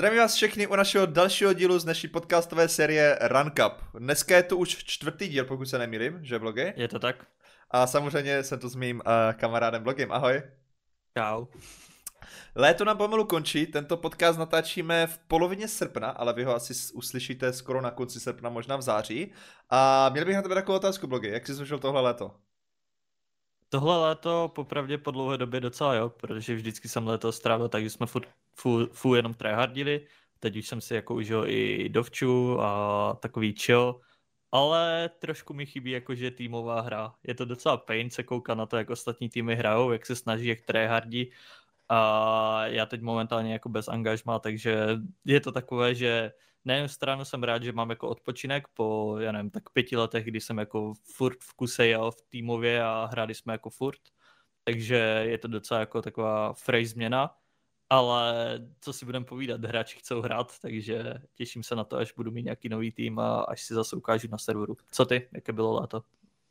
Zdravím vás všechny u našeho dalšího dílu z naší podcastové série Run Cup. Dneska je to už čtvrtý díl, pokud se nemýlím, že blogy? Je to tak. A samozřejmě jsem tu s mým uh, kamarádem blogem. Ahoj. Čau. Léto nám pomalu končí, tento podcast natáčíme v polovině srpna, ale vy ho asi uslyšíte skoro na konci srpna, možná v září. A měl bych na tebe takovou otázku, blogy. Jak jsi zvušil tohle léto? Tohle léto popravdě po dlouhé době docela jo, protože vždycky jsem léto strávil tak, že jsme furt, furt, furt jenom tryhardili, teď už jsem si jako užil i dovču a takový chill, ale trošku mi chybí jakože týmová hra. Je to docela pain se koukat na to, jak ostatní týmy hrajou, jak se snaží, jak tryhardí a já teď momentálně jako bez angažma, takže je to takové, že na jednu stranu jsem rád, že mám jako odpočinek po, já nevím, tak pěti letech, kdy jsem jako furt v kuse jel v týmově a hráli jsme jako furt, takže je to docela jako taková fresh změna, ale co si budeme povídat, hráči chcou hrát, takže těším se na to, až budu mít nějaký nový tým a až si zase ukážu na serveru. Co ty, jaké bylo léto?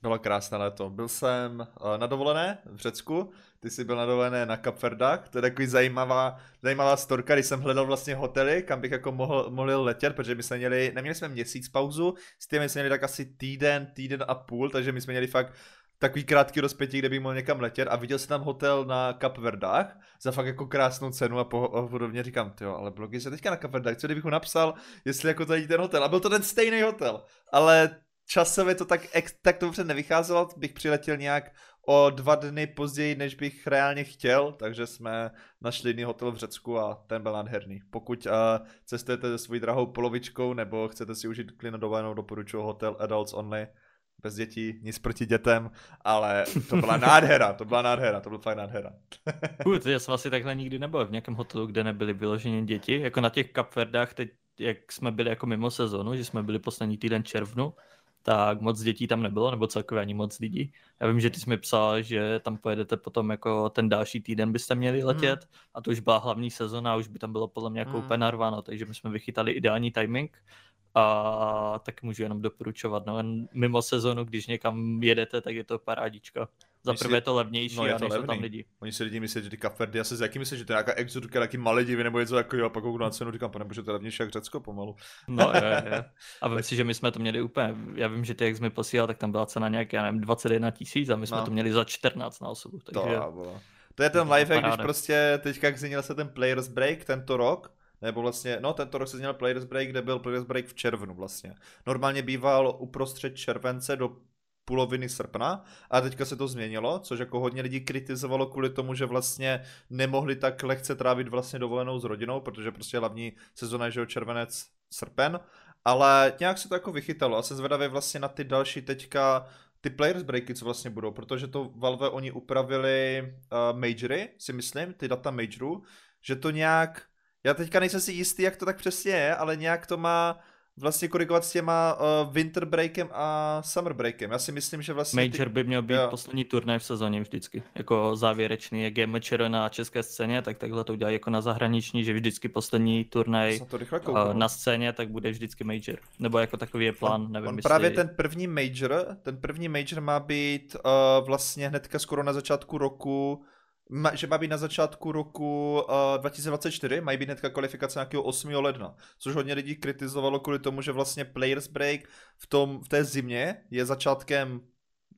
Bylo krásné léto. Byl jsem uh, na dovolené v Řecku, ty jsi byl na dovolené na Kapverdách, to je takový zajímavá, zajímavá storka, když jsem hledal vlastně hotely, kam bych jako mohl, mohl letět, protože my jsme měli, neměli jsme měsíc pauzu, s tím jsme měli tak asi týden, týden a půl, takže my jsme měli fakt takový krátký rozpětí, kde bych mohl někam letět a viděl jsem tam hotel na Kapverdách za fakt jako krásnou cenu a, po, podobně říkám, jo, ale blogy se teďka na Kapverdách, co kdybych mu napsal, jestli jako tady ten hotel a byl to ten stejný hotel, ale časově to tak, tak dobře nevycházelo, bych přiletěl nějak o dva dny později, než bych reálně chtěl, takže jsme našli jiný hotel v Řecku a ten byl nádherný. Pokud uh, cestujete se svojí drahou polovičkou nebo chcete si užít klidno dovolenou, doporučuji hotel Adults Only, bez dětí, nic proti dětem, ale to byla nádhera, to byla nádhera, to byla fakt nádhera. Kud, já jsem asi takhle nikdy nebyl v nějakém hotelu, kde nebyly vyloženě děti, jako na těch Kapverdách teď, jak jsme byli jako mimo sezonu, že jsme byli poslední týden červnu, tak moc dětí tam nebylo, nebo celkově ani moc lidí. Já vím, že ty jsi mi psal, že tam pojedete potom jako ten další týden byste měli letět hmm. a to už byla hlavní sezona a už by tam bylo podle mě jako hmm. úplně narváno, takže my jsme vychytali ideální timing a tak můžu jenom doporučovat. No, mimo sezonu, když někam jedete, tak je to parádička. Za prvé je to levnější no, je to a nejsou tam lidi. Oni si lidi myslí, že ty se s jakým myslíš, že to je nějaká exotika, taky malé divy nebo něco takového, a pak kouknu na cenu, říkám, pane bože, to je levnější jak Řecko pomalu. No, je, je. A vím si, že my jsme to měli úplně, já vím, že ty, jak jsme posílal, tak tam byla cena nějak, já nevím, 21 tisíc a my jsme no. to měli za 14 na osobu. Takže... To, to je ten live, když prostě teďka, jak změnil se ten Players Break tento rok, nebo vlastně, no tento rok se změnil Players Break, kde byl Players Break v červnu vlastně. Normálně býval uprostřed července do poloviny srpna a teďka se to změnilo, což jako hodně lidí kritizovalo kvůli tomu, že vlastně nemohli tak lehce trávit vlastně dovolenou s rodinou, protože prostě hlavní sezona je, že červenec, srpen, ale nějak se to jako vychytalo a jsem zvedavý vlastně na ty další teďka ty players breaky, co vlastně budou, protože to Valve oni upravili uh, majory, si myslím, ty data majorů, že to nějak, já teďka nejsem si jistý, jak to tak přesně je, ale nějak to má vlastně korigovat s těma uh, winter breakem a summer breakem. Já si myslím, že vlastně... Major ty... by měl být jo. poslední turnaj v sezóně vždycky. Jako závěrečný, jak je MČR na české scéně, tak takhle to udělají jako na zahraniční, že vždycky poslední turnaj uh, na scéně, tak bude vždycky Major. Nebo jako takový je plán, on, nevím, on jestli... právě ten první Major, ten první Major má být uh, vlastně hnedka skoro na začátku roku že má být na začátku roku uh, 2024, mají být hnedka kvalifikace nějakého 8. ledna, což hodně lidí kritizovalo kvůli tomu, že vlastně Players Break v, tom, v té zimě je začátkem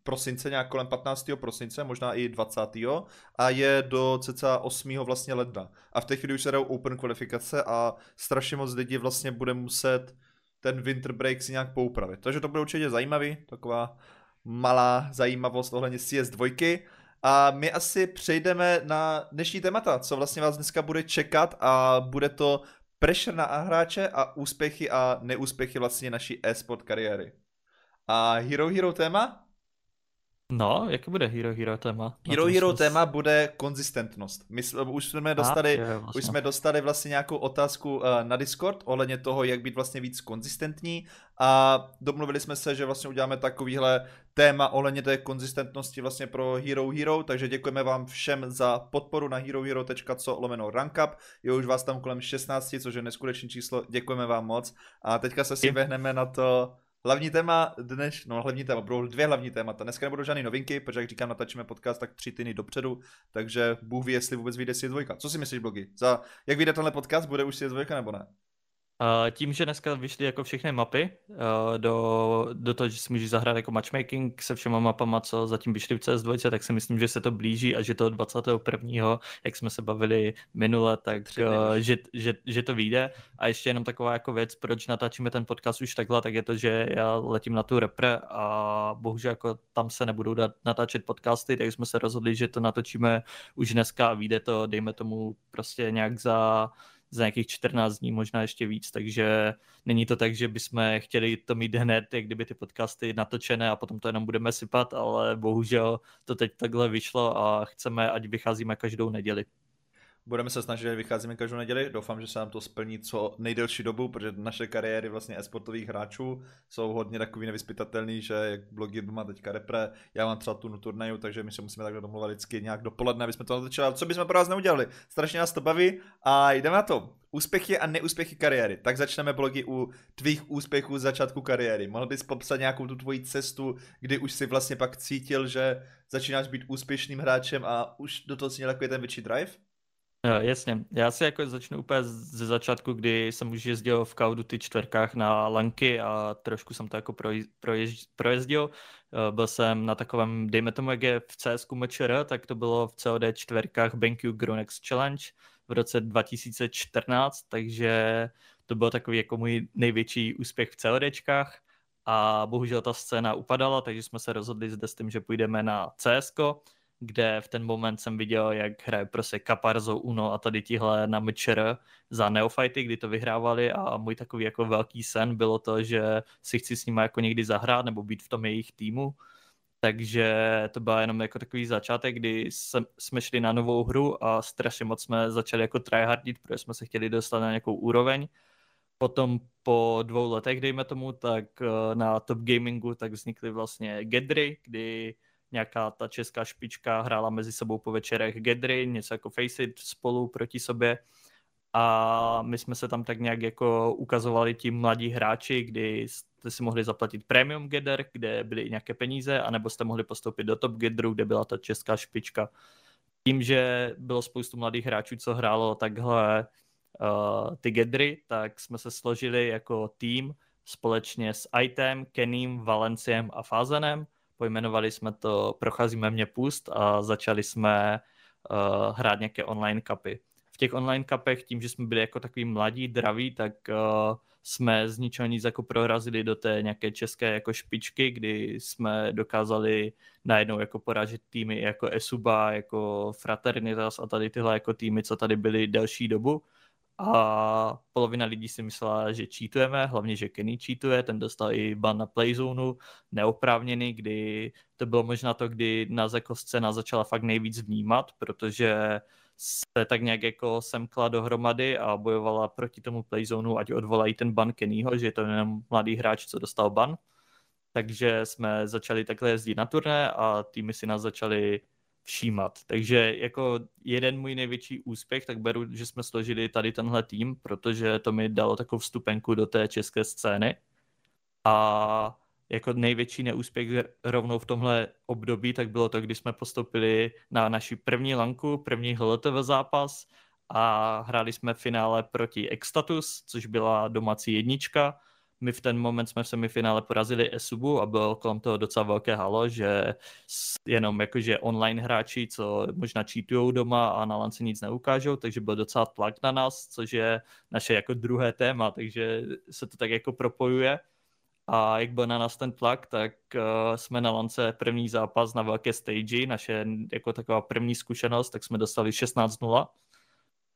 prosince, nějak kolem 15. prosince, možná i 20. a je do cca 8. vlastně ledna. A v té chvíli už se jdou open kvalifikace a strašně moc lidí vlastně bude muset ten winter break si nějak poupravit. Takže to bude určitě zajímavý, taková malá zajímavost ohledně CS2. A my asi přejdeme na dnešní témata, co vlastně vás dneska bude čekat a bude to pressure na hráče a úspěchy a neúspěchy vlastně naší e-sport kariéry. A Hero Hero téma? No, jaký bude Hero Hero téma? Hero Hero jsme... téma bude konzistentnost. My už jsme dostali, A, je, vlastně. už jsme dostali vlastně nějakou otázku uh, na Discord ohledně toho, jak být vlastně víc konzistentní a domluvili jsme se, že vlastně uděláme takovýhle téma ohledně té konzistentnosti vlastně pro Hero Hero, takže děkujeme vám všem za podporu na herohero.co lomeno rankup. Je už vás tam kolem 16, což je neskutečné číslo, děkujeme vám moc. A teďka se si vehneme na to, Hlavní téma dnes, no hlavní téma, budou dvě hlavní témata. Dneska nebudou žádné novinky, protože jak říkám, natáčíme podcast tak tři týdny dopředu, takže Bůh ví, jestli vůbec vyjde si dvojka. Co si myslíš, blogy? Za, jak vyjde tenhle podcast, bude už si dvojka nebo ne? Tím, že dneska vyšly jako všechny mapy do, do toho, že si můžeš zahrát jako matchmaking se všema mapama, co zatím vyšly v CS2, tak si myslím, že se to blíží a že to 21. jak jsme se bavili minule, tak že, že, že, to vyjde. A ještě jenom taková jako věc, proč natáčíme ten podcast už takhle, tak je to, že já letím na tu repre a bohužel jako tam se nebudou dát natáčet podcasty, tak jsme se rozhodli, že to natočíme už dneska a vyjde to, dejme tomu prostě nějak za za nějakých 14 dní, možná ještě víc, takže není to tak, že bychom chtěli to mít hned, jak kdyby ty podcasty natočené a potom to jenom budeme sypat, ale bohužel to teď takhle vyšlo a chceme, ať vycházíme každou neděli. Budeme se snažit, že vycházíme každou neděli. Doufám, že se nám to splní co nejdelší dobu, protože naše kariéry vlastně esportových hráčů jsou hodně takový nevyspytatelný, že jak blogy má teďka repre, já mám třeba tu turnaju, takže my se musíme takhle domluvat vždycky nějak dopoledne, aby jsme to natočili. Co bychom pro vás neudělali? Strašně nás to baví a jdeme na to. Úspěchy a neúspěchy kariéry. Tak začneme blogy u tvých úspěchů z začátku kariéry. Mohl bys popsat nějakou tu tvoji cestu, kdy už si vlastně pak cítil, že začínáš být úspěšným hráčem a už do toho si měl takový ten větší drive? Jo, jasně. Já si jako začnu úplně ze začátku, kdy jsem už jezdil v kaudu ty čtvrkách na lanky a trošku jsem to jako projež, projezdil. Eh, byl jsem na takovém, dejme tomu, jak je v CS MČR, tak to bylo v COD čtvrkách BenQ Gronex Challenge v roce 2014, takže to byl takový jako můj největší úspěch v CODčkách a bohužel ta scéna upadala, takže jsme se rozhodli zde s tím, že půjdeme na CSko kde v ten moment jsem viděl, jak hraje prostě Caparzo, Uno a tady tihle na Mčer za Neofighty, kdy to vyhrávali a můj takový jako velký sen bylo to, že si chci s nimi jako někdy zahrát nebo být v tom jejich týmu. Takže to byl jenom jako takový začátek, kdy jsme šli na novou hru a strašně moc jsme začali jako tryhardit, protože jsme se chtěli dostat na nějakou úroveň. Potom po dvou letech, dejme tomu, tak eh, na Top Gamingu tak vznikly vlastně Gedry, kdy nějaká ta česká špička hrála mezi sebou po večerech Gedry, něco jako Faceit spolu proti sobě a my jsme se tam tak nějak jako ukazovali ti mladí hráči, kdy jste si mohli zaplatit premium Gedder, kde byly i nějaké peníze, anebo jste mohli postoupit do top Gedru, kde byla ta česká špička. Tím, že bylo spoustu mladých hráčů, co hrálo takhle uh, ty Gedry, tak jsme se složili jako tým společně s Item, Kenym, Valenciem a Fázenem pojmenovali jsme to Procházíme mě pust a začali jsme uh, hrát nějaké online kapy. V těch online kapech, tím, že jsme byli jako takový mladí, draví, tak uh, jsme z ničeho nic jako prorazili do té nějaké české jako špičky, kdy jsme dokázali najednou jako poražit týmy jako Esuba, jako Fraternitas a tady tyhle jako týmy, co tady byly delší dobu a polovina lidí si myslela, že cheatujeme, hlavně, že Kenny cheatuje, ten dostal i ban na playzonu, neoprávněný, kdy to bylo možná to, kdy nás jako scéna začala fakt nejvíc vnímat, protože se tak nějak jako semkla dohromady a bojovala proti tomu playzonu, ať odvolají ten ban Kennyho, že je to jenom mladý hráč, co dostal ban. Takže jsme začali takhle jezdit na turné a týmy si nás začali všímat. Takže jako jeden můj největší úspěch, tak beru, že jsme složili tady tenhle tým, protože to mi dalo takovou vstupenku do té české scény. A jako největší neúspěch rovnou v tomhle období, tak bylo to, když jsme postoupili na naši první lanku, první HLTV zápas a hráli jsme finále proti Extatus, což byla domácí jednička my v ten moment jsme v semifinále porazili Esubu a bylo kolem toho docela velké halo, že jenom jakože online hráči, co možná cheatujou doma a na lance nic neukážou, takže byl docela tlak na nás, což je naše jako druhé téma, takže se to tak jako propojuje. A jak byl na nás ten tlak, tak uh, jsme na lance první zápas na velké stage, naše jako taková první zkušenost, tak jsme dostali 16-0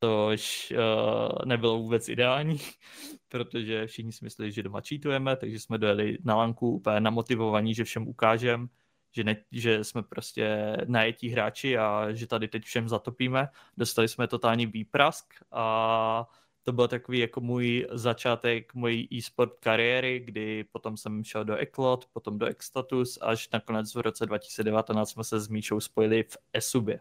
což uh, nebylo vůbec ideální, protože všichni si mysleli, že doma cheatujeme, takže jsme dojeli na lanku úplně namotivovaní, že všem ukážem, že, ne, že jsme prostě najetí hráči a že tady teď všem zatopíme. Dostali jsme totální výprask a to byl takový jako můj začátek mojí e-sport kariéry, kdy potom jsem šel do Eklot, potom do Extatus, až nakonec v roce 2019 jsme se s Míšou spojili v Esubě.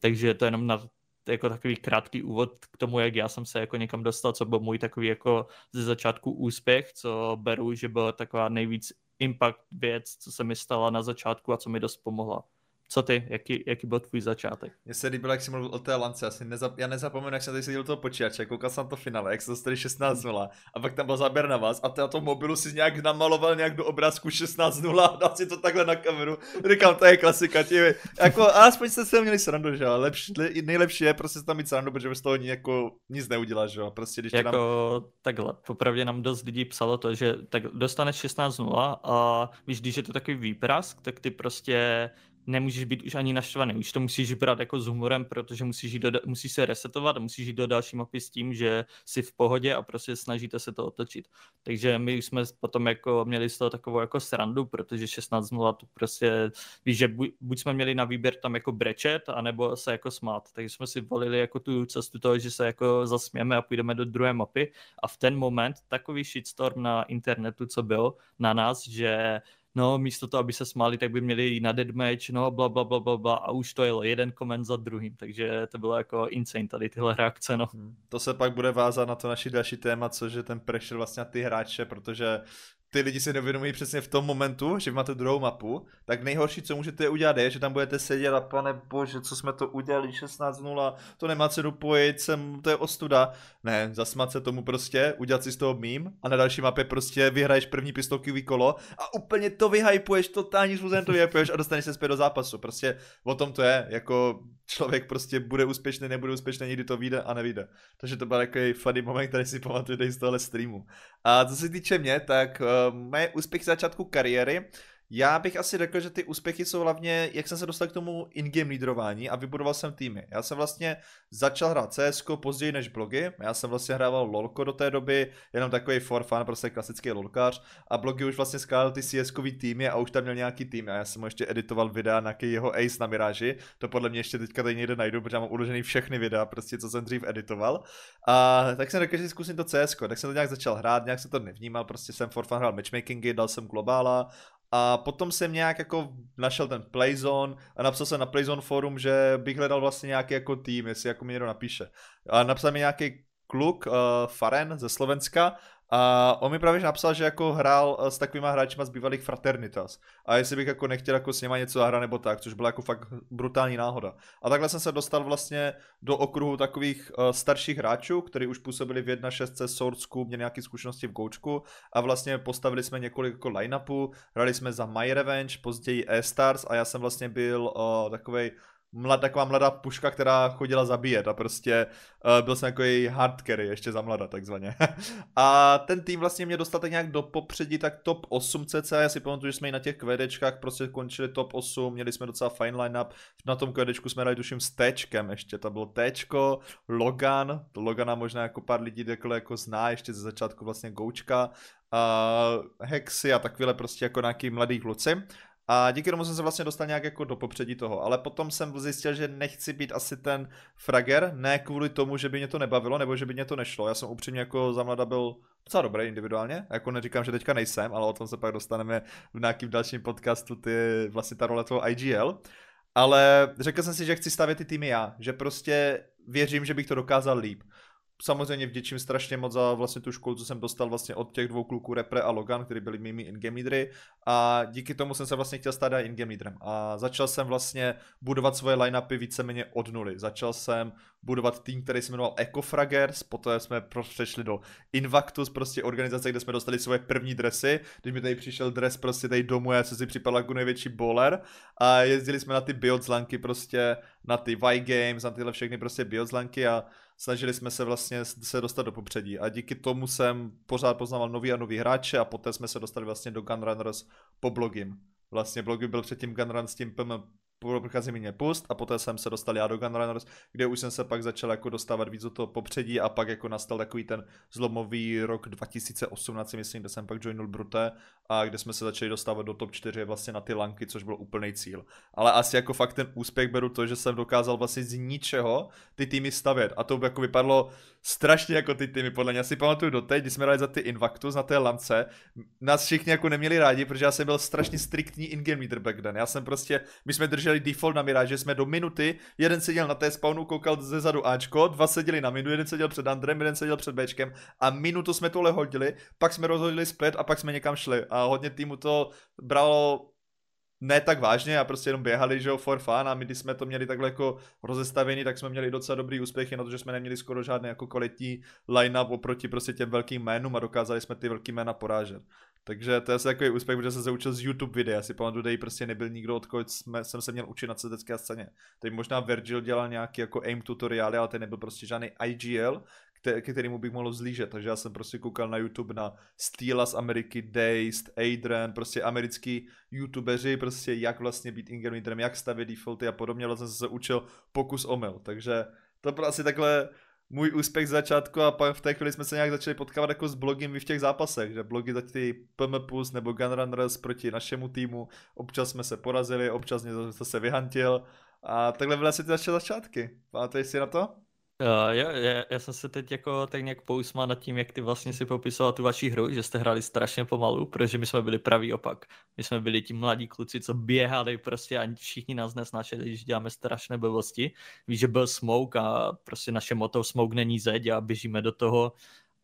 Takže to jenom na jako takový krátký úvod k tomu, jak já jsem se jako někam dostal, co byl můj takový jako ze začátku úspěch, co beru, že byla taková nejvíc impact věc, co se mi stala na začátku a co mi dost pomohla. Co ty? Jaký, jaký byl tvůj začátek? Mně se líbilo, jak jsi mluvil o té lance, já, si nezap, já nezapomenu, jak jsem tady seděl do toho počítače, koukal jsem to finále, jak se dostali 16-0 a pak tam byl záběr na vás a ty na tom mobilu si nějak namaloval nějak do obrázku 16-0 a dal si to takhle na kameru. Říkám, to je klasika, ti, jako, aspoň jste se měli srandu, že jo, Lepší, nejlepší je prostě tam mít srandu, protože z toho jako nic neuděláš, že jo, prostě když jako, nám... takhle, popravdě nám dost lidí psalo to, že tak dostaneš 16-0 a víš, když je to takový výprask, tak ty prostě nemůžeš být už ani naštvaný, už to musíš brát jako s humorem, protože musíš, jít do, musíš se resetovat a musíš jít do další mapy s tím, že jsi v pohodě a prostě snažíte se to otočit. Takže my jsme potom jako měli z toho takovou jako srandu, protože 16.0 to prostě, víš, že buď, buď jsme měli na výběr tam jako brečet, anebo se jako smát. Takže jsme si volili jako tu cestu toho, že se jako zasměeme a půjdeme do druhé mapy a v ten moment takový shitstorm na internetu, co byl na nás, že no místo toho, aby se smáli, tak by měli jít na deathmatch, no bla, bla, bla, bla, bla a už to jelo jeden koment za druhým, takže to bylo jako insane tady tyhle reakce, no. Hmm. To se pak bude vázat na to naši další téma, což je ten pressure vlastně na ty hráče, protože ty lidi si nevědomují přesně v tom momentu, že máte druhou mapu, tak nejhorší, co můžete udělat, je, že tam budete sedět a pane bože, co jsme to udělali, 16-0, to nemá cenu pojít, sem, to je ostuda. Ne, zasmat se tomu prostě, udělat si z toho mím a na další mapě prostě vyhraješ první pistolkový kolo a úplně to vyhypuješ, totální způsobem to vyhypuješ a dostaneš se zpět do zápasu. Prostě o tom to je, jako člověk prostě bude úspěšný, nebude úspěšný, nikdy to vyjde a nevyjde. Takže to byl takový funny moment, který si pamatuju z tohle streamu. A co se týče mě, tak uh, moje úspěch začátku kariéry já bych asi řekl, že ty úspěchy jsou hlavně, jak jsem se dostal k tomu in-game lídrování a vybudoval jsem týmy. Já jsem vlastně začal hrát CS později než blogy, já jsem vlastně hrával LOLko do té doby, jenom takový for fun, prostě klasický lolkář. A blogy už vlastně skládal ty cs týmy a už tam měl nějaký tým. A já jsem mu ještě editoval videa na jeho ace na Miráži, to podle mě ještě teďka tady někde najdu, protože mám uložený všechny videa, prostě co jsem dřív editoval. A tak jsem řekl, že zkusím to CS, tak jsem to nějak začal hrát, nějak se to nevnímal, prostě jsem for fun hrál matchmakingy, dal jsem globála a potom jsem nějak jako našel ten Playzone a napsal jsem na Playzone forum, že bych hledal vlastně nějaký jako tým, jestli jako mi někdo napíše. A napsal mi nějaký kluk, uh, Faren ze Slovenska a on mi právě napsal, že jako hrál eh, s takovýma hráčima z bývalých fraternitas. A jestli bych jako nechtěl jako s nima něco zahrát nebo tak, což byla jako fakt brutální náhoda. A takhle jsem se dostal vlastně do okruhu takových uh, starších hráčů, kteří už působili v 1.6 Sourceku, měli nějaké zkušenosti v Goučku a vlastně postavili jsme několik jako line-upů, hrali jsme za My Revenge, později E-Stars a já jsem vlastně byl uh, takovej mlad, taková mladá puška, která chodila zabíjet a prostě uh, byl jsem jako její hard carry, ještě za mlada takzvaně. a ten tým vlastně mě dostal tak nějak do popředí, tak top 8 cc, já si pamatuju, že jsme i na těch kvedečkách prostě končili top 8, měli jsme docela fine line-up, na tom kvedečku jsme hrali tuším s Tčkem ještě, to bylo Tčko, Logan, to Logana možná jako pár lidí jako, jako zná ještě ze začátku vlastně Goučka, uh, Hexy a takové prostě jako nějaký mladý kluci. A díky tomu jsem se vlastně dostal nějak jako do popředí toho, ale potom jsem zjistil, že nechci být asi ten frager, ne kvůli tomu, že by mě to nebavilo, nebo že by mě to nešlo. Já jsem upřímně jako za mlada byl docela dobrý individuálně, jako neříkám, že teďka nejsem, ale o tom se pak dostaneme v nějakým dalším podcastu, ty vlastně ta role toho IGL. Ale řekl jsem si, že chci stavět ty týmy já, že prostě věřím, že bych to dokázal líp samozřejmě vděčím strašně moc za vlastně tu školu, co jsem dostal vlastně od těch dvou kluků Repre a Logan, kteří byli mými in-game lídry a díky tomu jsem se vlastně chtěl stát in-game lídrem a začal jsem vlastně budovat svoje line-upy víceméně od nuly. Začal jsem budovat tým, který se jmenoval Ecofragers, poté jsme přešli do Invactus, prostě organizace, kde jsme dostali svoje první dresy, když mi tady přišel dres prostě tady domů, já jsem si připadal jako největší bowler. A jezdili jsme na ty biotzlanky prostě, na ty Y Games, na tyhle všechny prostě biotzlanky a snažili jsme se vlastně se dostat do popředí a díky tomu jsem pořád poznával nový a nový hráče a poté jsme se dostali vlastně do Gunrunners po blogim. Vlastně blogy byl předtím Gunrun s tím prochází mě pust a poté jsem se dostal já do Gunrunners, kde už jsem se pak začal jako dostávat víc do toho popředí a pak jako nastal takový ten zlomový rok 2018, myslím, kde jsem pak joinul Brute a kde jsme se začali dostávat do top 4 vlastně na ty lanky, což byl úplný cíl. Ale asi jako fakt ten úspěch beru to, že jsem dokázal vlastně z ničeho ty týmy stavět a to by jako vypadlo strašně jako ty týmy, podle mě. Já si pamatuju do teď, když jsme hráli za ty Invactus na té lance, nás všichni jako neměli rádi, protože já jsem byl strašně striktní in-game leader back then. Já jsem prostě, my jsme drželi vymýšleli default na Mirage, že jsme do minuty, jeden seděl na té spawnu, koukal ze zadu Ačko, dva seděli na minu, jeden seděl před Andrem, jeden seděl před Bčkem a minutu jsme tohle hodili, pak jsme rozhodli zpět a pak jsme někam šli a hodně týmu to bralo ne tak vážně a prostě jenom běhali, že jo, for fun a my když jsme to měli takhle jako rozestavený, tak jsme měli docela dobrý úspěchy na to, že jsme neměli skoro žádný jako kvalitní line-up oproti prostě těm velkým jménům a dokázali jsme ty velký jména porážet. Takže to je asi takový úspěch, protože jsem se učil z YouTube videa, si pamatuju, že prostě nebyl nikdo, od koho jsme, jsem se měl učit na CZské scéně. Teď možná Virgil dělal nějaký jako aim tutoriály, ale ten nebyl prostě žádný IGL, ke kterému bych mohl zlížet. Takže já jsem prostě koukal na YouTube na Steela z Ameriky, Dazed, Adrian, prostě americký youtubeři, prostě jak vlastně být ingermiterem, jak stavět defaulty a podobně. Vlastně jsem se učil pokus omyl. Takže to bylo asi takhle můj úspěch z začátku a pak v té chvíli jsme se nějak začali potkávat jako s blogem v těch zápasech, že blogy za ty PM Plus nebo Gunrunners proti našemu týmu, občas jsme se porazili, občas mě zase vyhantil a takhle byly asi ty naše začátky. Pamatuješ si na to? Uh, já, já, já, jsem se teď jako tak nějak pousmál nad tím, jak ty vlastně si popisoval tu vaši hru, že jste hráli strašně pomalu, protože my jsme byli pravý opak. My jsme byli ti mladí kluci, co běhali prostě a všichni nás nesnášeli, když děláme strašné blbosti. Víš, že byl smoke a prostě naše moto smoke není zeď a běžíme do toho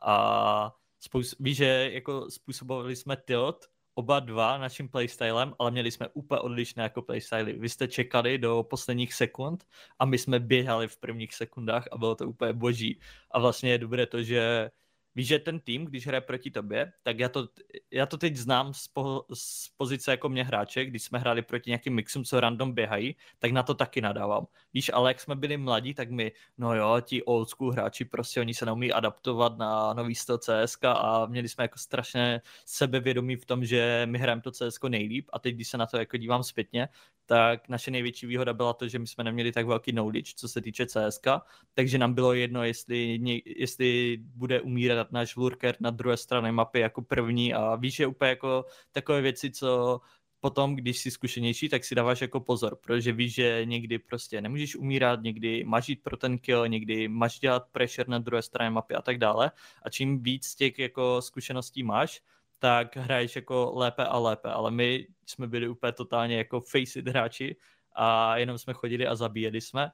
a spous- víš, že jako způsobovali jsme tilt oba dva naším playstylem, ale měli jsme úplně odlišné jako playstyly. Vy jste čekali do posledních sekund a my jsme běhali v prvních sekundách a bylo to úplně boží. A vlastně je dobré to, že víš, že ten tým, když hraje proti tobě, tak já to, já to teď znám z, po, z pozice jako mě hráče, když jsme hráli proti nějakým mixům, co random běhají, tak na to taky nadávám. Víš, ale jak jsme byli mladí, tak my, no jo, ti old school hráči, prostě oni se neumí adaptovat na nový styl CSK a měli jsme jako strašné sebevědomí v tom, že my hrajeme to CSK nejlíp a teď, když se na to jako dívám zpětně, tak naše největší výhoda byla to, že my jsme neměli tak velký knowledge, co se týče CSK, takže nám bylo jedno, jestli, jestli bude umírat náš lurker na druhé straně mapy jako první a víš, že úplně jako takové věci, co potom, když jsi zkušenější, tak si dáváš jako pozor, protože víš, že někdy prostě nemůžeš umírat, někdy máš jít pro ten kill, někdy máš dělat pressure na druhé straně mapy a tak dále. A čím víc těch jako zkušeností máš, tak hraješ jako lépe a lépe, ale my jsme byli úplně totálně jako face it hráči a jenom jsme chodili a zabíjeli jsme.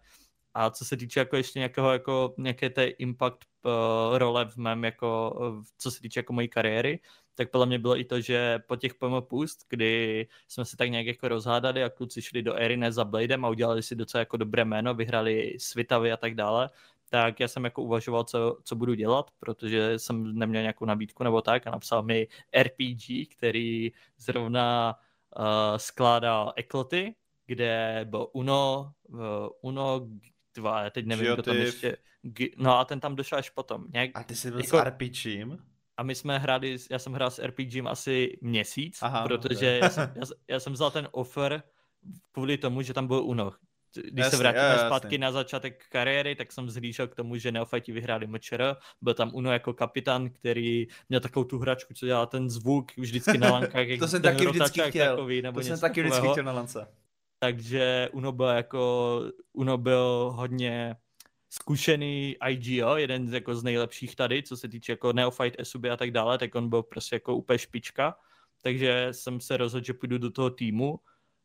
A co se týče jako ještě nějakého, jako, nějaké té impact uh, role v mém, jako, uh, co se týče jako mojí kariéry, tak podle mě bylo i to, že po těch PM Pust, kdy jsme se tak nějak jako rozhádali a kluci šli do Erine za Bladem a udělali si docela jako dobré jméno, vyhrali Svitavy a tak dále, tak já jsem jako uvažoval, co, co budu dělat, protože jsem neměl nějakou nabídku nebo tak a napsal mi RPG, který zrovna uh, skládal ekloty, kde byl Uno, uh, Uno, dva, teď nevím, kdo tam ještě, no a ten tam došel až potom. Nějak, a ty jsi byl jako, s RPGem? A my jsme hráli, já jsem hrál s RPGem asi měsíc, Aha, protože já jsem, já, já jsem vzal ten offer kvůli tomu, že tam byl Uno když jasný, se vrátíme jasný. zpátky na začátek kariéry, tak jsem zhlížel k tomu, že Neofajti vyhráli MČR, byl tam Uno jako kapitán, který měl takovou tu hračku, co dělá ten zvuk vždycky na lankách. to jsem taky vždycky chtěl, takový, nebo to jsem taky vždycky chtěl na lance. Takže Uno byl jako, Uno byl hodně zkušený IGO, jeden z, jako z nejlepších tady, co se týče jako Neofight, SUB a tak dále, tak on byl prostě jako úplně špička, takže jsem se rozhodl, že půjdu do toho týmu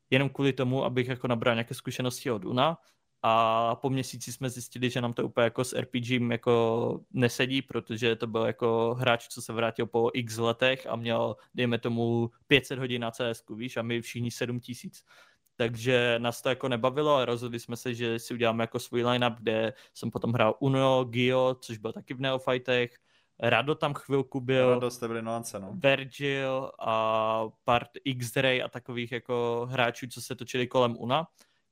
jenom kvůli tomu, abych jako nabral nějaké zkušenosti od Una a po měsíci jsme zjistili, že nám to úplně jako s RPGem jako nesedí, protože to byl jako hráč, co se vrátil po x letech a měl, dejme tomu, 500 hodin na CS, víš, a my všichni 7000. Takže nás to jako nebavilo a rozhodli jsme se, že si uděláme jako svůj line-up, kde jsem potom hrál Uno, Gio, což byl taky v Neofightech, Rado tam chvilku byl. Rado jste byli nuance, no. Virgil a part X-Ray a takových jako hráčů, co se točili kolem Una.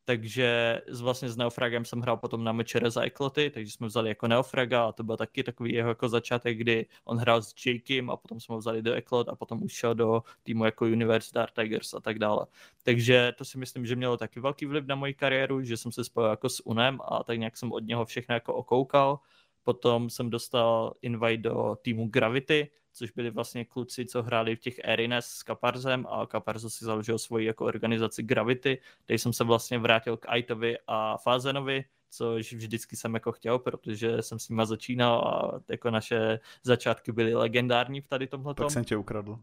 Takže vlastně s Neofragem jsem hrál potom na mečere za Ekloty, takže jsme vzali jako Neofraga a to byl taky takový jeho jako začátek, kdy on hrál s Jakem a potom jsme ho vzali do Eklot a potom už šel do týmu jako Universe Dark Tigers a tak dále. Takže to si myslím, že mělo taky velký vliv na moji kariéru, že jsem se spojil jako s Unem a tak nějak jsem od něho všechno jako okoukal Potom jsem dostal invite do týmu Gravity, což byli vlastně kluci, co hráli v těch Erines s Kaparzem a Kaparzo si založil svoji jako organizaci Gravity, kde jsem se vlastně vrátil k Aitovi a Fázenovi, což vždycky jsem jako chtěl, protože jsem s nima začínal a jako naše začátky byly legendární v tady tomhle. Tak jsem tě ukradl.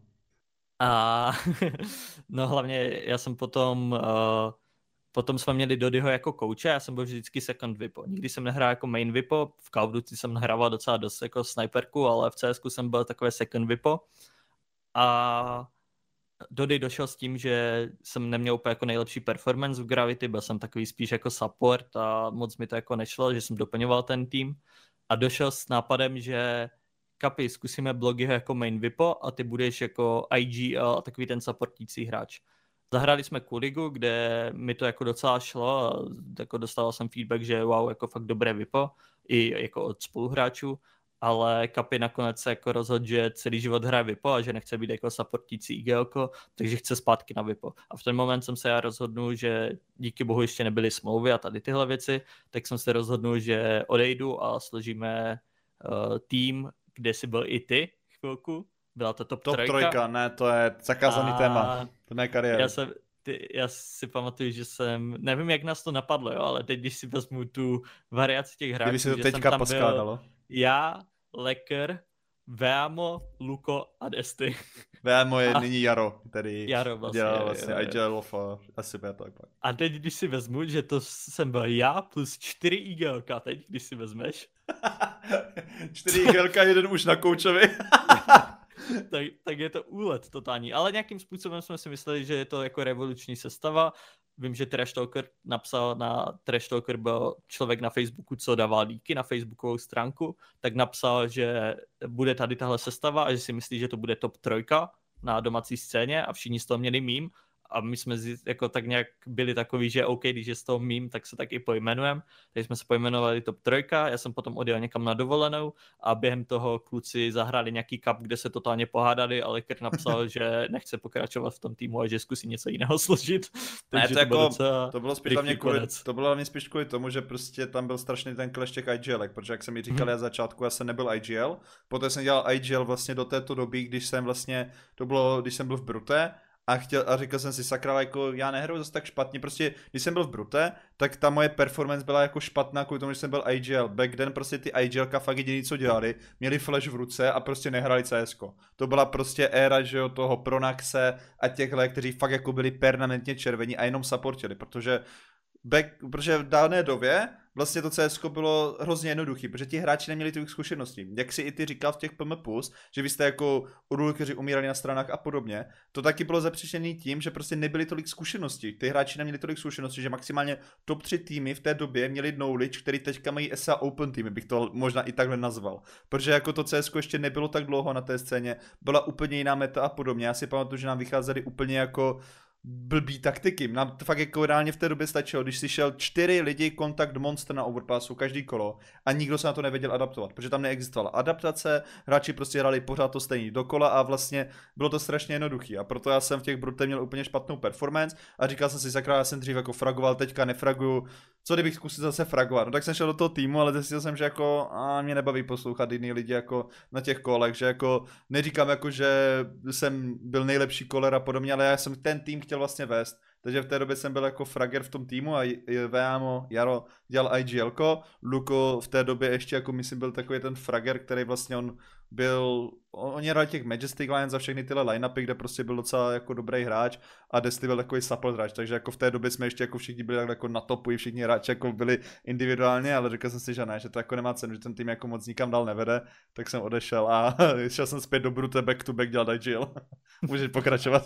A no hlavně já jsem potom uh, Potom jsme měli Dodyho jako kouče, já jsem byl vždycky second vipo. Nikdy jsem nehrál jako main vipo, v Duty jsem hrával docela dost jako sniperku, ale v CS jsem byl takové second vipo. A Dody došel s tím, že jsem neměl úplně jako nejlepší performance v Gravity, byl jsem takový spíš jako support a moc mi to jako nešlo, že jsem doplňoval ten tým a došel s nápadem, že Kapi, zkusíme blogy jako main vipo a ty budeš jako IGL a takový ten supportící hráč. Zahrali jsme Kuligu, kde mi to jako docela šlo a jako dostal jsem feedback, že wow, jako fakt dobré vipo, i jako od spoluhráčů ale Kapi nakonec se jako rozhodl, že celý život hraje Vipo a že nechce být jako supportící IGL, takže chce zpátky na Vipo. A v ten moment jsem se já rozhodnul, že díky bohu ještě nebyly smlouvy a tady tyhle věci, tak jsem se rozhodnul, že odejdu a složíme uh, tým, kde si byl i ty chvilku. Byla to top, top trojka. trojka. ne, to je zakázaný a... téma. To ne kariéra. Já jsem, ty, já si pamatuju, že jsem, nevím, jak nás to napadlo, jo, ale teď, když si vezmu tu variaci těch hráčů, Kdyby si to teďka poskládalo. Já, Leker, Veamo, Luko a Desty. Veamo je a... nyní Jaro, který Jaro vlastně, dělal vlastně i IGLov a asi bude to pak. A teď, když si vezmu, že to jsem byl já plus čtyři IGLka, teď, když si vezmeš. čtyři IGLka, jeden už na koučovi. tak, tak je to úlet totální. Ale nějakým způsobem jsme si mysleli, že je to jako revoluční sestava vím, že Trash Talker napsal na Trash Talker byl člověk na Facebooku, co dává líky na facebookovou stránku, tak napsal, že bude tady tahle sestava a že si myslí, že to bude top trojka na domácí scéně a všichni z toho měli mím a my jsme jako tak nějak byli takový, že OK, když je z toho mím, tak se tak i pojmenujeme. Takže jsme se pojmenovali top trojka, já jsem potom odjel někam na dovolenou a během toho kluci zahráli nějaký cup, kde se totálně pohádali, ale Kr napsal, že nechce pokračovat v tom týmu a že zkusí něco jiného složit. Takže ne, to, to, jako, to bylo spíš hlavně kvůli, to bylo hlavně spíš kvůli tomu, že prostě tam byl strašný ten clash těch IGL, protože jak jsem mi říkal, hmm. já začátku já jsem nebyl IGL, poté jsem dělal IGL vlastně do této doby, když jsem vlastně, to bylo, když jsem byl v Brute a, chtěl, a říkal jsem si, sakra, jako já nehraju zase tak špatně, prostě když jsem byl v Brute, tak ta moje performance byla jako špatná kvůli tomu, že jsem byl IGL. Back then prostě ty IGLka fakt jediný, co dělali, měli flash v ruce a prostě nehrali CS. To byla prostě éra, že jo, toho Pronaxe a těchhle, kteří fakt jako byli permanentně červení a jenom supportili, protože back, protože v dané době vlastně to CS bylo hrozně jednoduchý, protože ti hráči neměli tolik zkušeností. Jak si i ty říkal v těch PM+, že vy jste jako odulkeři umírali na stranách a podobně, to taky bylo zapříčený tím, že prostě nebyly tolik zkušeností. Ty hráči neměli tolik zkušeností, že maximálně top 3 týmy v té době měli knowledge, který teďka mají SA Open týmy, bych to možná i takhle nazval. Protože jako to CS ještě nebylo tak dlouho na té scéně, byla úplně jiná meta a podobně. Já si pamatuju, že nám vycházely úplně jako blbý taktiky. To fakt jako reálně v té době stačilo, když si šel čtyři lidi kontakt monster na overpassu každý kolo a nikdo se na to nevěděl adaptovat, protože tam neexistovala adaptace, hráči prostě hrali pořád to stejný dokola a vlastně bylo to strašně jednoduchý a proto já jsem v těch brutech měl úplně špatnou performance a říkal jsem si, sakra, já jsem dřív jako fragoval, teďka nefraguju, co kdybych zkusil zase fragovat. No tak jsem šel do toho týmu, ale zjistil jsem, že jako a mě nebaví poslouchat jiný lidi jako na těch kolech, že jako neříkám jako, že jsem byl nejlepší koler a podobně, ale já jsem ten tým chtěl vlastně vést. Takže v té době jsem byl jako frager v tom týmu a Veamo, Jaro dělal IGL, Luko v té době ještě jako myslím byl takový ten frager, který vlastně on byl, oni hrali těch Majestic Lions za všechny tyhle line-upy, kde prostě byl docela jako dobrý hráč a Destiny byl takový support hráč, takže jako v té době jsme ještě jako všichni byli jako na topu, i všichni hráči jako byli individuálně, ale řekl jsem si, že ne, že to jako nemá cenu, že ten tým jako moc nikam dál nevede, tak jsem odešel a šel jsem zpět do Brute back to back dělat IGL. Můžeš pokračovat.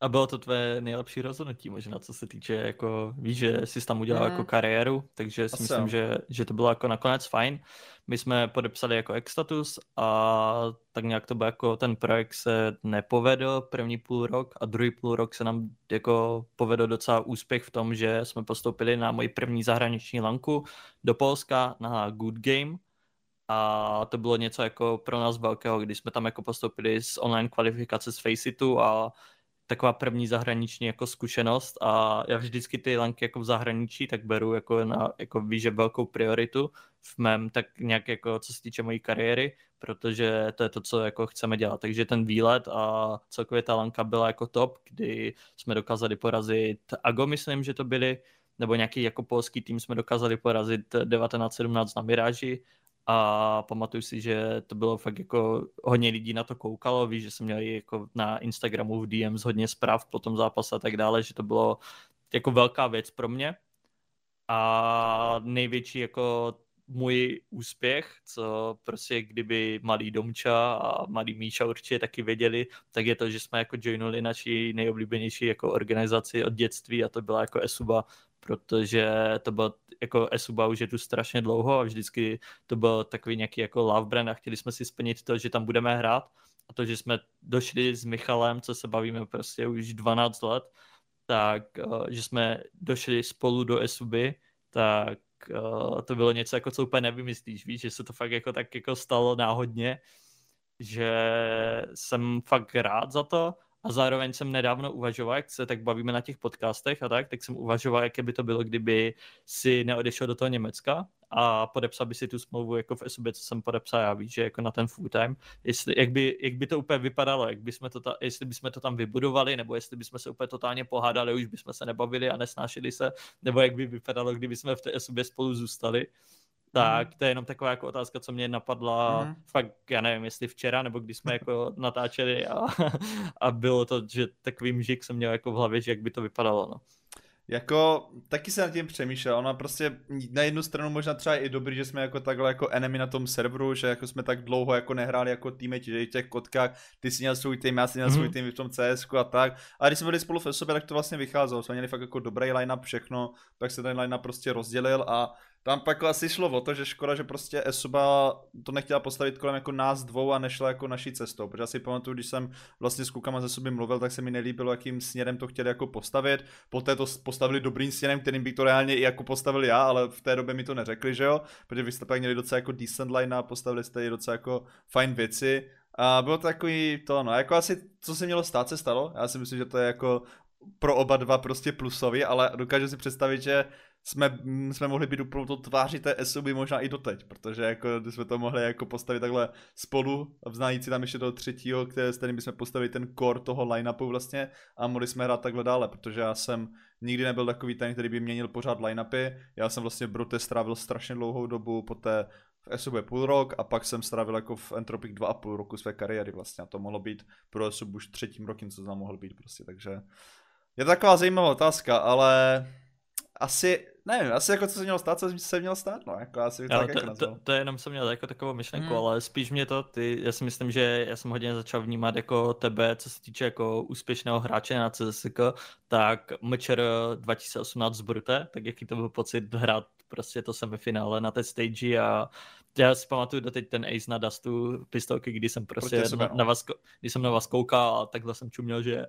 A bylo to tvé nejlepší rozhodnutí možná, co se týče jako, víš, že jsi tam udělal mm. jako kariéru, takže si Asi myslím, že, že to bylo jako nakonec fajn. My jsme podepsali jako Extatus a tak nějak to bylo jako ten projekt se nepovedl první půl rok a druhý půl rok se nám jako povedl docela úspěch v tom, že jsme postoupili na moji první zahraniční lanku do Polska na Good Game, a to bylo něco jako pro nás velkého, když jsme tam jako postoupili z online kvalifikace z Faceitu a taková první zahraniční jako zkušenost a já vždycky ty lanky jako v zahraničí tak beru jako na, jako víš, že velkou prioritu v mém, tak nějak jako co se týče mojí kariéry, protože to je to, co jako chceme dělat. Takže ten výlet a celkově ta lanka byla jako top, kdy jsme dokázali porazit Ago, myslím, že to byli, nebo nějaký jako polský tým jsme dokázali porazit 1917 na Miráži a pamatuju si, že to bylo fakt jako hodně lidí na to koukalo, víš, že jsem měl jako na Instagramu v DMs hodně zpráv po tom zápase a tak dále, že to bylo jako velká věc pro mě. A největší jako můj úspěch, co prostě kdyby malý Domča a malý Míša určitě taky věděli, tak je to, že jsme jako joinuli naši nejoblíbenější jako organizaci od dětství a to byla jako Esuba, protože to bylo jako Esuba už je tu strašně dlouho a vždycky to byl takový nějaký jako love brand a chtěli jsme si splnit to, že tam budeme hrát. A to, že jsme došli s Michalem, co se bavíme prostě už 12 let, tak eh, že jsme došli spolu do Esuby, tak uh, to bylo něco, jako co úplně nevymyslíš, víš, že se to fakt jako tak jako stalo náhodně, že jsem fakt rád za to a zároveň jsem nedávno uvažoval, jak se tak bavíme na těch podcastech a tak, tak jsem uvažoval, jaké by to bylo, kdyby si neodešel do toho Německa a podepsal by si tu smlouvu jako v SUB, co jsem podepsal já, víš, že jako na ten full time, jestli, jak, by, jak by to úplně vypadalo, jak by jsme to ta, jestli bychom to tam vybudovali, nebo jestli bychom se úplně totálně pohádali, už bychom se nebavili a nesnášeli se, nebo jak by vypadalo, kdyby jsme v té SUB spolu zůstali tak to je jenom taková jako otázka, co mě napadla mm. fakt, já nevím, jestli včera, nebo když jsme jako natáčeli a, a bylo to, že takový mžik jsem měl jako v hlavě, že jak by to vypadalo, no. Jako, taky se nad tím přemýšlel, ona prostě na jednu stranu možná třeba i dobrý, že jsme jako takhle jako enemy na tom serveru, že jako jsme tak dlouho jako nehráli jako týmy, že i v těch kotkách, ty si měl svůj tým, já si měl mm-hmm. svůj mhm. tým v tom CS a tak. A když jsme byli spolu v sobě, tak to vlastně vycházelo, jsme měli fakt jako dobrý line-up, všechno, tak se ten line-up prostě rozdělil a tam pak asi šlo o to, že škoda, že prostě Esuba to nechtěla postavit kolem jako nás dvou a nešla jako naší cestou, protože asi pamatuju, když jsem vlastně s klukama ze sobě mluvil, tak se mi nelíbilo, jakým směrem to chtěli jako postavit. Poté to postavili dobrým směrem, kterým bych to reálně i jako postavil já, ale v té době mi to neřekli, že jo, protože vy jste pak měli docela jako decent line a postavili jste i docela jako fajn věci. A bylo to takový to, no, jako asi, co se mělo stát, se stalo. Já si myslím, že to je jako pro oba dva prostě plusový, ale dokážu si představit, že jsme, jsme mohli být úplnou to tváří té SUB možná i doteď, protože jako jsme to mohli jako postavit takhle spolu, vznájící si tam ještě toho třetího, které, s kterým bychom postavili ten core toho line-upu vlastně a mohli jsme hrát takhle dále, protože já jsem nikdy nebyl takový ten, který by měnil pořád line-upy, já jsem vlastně Brute strávil strašně dlouhou dobu, poté v SUB půl rok a pak jsem strávil jako v Entropic dva a půl roku své kariéry vlastně a to mohlo být pro SUB už třetím rokem, co znám mohl být prostě, takže je to taková zajímavá otázka, ale asi, nevím, asi jako co se mělo stát, co se mělo stát, no, jako asi tak to, jako to, to, jenom jsem měl jako takovou myšlenku, hmm. ale spíš mě to, ty, já si myslím, že já jsem hodně začal vnímat jako tebe, co se týče jako úspěšného hráče na CSK, tak MČR 2018 z Brute, tak jaký to byl pocit hrát prostě to semifinále na té stage a já si pamatuju doteď ten Ace na Dustu pistolky, kdy jsem prostě na, na, vás, když jsem na vás koukal a takhle jsem čuměl, že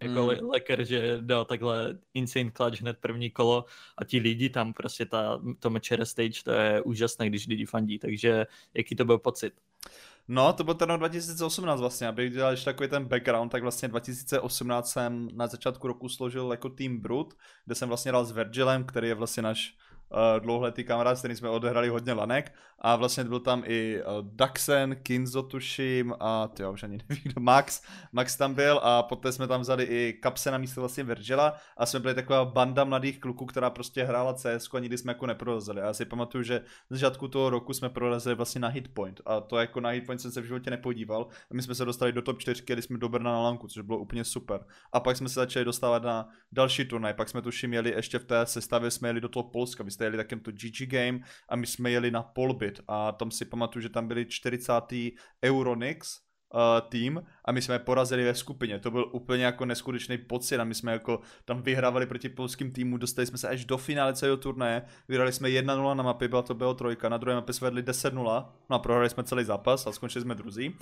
jako mm. Le- Leker, že dal takhle insane clutch hned první kolo a ti lidi tam prostě ta, to mečere stage, to je úžasné, když lidi fandí, takže jaký to byl pocit? No, to byl ten rok 2018 vlastně, abych dělal ještě takový ten background, tak vlastně 2018 jsem na začátku roku složil jako Team Brut, kde jsem vlastně dal s Virgilem, který je vlastně náš dlouholetý kamarád, s kterým jsme odehrali hodně lanek. A vlastně byl tam i uh, Daxen, Kinzo tuším a ty už ani nevím, Max, Max tam byl a poté jsme tam vzali i Kapse na místo vlastně Virgila. A jsme byli taková banda mladých kluků, která prostě hrála CS a nikdy jsme jako neprorazili. Já si pamatuju, že z začátku toho roku jsme prorazili vlastně na Hitpoint a to jako na Hitpoint jsem se v životě nepodíval. A my jsme se dostali do top 4, kdy jsme do Brna na lanku, což bylo úplně super. A pak jsme se začali dostávat na další turnaj, pak jsme tuším jeli ještě v té sestavě, jsme jeli do toho Polska, jste jeli takem to GG Game a my jsme jeli na Polbit a tam si pamatuju, že tam byli 40. Euronix uh, tým a my jsme je porazili ve skupině. To byl úplně jako neskutečný pocit a my jsme jako tam vyhrávali proti polským týmu, dostali jsme se až do finále celého turnaje, vyhrali jsme 1-0 na mapě, byla to bylo trojka, na druhé mapě jsme vedli 10-0, no a prohrali jsme celý zápas a skončili jsme druzí.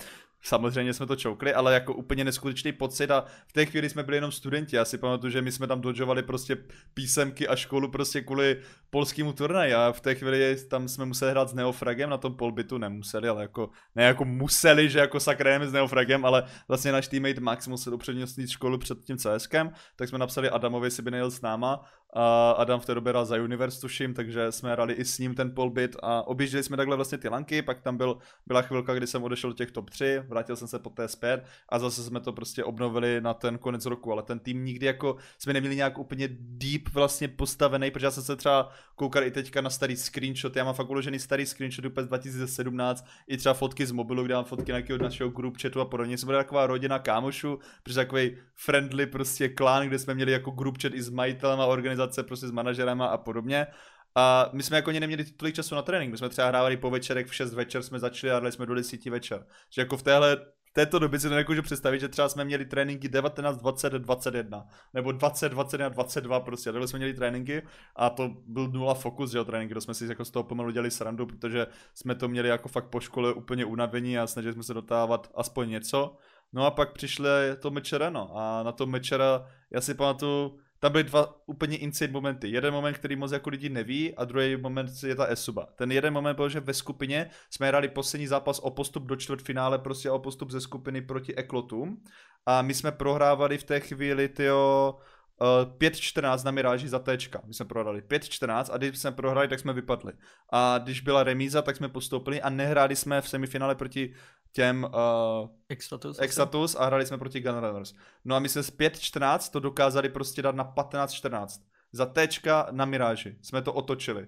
Samozřejmě jsme to čoukli, ale jako úplně neskutečný pocit a v té chvíli jsme byli jenom studenti. Já si pamatuju, že my jsme tam dodžovali prostě písemky a školu prostě kvůli polskému turnaji a v té chvíli tam jsme museli hrát s Neofragem, na tom polbitu nemuseli, ale jako, ne jako museli, že jako sakrém s Neofragem, ale vlastně náš teammate Max musel upřednostnit školu před tím CSkem, tak jsme napsali Adamovi, jestli by nejel s náma a Adam v té době hrál za Universe, tuším, takže jsme hrali i s ním ten polbit a objížděli jsme takhle vlastně ty lanky, pak tam byl, byla chvilka, kdy jsem odešel do těch top 3, vrátil jsem se po té zpět a zase jsme to prostě obnovili na ten konec roku, ale ten tým nikdy jako jsme neměli nějak úplně deep vlastně postavený, protože já jsem se třeba koukal i teďka na starý screenshot, já mám fakt uložený starý screenshot úplně z 2017, i třeba fotky z mobilu, kde mám fotky nějakého našeho group chatu a podobně, jsme byli taková rodina kámošů, protože takový friendly prostě klán, kde jsme měli jako group chat i s majitelem a organizace, prostě s manažerama a podobně. A my jsme jako neměli tolik času na trénink, my jsme třeba hrávali po večerek v 6 večer, jsme začali a dali jsme do 10 večer. Že jako v téhle této době si to nemůžu představit, že třeba jsme měli tréninky 19, 20, 21, nebo 20, 21, 22 prostě, takhle jsme měli tréninky a to byl nula fokus, že jo, tréninky, to jsme si jako z toho pomalu dělali srandu, protože jsme to měli jako fakt po škole úplně unavení a snažili jsme se dotávat aspoň něco. No a pak přišly to mečera, no a na to mečera, já si pamatuju, tam byly dva úplně insane momenty. Jeden moment, který moc jako lidi neví a druhý moment je ta Esuba. Ten jeden moment byl, že ve skupině jsme hráli poslední zápas o postup do čtvrtfinále, prostě o postup ze skupiny proti Eklotům a my jsme prohrávali v té chvíli, tyjo, Uh, 5-14 na Miráži za Tčka. My jsme prohrali 5-14 a když jsme prohrali, tak jsme vypadli. A když byla remíza, tak jsme postoupili a nehráli jsme v semifinále proti těm uh, Extatus, Extatus a hráli jsme proti Gunrunners. No a my jsme z 5-14 to dokázali prostě dát na 15-14. Za Tčka na Miráži. Jsme to otočili.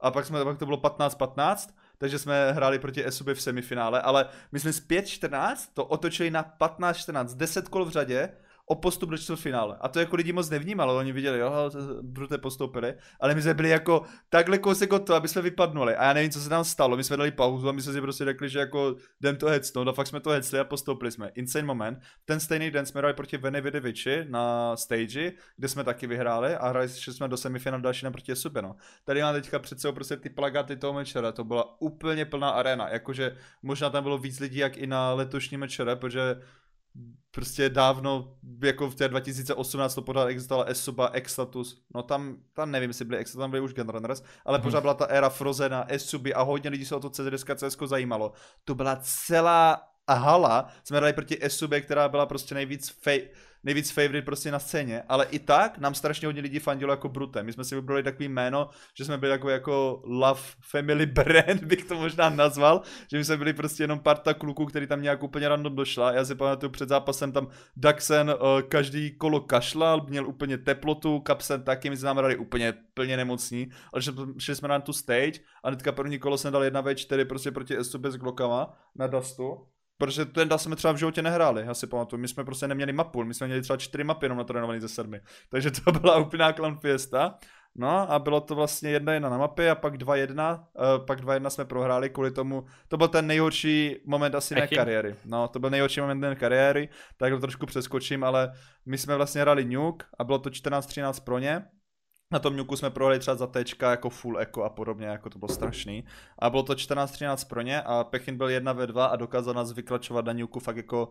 A pak, jsme, pak to bylo 15-15, takže jsme hráli proti Esuby v semifinále, ale my jsme z 5-14 to otočili na 15-14, 10 kol v řadě o postup do čtvrtfinále. A to jako lidi moc nevnímalo, oni viděli, jo, brute postoupili, ale my jsme byli jako takhle kousek od toho, aby jsme vypadnuli. A já nevím, co se tam stalo, my jsme dali pauzu a my jsme si prostě řekli, že jako jdem to hecnout a fakt jsme to hecli a postoupili jsme. Insane moment. Ten stejný den jsme hráli proti Vene Vidoviči na stage, kde jsme taky vyhráli a hráli jsme do semifinále další na proti Subě, no. Tady mám teďka před sebou prostě ty plagáty toho mečera, to byla úplně plná arena, jakože možná tam bylo víc lidí jak i na letošní mečere, protože prostě dávno, jako v té 2018 to pořád existovala Esuba, Extatus, no tam, tam nevím, jestli byly Extatus, tam byly už Gunrunners, ale pořád byla ta éra Frozena, Esuby a hodně lidí se o to CZSK CSK zajímalo. To byla celá hala, jsme dali proti Esubě, která byla prostě nejvíc fej, nejvíc favorite prostě na scéně, ale i tak nám strašně hodně lidí fandilo jako Brute. My jsme si vybrali takový jméno, že jsme byli jako, jako Love Family Brand, bych to možná nazval, že my jsme byli prostě jenom parta kluků, který tam nějak úplně random došla. Já si pamatuju před zápasem tam Daxen uh, každý kolo kašlal, měl úplně teplotu, Kapsen taky, my jsme nám dali úplně plně nemocní, ale šli jsme na tu stage a hnedka první kolo jsem dal 1v4 prostě proti SUB s Glokama na Dustu Protože ten jsme třeba v životě nehráli, já si pamatuju. My jsme prostě neměli mapu, my jsme měli třeba čtyři mapy jenom natrénovaný ze sedmi. Takže to byla úplná clown fiesta. No a bylo to vlastně jedna jedna na mapě a pak dva jedna, uh, pak dva jedna jsme prohráli kvůli tomu, to byl ten nejhorší moment asi mé kariéry. No, to byl nejhorší moment mé kariéry, tak to trošku přeskočím, ale my jsme vlastně hráli Nuke a bylo to 14-13 pro ně na tom Nuku jsme prohli třeba za tečka jako full eco a podobně, jako to bylo strašný. A bylo to 14-13 pro ně a Pechin byl 1 ve 2 a dokázal nás vyklačovat na Nuku fakt jako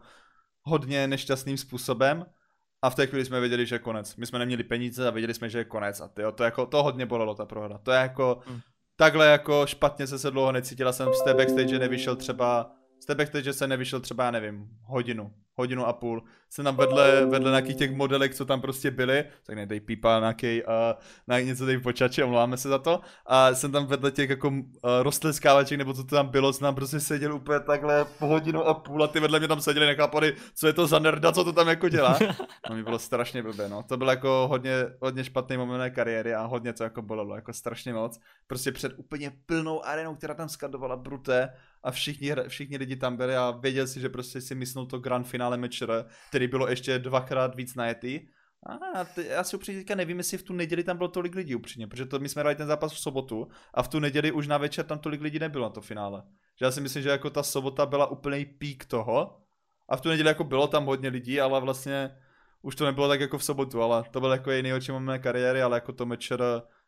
hodně nešťastným způsobem. A v té chvíli jsme věděli, že je konec. My jsme neměli peníze a věděli jsme, že je konec. A tyjo, to, jako, to hodně bolelo ta prohra. To je jako, hmm. takhle jako špatně se se dlouho necítila jsem z té backstage nevyšel třeba, z té backstage se nevyšel třeba, já nevím, hodinu hodinu a půl, jsem tam vedle, vedle nějakých těch modelek, co tam prostě byly, tak nedej pípa nějaký, uh, na něco tady počače, omlouváme se za to, a jsem tam vedle těch jako uh, rostleskávaček, nebo co to tam bylo, jsem tam prostě seděl úplně takhle po hodinu a půl a ty vedle mě tam seděli nechápali, co je to za nerda, co to tam jako dělá. No mi bylo strašně blbé, no. To byl jako hodně, hodně špatný moment mé kariéry a hodně to jako bolelo, jako strašně moc. Prostě před úplně plnou arenou, která tam skandovala bruté a všichni, všichni lidi tam byli a věděl si, že prostě si myslel to grand finále mečer, který bylo ještě dvakrát víc najetý. A ty, já si upřímně teďka nevím, jestli v tu neděli tam bylo tolik lidí upřímně, protože to my jsme hrali ten zápas v sobotu a v tu neděli už na večer tam tolik lidí nebylo na to finále. Že já si myslím, že jako ta sobota byla úplný pík toho a v tu neděli jako bylo tam hodně lidí, ale vlastně už to nebylo tak jako v sobotu, ale to byl jako její nejhorší moment kariéry, ale jako to mečer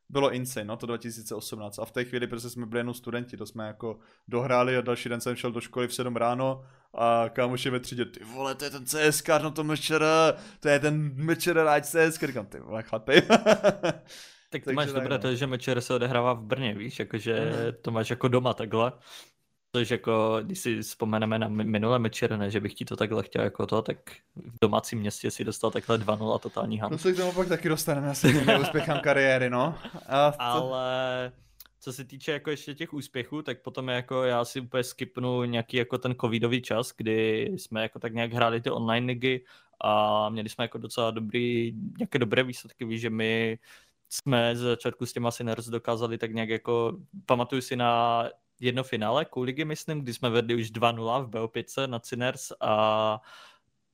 bylo insane, no, to 2018. A v té chvíli prostě jsme byli jenom studenti, to jsme jako dohráli a další den jsem šel do školy v 7 ráno a kámoši ve třídě, ty vole, to je ten CSK no to mečer, to je ten mečer ráč CSK, říkám, ty vole, chlapi. tak to máš dobré no. to, že mečer se odehrává v Brně, víš, jakože mm. to máš jako doma takhle. Což jako, když si vzpomeneme na minulé mečer, ne, že bych ti to takhle chtěl jako to, tak v domácím městě si dostal takhle 2-0 a totální ham. To se k tomu pak taky dostaneme asi neúspěchám kariéry, no. A to... Ale co se týče jako ještě těch úspěchů, tak potom jako já si úplně skipnu nějaký jako ten covidový čas, kdy jsme jako tak nějak hráli ty online ligy a měli jsme jako docela dobrý, nějaké dobré výsledky, víš, že my jsme z začátku s těma Sinners dokázali tak nějak jako, pamatuju si na jedno finále ligy, myslím, kdy jsme vedli už 2-0 v BO5 na Sinners a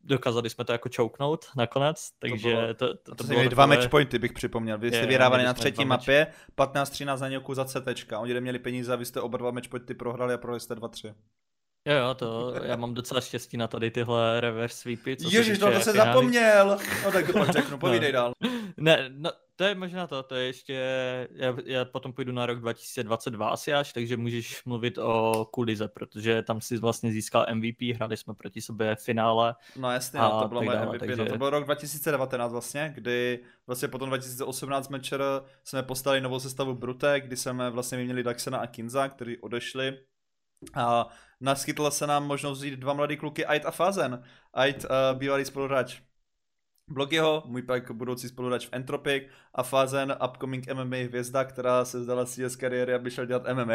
dokázali jsme to jako čouknout nakonec, takže to, to, to, to, to bylo dva takové... matchpointy, bych připomněl. Vy jste vyhrávali na třetí mapě, 15-13 za nějakou za CT. Oni měli peníze a vy jste oba dva matchpointy prohrali a prohrali jste 2-3. Jo, jo, to já mám docela štěstí na tady tyhle reverse sweepy. Co Ježiš, no to se zapomněl. No tak to pak řeknu, povídej no. dál. Ne, no, to je možná to, to je ještě, já, já potom půjdu na rok 2022 asi až, takže můžeš mluvit o Kulize, protože tam si vlastně získal MVP, hráli jsme proti sobě v finále. No jasně, no, to bylo moje MVP, takže... no, to byl rok 2019 vlastně, kdy vlastně potom 2018 mečer jsme postali novou sestavu Brute, kdy jsme vlastně měli Daxena a Kinza, kteří odešli a naskytla se nám možnost vzít dva mladý kluky, Ait a Fazen. Ait, uh, bývalý spoluhráč Blogyho, můj pak budoucí spoluhráč v Entropic a Fazen, upcoming MMA hvězda, která se zdala si z kariéry, aby šel dělat MMA.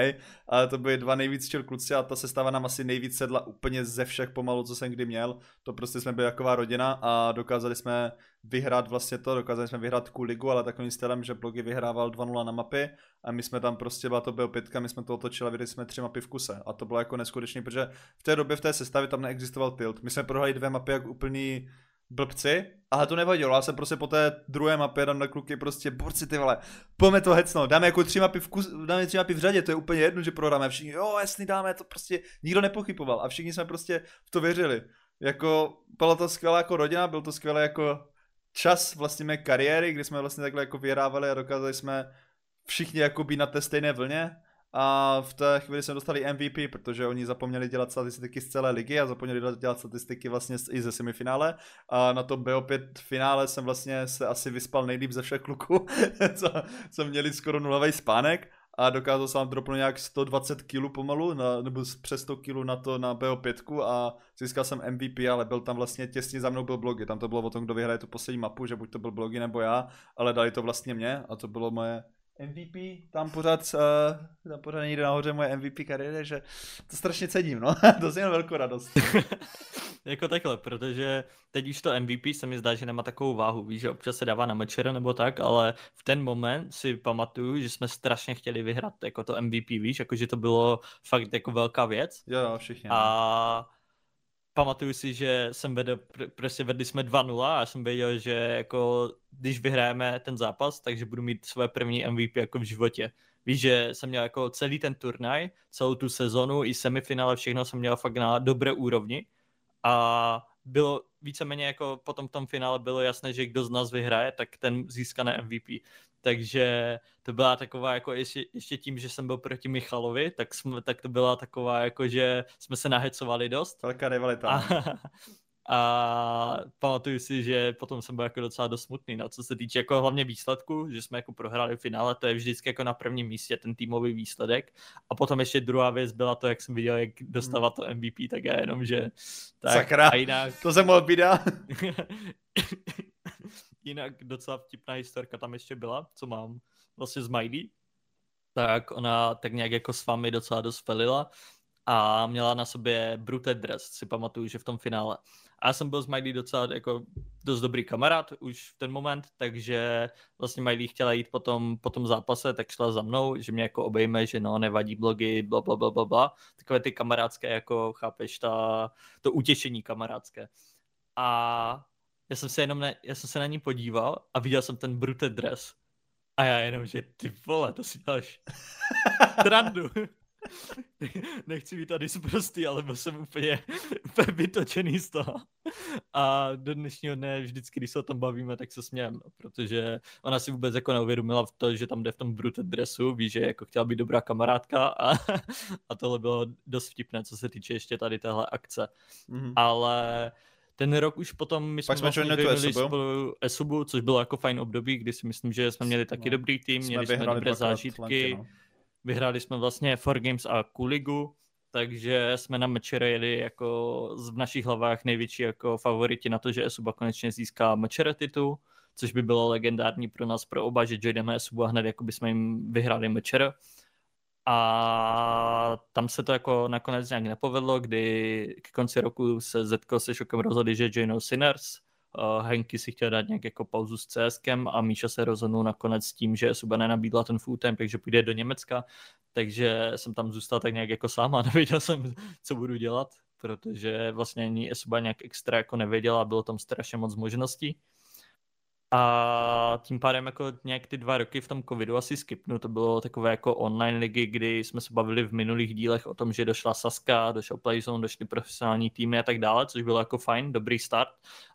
Ale to byly dva nejvíc čel kluci a ta sestava nám asi nejvíc sedla úplně ze všech pomalu, co jsem kdy měl. To prostě jsme byli taková rodina a dokázali jsme vyhrát vlastně to, dokázali jsme vyhrát tu ligu, ale takovým stylem, že Blogy vyhrával 2-0 na mapy a my jsme tam prostě, byla to byl pětka, my jsme to otočili a vyhráli jsme tři mapy v kuse a to bylo jako neskutečný, protože v té době v té sestavě tam neexistoval tilt. My jsme prohráli dvě mapy jak úplný blbci, ale to nevadilo, já jsem prostě po té druhé mapě dám na kluky prostě, borci ty vole, pojďme to hecnout, dáme jako tři mapy v, kus, dáme tři mapy v řadě, to je úplně jedno, že prohráme, všichni, jo jasný dáme, to prostě nikdo nepochyboval a všichni jsme prostě v to věřili. Jako, byla to skvělá jako rodina, byl to skvělé jako čas vlastně mé kariéry, kdy jsme vlastně takhle jako vyhrávali a dokázali jsme všichni jako být na té stejné vlně a v té chvíli jsme dostali MVP, protože oni zapomněli dělat statistiky z celé ligy a zapomněli dělat statistiky vlastně i ze semifinále. A na to BO5 finále jsem vlastně se asi vyspal nejlíp ze všech kluků, co, co měli skoro nulový spánek. A dokázal jsem dropnout nějak 120 kg pomalu, na, nebo přes 100 kg na to na BO5 a získal jsem MVP, ale byl tam vlastně těsně za mnou byl blogy, tam to bylo o tom, kdo vyhraje tu poslední mapu, že buď to byl blogy nebo já, ale dali to vlastně mě a to bylo moje MVP, tam pořád, uh, tam pořád někde nahoře moje MVP kariéry, že to strašně cením, no, to jen velkou radost. jako takhle, protože teď už to MVP se mi zdá, že nemá takovou váhu, víš, že občas se dává na mečer nebo tak, ale v ten moment si pamatuju, že jsme strašně chtěli vyhrát jako to MVP, víš, jako že to bylo fakt jako velká věc. Jo, jo, všichni. A no pamatuju si, že jsem vedl, prostě vedli jsme 2-0 a já jsem věděl, že jako když vyhrajeme ten zápas, takže budu mít své první MVP jako v životě. Víš, že jsem měl jako celý ten turnaj, celou tu sezonu i semifinále, všechno jsem měl fakt na dobré úrovni a bylo víceméně jako potom v tom finále bylo jasné, že kdo z nás vyhraje, tak ten získané MVP takže to byla taková jako ještě, ještě tím, že jsem byl proti Michalovi, tak, jsme, tak to byla taková jako, že jsme se nahecovali dost. Velká rivalita. A, a pamatuju si, že potom jsem byl jako docela dost smutný, no, co se týče jako hlavně výsledku, že jsme jako prohráli v finále, to je vždycky jako na prvním místě ten týmový výsledek. A potom ještě druhá věc byla to, jak jsem viděl, jak dostávat to MVP, tak já jenom, že... Tak, Sakra, a jinak... to jsem mohl být jinak docela vtipná historka tam ještě byla, co mám vlastně z Miley. Tak ona tak nějak jako s vámi docela dost felila a měla na sobě Brute dress, si pamatuju, že v tom finále. A já jsem byl s Miley docela jako dost dobrý kamarád už v ten moment, takže vlastně Miley chtěla jít po tom, po tom zápase, tak šla za mnou, že mě jako obejme, že no, nevadí blogy, bla, bla, bla, bla, bla. Takové ty kamarádské, jako chápeš, ta, to utěšení kamarádské. A já jsem se jenom na, já jsem se na ní podíval a viděl jsem ten Brute dress. A já jenom, že ty vole, to si dáš trandu. Nechci být tady zprostý, ale byl jsem úplně, úplně vytočený z toho. A do dnešního dne vždycky, když se o tom bavíme, tak se smějem, no, protože ona si vůbec jako neuvědomila v to, že tam jde v tom brute dressu, ví, že jako chtěla být dobrá kamarádka a, a tohle bylo dost vtipné, co se týče ještě tady téhle akce. Mm-hmm. Ale ten rok už potom my jsme, jsme vlastně vyvinuli spolu Esubu, což bylo jako fajn období, kdy si myslím, že jsme měli taky no. dobrý tým, jsme měli jsme dobré zážitky, no. Vyhráli jsme vlastně Four Games a Kuligu takže jsme na Mečere jeli jako v našich hlavách největší jako favoriti na to, že Esuba konečně získá Mečere titul, což by bylo legendární pro nás, pro oba, že joineme Esubu a hned jako by jsme jim vyhráli Mečere. A tam se to jako nakonec nějak nepovedlo, kdy k konci roku se Zetko se Šokem rozhodli, že joinou Sinners, uh, Henky si chtěl dát nějak jako pauzu s CSkem a Míša se rozhodnul nakonec s tím, že Suba nenabídla ten full time, takže půjde do Německa, takže jsem tam zůstal tak nějak jako sám a nevěděl jsem, co budu dělat, protože vlastně ani Suba nějak extra jako nevěděla bylo tam strašně moc možností. A tím pádem jako nějak ty dva roky v tom covidu asi skipnu, to bylo takové jako online ligy, kdy jsme se bavili v minulých dílech o tom, že došla Saska, došel Playzone, došly profesionální týmy a tak dále, což bylo jako fajn, dobrý start,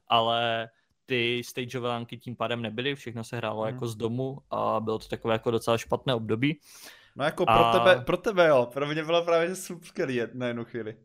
ale ty stageové lanky tím pádem nebyly, všechno se hrálo hmm. jako z domu a bylo to takové jako docela špatné období. No jako pro, a... tebe, pro tebe jo, pro mě bylo právě super na jednu chvíli.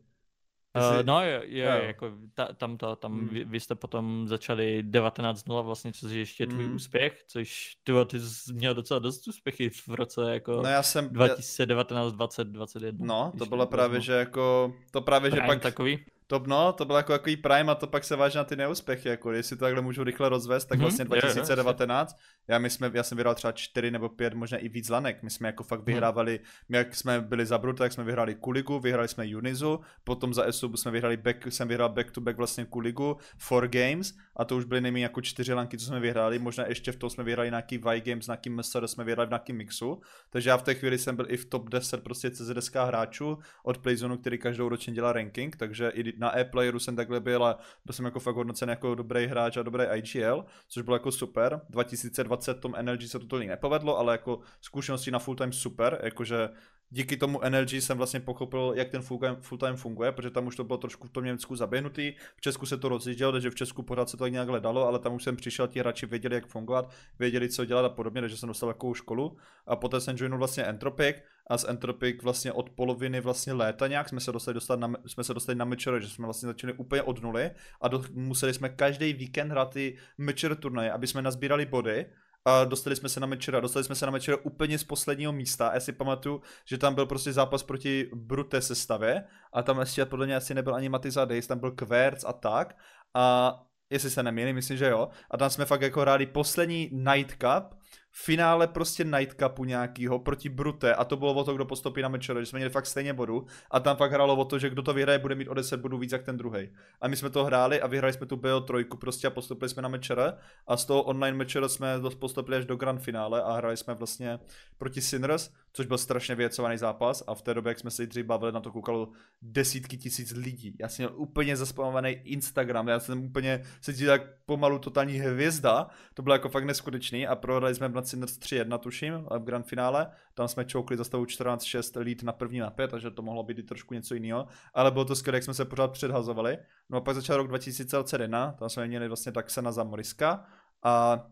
Uh, no je, je no. jako ta, tam, to, tam hmm. vy, vy, jste potom začali 19-0 vlastně, což je ještě tvůj hmm. úspěch, což ty, ty jsi měl docela dost úspěchy v roce jako no já jsem, 2019, 20, 21. No, to bylo právě, že jako, to právě, Prime že pak... takový? To, no, to byl jako takový prime a to pak se váží na ty neúspěchy, jako jestli to takhle můžu rychle rozvést, tak mhm, vlastně 2019, já, my jsme, já jsem vyhrál třeba 4 nebo 5, možná i víc lanek, my jsme jako fakt mhm. vyhrávali, my jak jsme byli za Bruta, tak jsme vyhráli Kuligu, vyhráli jsme Unizu, potom za ESU jsme vyhráli back, jsem vyhrál back to back vlastně Kuligu, Four Games a to už byly nejméně jako čtyři lanky, co jsme vyhráli, možná ještě v tom jsme vyhráli nějaký Y Games, nějaký MSR jsme vyhráli v nějakým mixu, takže já v té chvíli jsem byl i v top 10 prostě CZSK hráčů od Playzone, který každou ročně dělá ranking, takže i na e-playeru jsem takhle byl a byl jsem jako fakt hodnocen jako dobrý hráč a dobrý IGL, což bylo jako super. 2020 tom NLG se to tolik nepovedlo, ale jako zkušenosti na full time super, jakože díky tomu NLG jsem vlastně pochopil, jak ten full time, full time funguje, protože tam už to bylo trošku v tom Německu zaběhnutý. V Česku se to rozjíždělo, takže v Česku pořád se to nějak hledalo, ale tam už jsem přišel, ti hráči věděli, jak fungovat, věděli, co dělat a podobně, takže jsem dostal takovou školu. A poté jsem joinul vlastně Entropic a z Entropic vlastně od poloviny vlastně léta nějak jsme se dostali, dostat na, jsme se dostali na Mature, že jsme vlastně začali úplně od nuly a do, museli jsme každý víkend hrát ty Mature turnaje, aby jsme nazbírali body a dostali jsme se na Mečera, dostali jsme se na Mečera úplně z posledního místa. Já si pamatuju, že tam byl prostě zápas proti Brute sestavě a tam ještě podle mě asi nebyl ani Matiza Days, tam byl Kverc a tak. A jestli se nemýlím, myslím, že jo. A tam jsme fakt jako hráli poslední Night Cup finále prostě Night Cupu nějakýho proti Brute a to bylo o to, kdo postupí na mečer, že jsme měli fakt stejně bodu a tam fakt hrálo o to, že kdo to vyhraje, bude mít o 10 bodů víc jak ten druhý. A my jsme to hráli a vyhráli jsme tu BO3 prostě a postupili jsme na mečere a z toho online mečera jsme postupili až do grand finále a hráli jsme vlastně proti Sinners, což byl strašně věcovaný zápas a v té době, jak jsme se dřív bavili, na to koukalo desítky tisíc lidí. Já jsem měl úplně zaspamovaný Instagram, já jsem úplně se cítil jak pomalu totální hvězda, to bylo jako fakt neskutečný a prohrali jsme nad Sinners 3-1 tuším v grand finále, tam jsme čoukli za stavu 14-6 lead na první mapě, takže to mohlo být i trošku něco jiného, ale bylo to skvělé, jak jsme se pořád předhazovali. No a pak začal rok 2021, tam jsme měli vlastně tak se na Zamoriska a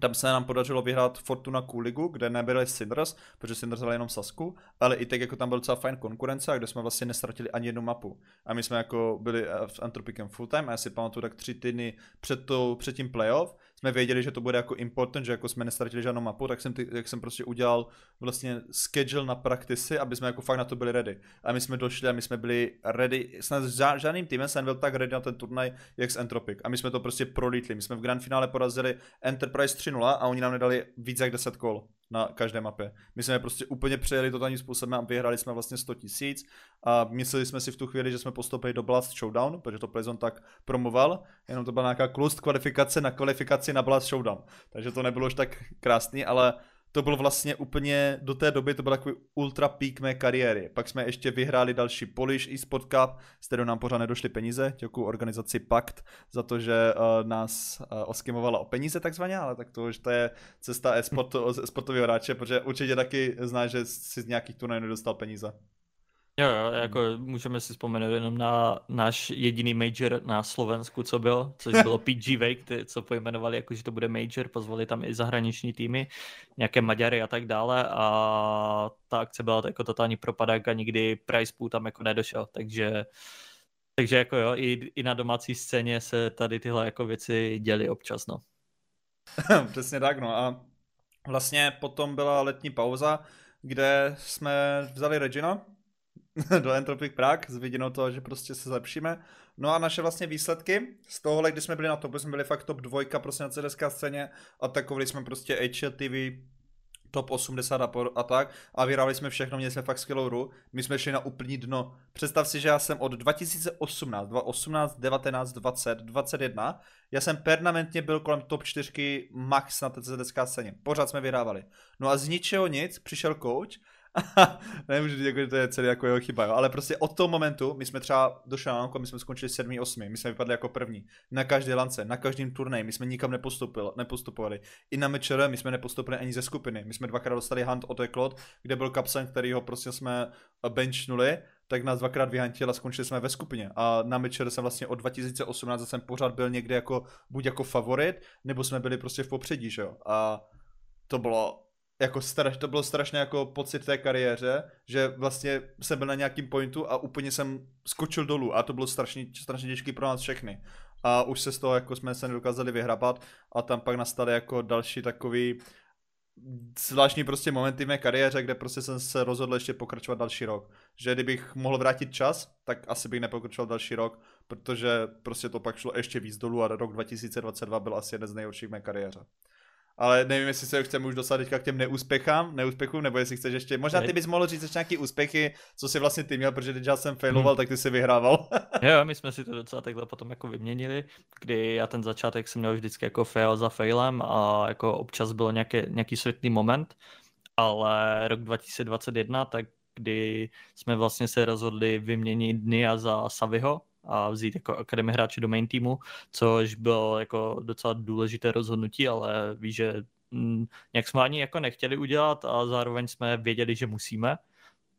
tam se nám podařilo vyhrát Fortuna Q ligu, kde nebyli Sinners, protože Sinners jenom Sasku, ale i tak jako tam byl docela fajn konkurence, kde jsme vlastně nestratili ani jednu mapu. A my jsme jako byli v Antropicem full time a já si pamatuju tak tři týdny před, to, před tím playoff, jsme věděli, že to bude jako important, že jako jsme nestratili žádnou mapu, tak jsem, ty, jak jsem prostě udělal vlastně schedule na praktisy, aby jsme jako fakt na to byli ready. A my jsme došli a my jsme byli ready, snad s žádným týmem jsem byl tak ready na ten turnaj, jak s Entropic. A my jsme to prostě prolítli. My jsme v grand finále porazili Enterprise 3-0 a oni nám nedali víc jak 10 kol na každé mapě. My jsme prostě úplně přejeli totálním způsobem a vyhrali jsme vlastně 100 tisíc a mysleli jsme si v tu chvíli, že jsme postoupili do Blast Showdown, protože to Playzone tak promoval, jenom to byla nějaká closed kvalifikace na kvalifikaci na Blast Showdown. Takže to nebylo už tak krásný, ale to byl vlastně úplně, do té doby to byl takový ultra peak mé kariéry. Pak jsme ještě vyhráli další Polish eSport Cup, z kterého nám pořád nedošly peníze. Děkuji organizaci Pakt za to, že uh, nás uh, oskimovala o peníze takzvaně, ale tak to už to je cesta e-sport, sportového hráče, protože určitě taky znáš, že si z nějakých turnajů nedostal peníze. Jo, jo, jako můžeme si vzpomenout jenom na náš jediný major na Slovensku, co byl, což bylo PG Wake, co pojmenovali jako, že to bude major, pozvali tam i zahraniční týmy, nějaké Maďary a tak dále a ta akce byla jako totální propadák a nikdy price pool tam jako nedošel, takže takže jako jo, i, i na domácí scéně se tady tyhle jako věci děly občas, no. Přesně tak, no a vlastně potom byla letní pauza, kde jsme vzali Regina, do Entropic Prague s vidinou toho, že prostě se zlepšíme. No a naše vlastně výsledky z tohohle, kdy jsme byli na topu, jsme byli fakt top dvojka prostě na CDSK scéně, atakovali jsme prostě HLTV, top 80 a, por, a tak a vyhráli jsme všechno, měli jsme fakt skvělou hru. My jsme šli na úplný dno. Představ si, že já jsem od 2018, 2018, 19, 20, 21, já jsem permanentně byl kolem top 4 max na TCDSK scéně. Pořád jsme vyhrávali. No a z ničeho nic přišel coach Nemůžu říct, jako, že to je celý jako jeho chyba, jo. ale prostě od toho momentu, my jsme třeba došli na my jsme skončili 7. 8. My jsme vypadli jako první. Na každé lance, na každém turnaji, my jsme nikam nepostupovali. I na mečere my jsme nepostupili ani ze skupiny. My jsme dvakrát dostali hunt od Eklot, kde byl kapsen, který ho prostě jsme benchnuli, tak nás dvakrát vyhantil a skončili jsme ve skupině. A na mečere jsem vlastně od 2018 jsem pořád byl někde jako, buď jako favorit, nebo jsme byli prostě v popředí, že jo. A to bylo jako straš, to bylo strašně jako pocit té kariéře, že vlastně jsem byl na nějakým pointu a úplně jsem skočil dolů a to bylo strašně, strašně těžké pro nás všechny. A už se z toho jako jsme se nedokázali vyhrabat a tam pak nastaly jako další takový zvláštní prostě momenty v mé kariéře, kde prostě jsem se rozhodl ještě pokračovat další rok. Že kdybych mohl vrátit čas, tak asi bych nepokračoval další rok, protože prostě to pak šlo ještě víc dolů a rok 2022 byl asi jeden z nejhorších mé kariéře ale nevím, jestli se chceme už dostat teďka k těm neúspěchám, neúspěchům, nebo jestli chceš ještě, možná ty bys mohl říct ještě nějaký úspěchy, co si vlastně ty měl, protože teď já jsem failoval, hmm. tak ty si vyhrával. jo, my jsme si to docela takhle potom jako vyměnili, kdy já ten začátek jsem měl vždycky jako fail za failem a jako občas byl nějaký, nějaký světlý moment, ale rok 2021, tak kdy jsme vlastně se rozhodli vyměnit Nia za Saviho, a vzít jako akademie hráče do main týmu, což bylo jako docela důležité rozhodnutí, ale víš, že mm, nějak jsme ani jako nechtěli udělat a zároveň jsme věděli, že musíme.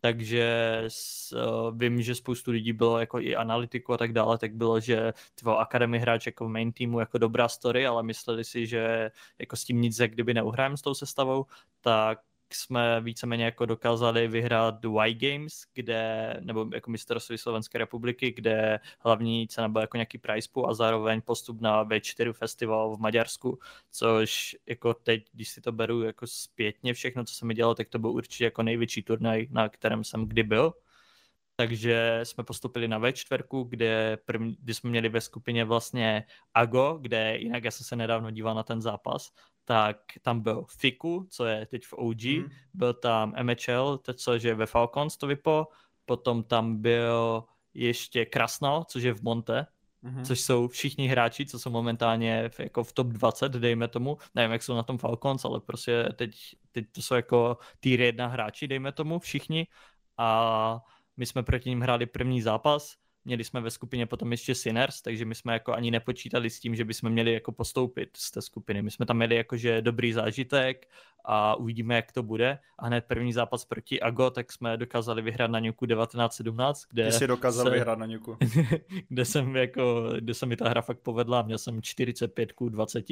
Takže s, uh, vím, že spoustu lidí bylo jako i analytiku a tak dále, tak bylo, že tvoj akademie hráč jako v main týmu jako dobrá story, ale mysleli si, že jako s tím nic, jak kdyby neuhrajeme s tou sestavou, tak jsme víceméně jako dokázali vyhrát Y Games, kde, nebo jako mistrovství Slovenské republiky, kde hlavní cena byla jako nějaký prize pool a zároveň postup na V4 festival v Maďarsku, což jako teď, když si to beru jako zpětně všechno, co se mi dělalo, tak to byl určitě jako největší turnaj, na kterém jsem kdy byl takže jsme postupili na V4, kde, první, kdy jsme měli ve skupině vlastně Ago, kde jinak já jsem se nedávno díval na ten zápas, tak tam byl Fiku, co je teď v OG, mm. byl tam MHL, teď což je ve Falcons to vypo, potom tam byl ještě Krasnal, což je v Monte, mm-hmm. což jsou všichni hráči, co jsou momentálně v, jako v top 20, dejme tomu. Nevím, jak jsou na tom Falcons, ale prostě teď, teď to jsou jako tier 1 hráči, dejme tomu, všichni. A my jsme proti ním hráli první zápas, měli jsme ve skupině potom ještě Sinners, takže my jsme jako ani nepočítali s tím, že bychom měli jako postoupit z té skupiny. My jsme tam měli jakože dobrý zážitek a uvidíme, jak to bude. A hned první zápas proti Ago, tak jsme dokázali vyhrát na Nuku 1917, kde... Ty jsi dokázal se... vyhrát na Nuku. kde jsem jako, kde se mi ta hra fakt povedla, měl jsem 45 k 20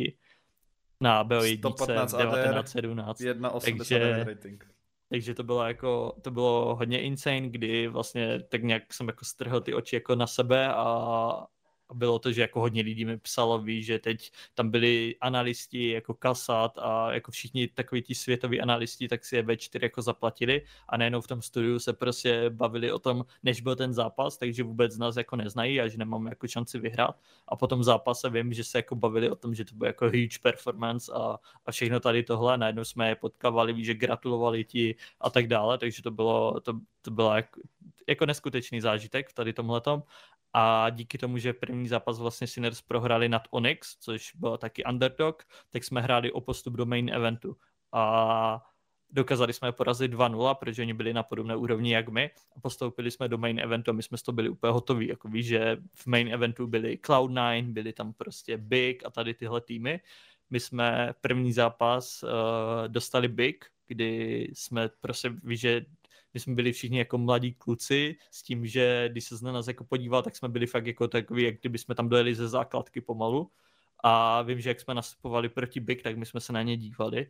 na BO1 1917. 1,80 takže... rating. Takže to bylo jako, to bylo hodně insane, kdy vlastně tak nějak jsem jako strhl ty oči jako na sebe a a bylo to, že jako hodně lidí mi psalo, ví, že teď tam byli analisti jako Kasat a jako všichni takový ti světoví analisti, tak si je V4 jako zaplatili a nejenom v tom studiu se prostě bavili o tom, než byl ten zápas, takže vůbec nás jako neznají a že nemáme jako šanci vyhrát. A potom zápase vím, že se jako bavili o tom, že to byl jako huge performance a, a všechno tady tohle. Najednou jsme je potkávali, ví, že gratulovali ti a tak dále, takže to bylo, to, to bylo jako, jako neskutečný zážitek v tady tomhletom a díky tomu, že první zápas vlastně Sinners prohrali nad Onyx, což byl taky underdog, tak jsme hráli o postup do main eventu. A dokázali jsme porazit 2-0, protože oni byli na podobné úrovni jak my a postoupili jsme do main eventu a my jsme z toho byli úplně hotoví. Jako víš, že v main eventu byli Cloud9, byli tam prostě Big a tady tyhle týmy. My jsme první zápas uh, dostali Big, kdy jsme prostě, víš, že my jsme byli všichni jako mladí kluci s tím, že když se na nás jako podíval, tak jsme byli fakt jako takový, jak kdyby jsme tam dojeli ze základky pomalu. A vím, že jak jsme nastupovali proti Big, tak my jsme se na ně dívali.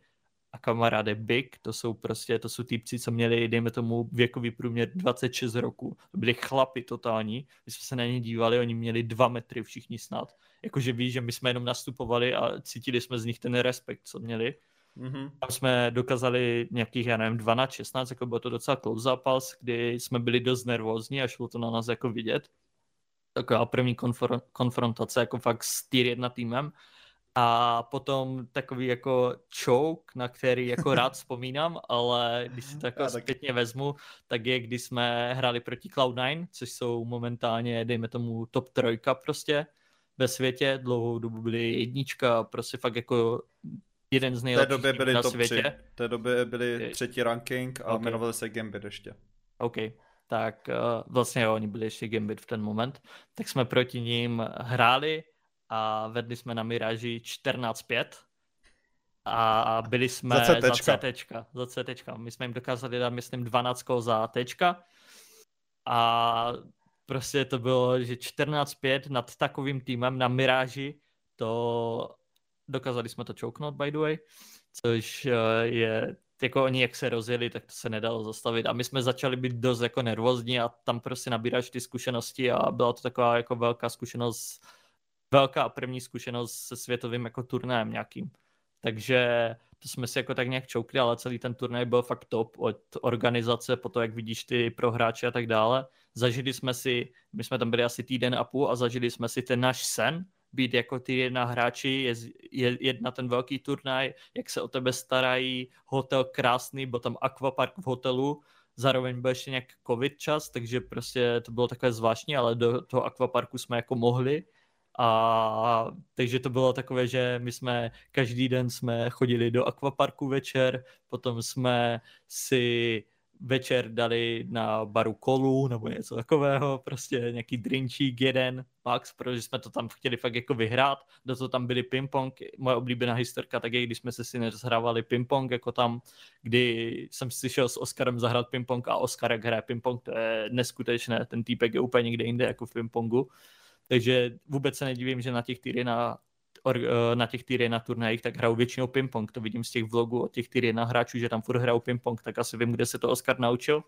A kamaráde Big, to jsou prostě, to jsou týpci, co měli, dejme tomu, věkový průměr 26 roku. To byli chlapi totální. My jsme se na ně dívali, oni měli dva metry všichni snad. Jakože ví, že my jsme jenom nastupovali a cítili jsme z nich ten respekt, co měli Mm-hmm. Tam jsme dokázali nějakých, já nevím, 12, 16, jako byl to docela close zápas, kdy jsme byli dost nervózní a šlo to na nás jako vidět. Taková první konfron- konfrontace jako fakt s tier 1 týmem. A potom takový jako choke, na který jako rád vzpomínám, ale když si to jako zpětně vezmu, tak je, když jsme hráli proti Cloud9, což jsou momentálně, dejme tomu, top trojka prostě ve světě, dlouhou dobu byli jednička, prostě fakt jako jeden z nejlepších té době byli na top světě. 3. V té době byli třetí ranking a okay. jmenovali se Gambit ještě. OK, tak uh, vlastně jo, oni byli ještě Gambit v ten moment. Tak jsme proti ním hráli a vedli jsme na Miraži 14-5 a byli jsme za CT. Za za. My jsme jim dokázali dát, myslím, 12 za T. A prostě to bylo, že 14-5 nad takovým týmem na Miráži, to dokázali jsme to chouknout, by the way, což eh, je, jako oni jak se rozjeli, tak to se nedalo zastavit a my jsme začali být dost jako nervózní a tam prostě nabíráš ty zkušenosti a byla to taková jako velká zkušenost, velká první zkušenost se světovým jako turnajem nějakým. Takže to jsme si jako tak nějak čoukli, ale celý ten turnaj byl fakt top od organizace, po to, jak vidíš ty prohráče a tak dále. Zažili jsme si, my jsme tam byli asi týden a půl a zažili jsme si ten náš sen, být jako ty jedna hráči, je, je, je na ten velký turnaj, jak se o tebe starají, hotel krásný, byl tam aquapark v hotelu, zároveň byl ještě nějak covid čas, takže prostě to bylo takové zvláštní, ale do toho aquaparku jsme jako mohli, a takže to bylo takové, že my jsme každý den jsme chodili do akvaparku večer, potom jsme si večer dali na baru kolu nebo něco takového, prostě nějaký drinčík jeden, max, protože jsme to tam chtěli fakt jako vyhrát, do toho tam byli ping-pong, moje oblíbená historka tak je, když jsme se si nezhrávali ping-pong, jako tam, kdy jsem si šel s Oskarem zahrát ping-pong a Oskar jak hraje ping-pong, to je neskutečné, ten týpek je úplně někde jinde jako v ping-pongu, takže vůbec se nedivím, že na těch týry na, na těch týry na turnajích tak hrajou většinou ping-pong. To vidím z těch vlogů od těch týry na hráčů, že tam furt hrajou ping-pong, tak asi vím, kde se to Oscar naučil.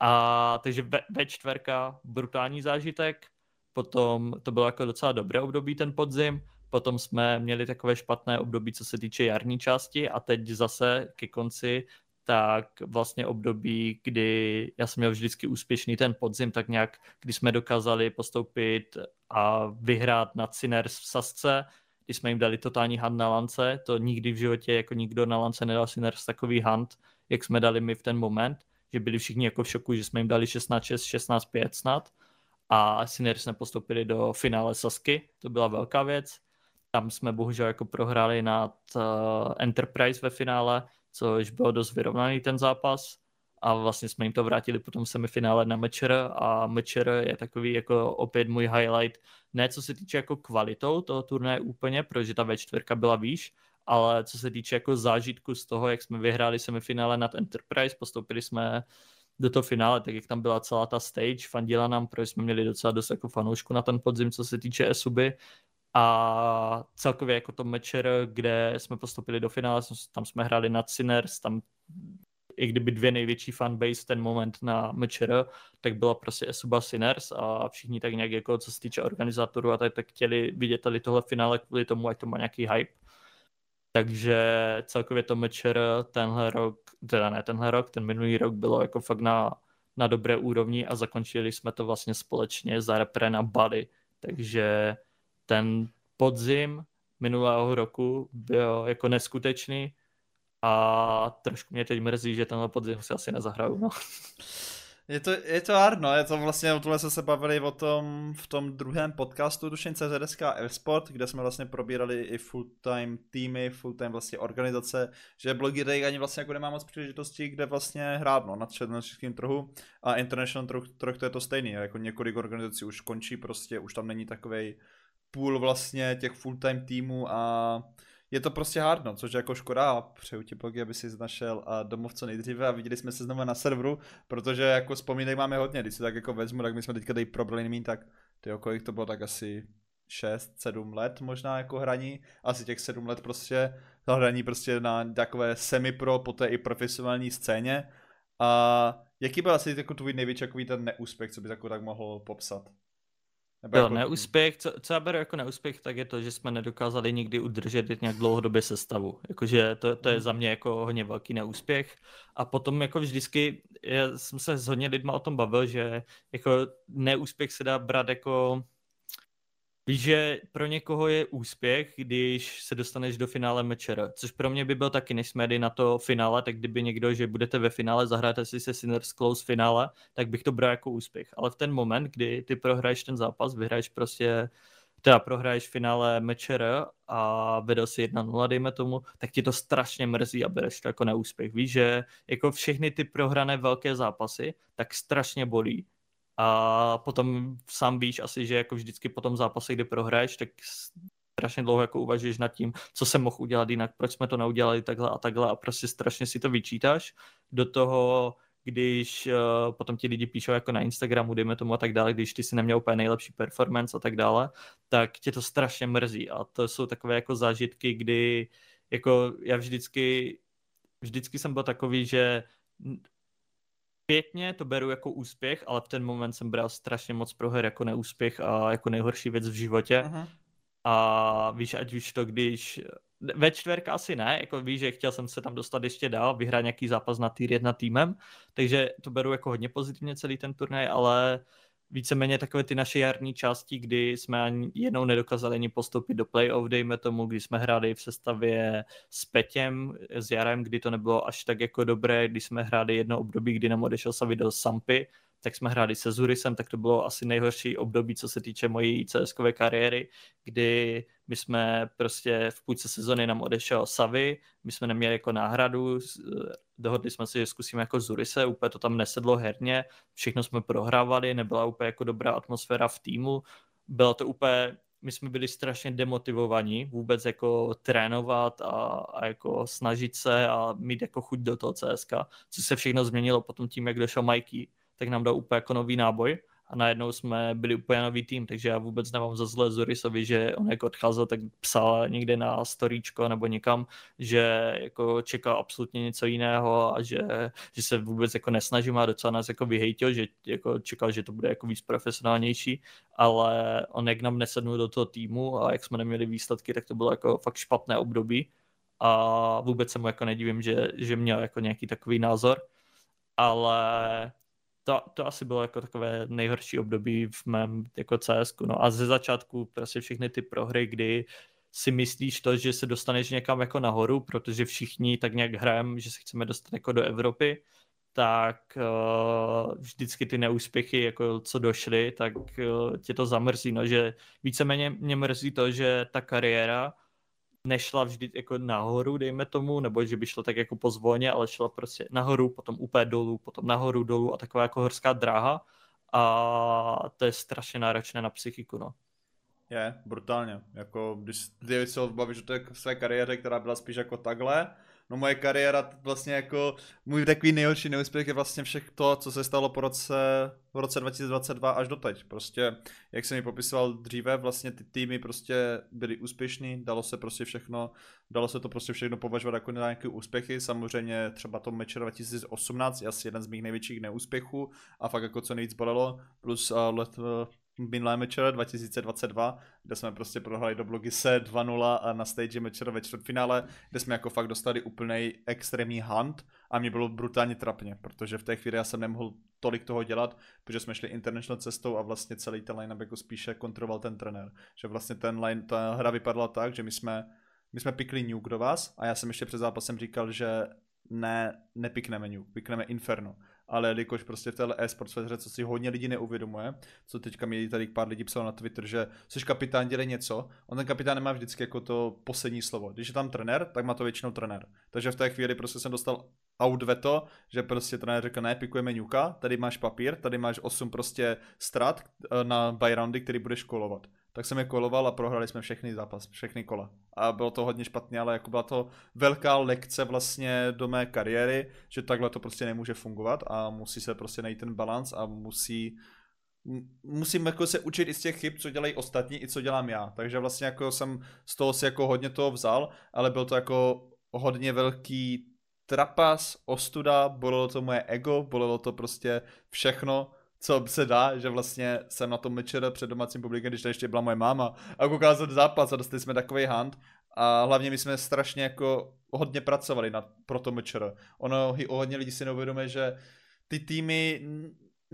A takže ve, ve čtverka brutální zážitek, potom to bylo jako docela dobré období ten podzim, potom jsme měli takové špatné období, co se týče jarní části a teď zase ke konci tak vlastně období, kdy já jsem měl vždycky úspěšný ten podzim, tak nějak, když jsme dokázali postoupit a vyhrát na Sinners v Sasce, když jsme jim dali totální hand na lance, to nikdy v životě jako nikdo na lance nedal Sinners takový hand, jak jsme dali my v ten moment, že byli všichni jako v šoku, že jsme jim dali 16-6, 16-5 snad a Sinners nepostoupili do finále Sasky, to byla velká věc. Tam jsme bohužel jako prohráli nad uh, Enterprise ve finále, což bylo dost vyrovnaný ten zápas. A vlastně jsme jim to vrátili potom v semifinále na Mečer. A Mečer je takový jako opět můj highlight, ne co se týče jako kvalitou toho turnaje úplně, protože ta V4 byla výš, ale co se týče jako zážitku z toho, jak jsme vyhráli semifinále nad Enterprise, postoupili jsme do toho finále, tak jak tam byla celá ta stage, fandila nám, protože jsme měli docela dost jako fanoušku na ten podzim, co se týče Esuby a celkově jako to mečer, kde jsme postupili do finále, tam jsme hráli na Sinners, tam i kdyby dvě největší fanbase ten moment na mečer, tak byla prostě Esuba Sinners a všichni tak nějak jako co se týče organizátorů a tak, tak chtěli vidět tady tohle finále kvůli tomu, ať to má nějaký hype. Takže celkově to mečer tenhle rok, teda ne tenhle rok, ten minulý rok bylo jako fakt na, na dobré úrovni a zakončili jsme to vlastně společně za repre na Bali. Takže ten podzim minulého roku byl jako neskutečný a trošku mě teď mrzí, že tenhle podzim si asi nezahraju. No. Je to, je to hard, no, je to vlastně, o tomhle jsme se bavili o tom v tom druhém podcastu Dušen CZSK Sport, kde jsme vlastně probírali i full-time týmy, full-time vlastně organizace, že blogy ani vlastně jako nemá moc příležitostí, kde vlastně hrát, no, na, českém trhu a international trh, trh to je to stejný, jako několik organizací už končí prostě, už tam není takovej půl vlastně těch full-time týmů a je to prostě hard, no, což je jako škoda. Přeju ti blogy, aby si našel a domov co nejdříve a viděli jsme se znovu na serveru, protože jako vzpomínek máme hodně, když si tak jako vezmu, tak my jsme teďka tady probrali mít, tak ty kolik to bylo, tak asi 6-7 let možná jako hraní, asi těch 7 let prostě hraní prostě na takové semi-pro, poté i profesionální scéně. A jaký byl asi jako tvůj největší takový ten neúspěch, co bys jako tak mohl popsat? Nebo jo, jako... neúspěch, co, co já beru jako neúspěch, tak je to, že jsme nedokázali nikdy udržet nějak dlouhodobě sestavu. Jakože to, to je za mě jako hodně velký neúspěch. A potom jako vždycky, já jsem se s hodně lidma o tom bavil, že jako neúspěch se dá brát jako Víš, že pro někoho je úspěch, když se dostaneš do finále mečera, což pro mě by byl taky, než jsme na to finále, tak kdyby někdo, že budete ve finále, zahráte si se Sinners Close finále, tak bych to bral jako úspěch. Ale v ten moment, kdy ty prohraješ ten zápas, vyhraješ prostě teda prohraješ finále mečera a vedel si 1-0, dejme tomu, tak ti to strašně mrzí a bereš to jako neúspěch. Víš, že jako všechny ty prohrané velké zápasy, tak strašně bolí a potom sám víš asi, že jako vždycky po tom zápase, kdy prohraješ, tak strašně dlouho jako uvažuješ nad tím, co jsem mohl udělat jinak, proč jsme to neudělali takhle a takhle a prostě strašně si to vyčítáš. Do toho, když uh, potom ti lidi píšou jako na Instagramu, dejme tomu a tak dále, když ty si neměl úplně nejlepší performance a tak dále, tak tě to strašně mrzí a to jsou takové jako zážitky, kdy jako já vždycky vždycky jsem byl takový, že zpětně to beru jako úspěch, ale v ten moment jsem bral strašně moc proher jako neúspěch a jako nejhorší věc v životě. Uh-huh. A víš, ať už to když... Ve čtverka asi ne, jako víš, že chtěl jsem se tam dostat ještě dál, vyhrát nějaký zápas na týr jedna týmem, takže to beru jako hodně pozitivně celý ten turnaj, ale uh, víceméně takové ty naše jarní části, kdy jsme ani jednou nedokázali ani postoupit do playoff, dejme tomu, kdy jsme hráli v sestavě s Petěm, s Jarem, kdy to nebylo až tak jako dobré, když jsme hráli jedno období, kdy nám odešel Savi do Sampy, tak jsme hráli se Zurisem, tak to bylo asi nejhorší období, co se týče mojí cs kariéry, kdy my jsme prostě v půlce sezony nám odešel Savy, my jsme neměli jako náhradu, dohodli jsme si, že zkusíme jako Zurise, úplně to tam nesedlo herně, všechno jsme prohrávali, nebyla úplně jako dobrá atmosféra v týmu, bylo to úplně my jsme byli strašně demotivovaní vůbec jako trénovat a, a jako snažit se a mít jako chuť do toho CSK, co se všechno změnilo potom tím, jak došel Mikey, tak nám dal úplně jako nový náboj a najednou jsme byli úplně nový tým, takže já vůbec nemám za zlé Zurisovi, že on jako odcházel, tak psal někde na storíčko nebo někam, že jako čekal absolutně něco jiného a že, že se vůbec jako nesnažím a docela nás jako vyhejtil, že jako čekal, že to bude jako víc profesionálnější, ale on jak nám nesednul do toho týmu a jak jsme neměli výsledky, tak to bylo jako fakt špatné období a vůbec se mu jako nedivím, že, že měl jako nějaký takový názor, ale to, to asi bylo jako takové nejhorší období v mém jako CS. No a ze začátku prostě všechny ty prohry, kdy si myslíš to, že se dostaneš někam jako nahoru, protože všichni tak nějak hrajeme, že se chceme dostat jako do Evropy, tak uh, vždycky ty neúspěchy, jako co došly, tak uh, tě to zamrzí, no, že víceméně mě mrzí to, že ta kariéra nešla vždy jako nahoru, dejme tomu, nebo že by šla tak jako pozvolně, ale šla prostě nahoru, potom úplně dolů, potom nahoru, dolů a taková jako horská dráha a to je strašně náročné na psychiku, no. Je, brutálně. Jako, když se bavíš o té své kariéře, která byla spíš jako takhle, no moje kariéra vlastně jako, můj takový nejhorší neúspěch je vlastně všech to, co se stalo po roce, v roce 2022 až doteď. Prostě, jak jsem mi popisoval dříve, vlastně ty týmy prostě byly úspěšný, dalo se prostě všechno, dalo se to prostě všechno považovat jako nějaké úspěchy. Samozřejmě třeba to meč 2018 je asi jeden z mých největších neúspěchů a fakt jako co nejvíc bolelo, plus uh, let, uh, minulé mečere 2022, kde jsme prostě prohráli do blogy se 2-0 a na stage mečere ve čtvrtfinále, kde jsme jako fakt dostali úplný extrémní hunt a mě bylo brutálně trapně, protože v té chvíli já jsem nemohl tolik toho dělat, protože jsme šli international cestou a vlastně celý ten line jako spíše kontroloval ten trenér. Že vlastně ten line, ta hra vypadala tak, že my jsme, my jsme pikli nuke do vás a já jsem ještě před zápasem říkal, že ne, nepikneme nuke, pikneme inferno ale jelikož prostě v téhle e-sport hře, co si hodně lidí neuvědomuje, co teďka mi tady pár lidí psalo na Twitter, že jsi kapitán, dělej něco, on ten kapitán nemá vždycky jako to poslední slovo. Když je tam trenér, tak má to většinou trenér. Takže v té chvíli prostě jsem dostal out veto, že prostě trenér řekl, ne, pikujeme ňuka, tady máš papír, tady máš 8 prostě strat eh, na buy roundy, který budeš kolovat tak jsem je koloval a prohrali jsme všechny zápas, všechny kola. A bylo to hodně špatně, ale jako byla to velká lekce vlastně do mé kariéry, že takhle to prostě nemůže fungovat a musí se prostě najít ten balans a musí musím jako se učit i z těch chyb, co dělají ostatní, i co dělám já. Takže vlastně jako jsem z toho si jako hodně toho vzal, ale byl to jako hodně velký trapas, ostuda, bolelo to moje ego, bolelo to prostě všechno, co se dá, že vlastně jsem na tom mečer před domácím publikem, když to ještě byla moje máma a koukal jsem zápas a dostali jsme takový hand a hlavně my jsme strašně jako hodně pracovali na, pro to mečer. Ono hodně lidí si neuvědomuje, že ty týmy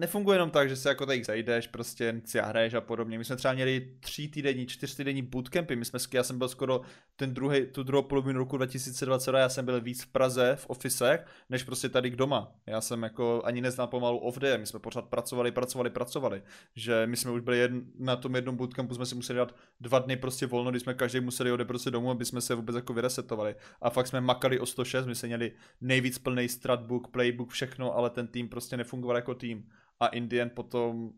nefunguje jenom tak, že se jako tady zajdeš, prostě si hraješ a podobně. My jsme třeba měli tři týdenní, čtyři týdenní bootcampy, my jsme, já jsem byl skoro ten druhý, tu druhou polovinu roku 2020, já jsem byl víc v Praze, v ofisech, než prostě tady k doma. Já jsem jako ani neznal pomalu off day, my jsme pořád pracovali, pracovali, pracovali. Že my jsme už byli jedn, na tom jednom bootcampu, jsme si museli dát dva dny prostě volno, kdy jsme každý museli odejít prostě domů, aby jsme se vůbec jako vyresetovali. A fakt jsme makali o 106, my jsme měli nejvíc plný stratbook, playbook, všechno, ale ten tým prostě nefungoval jako tým a Indian potom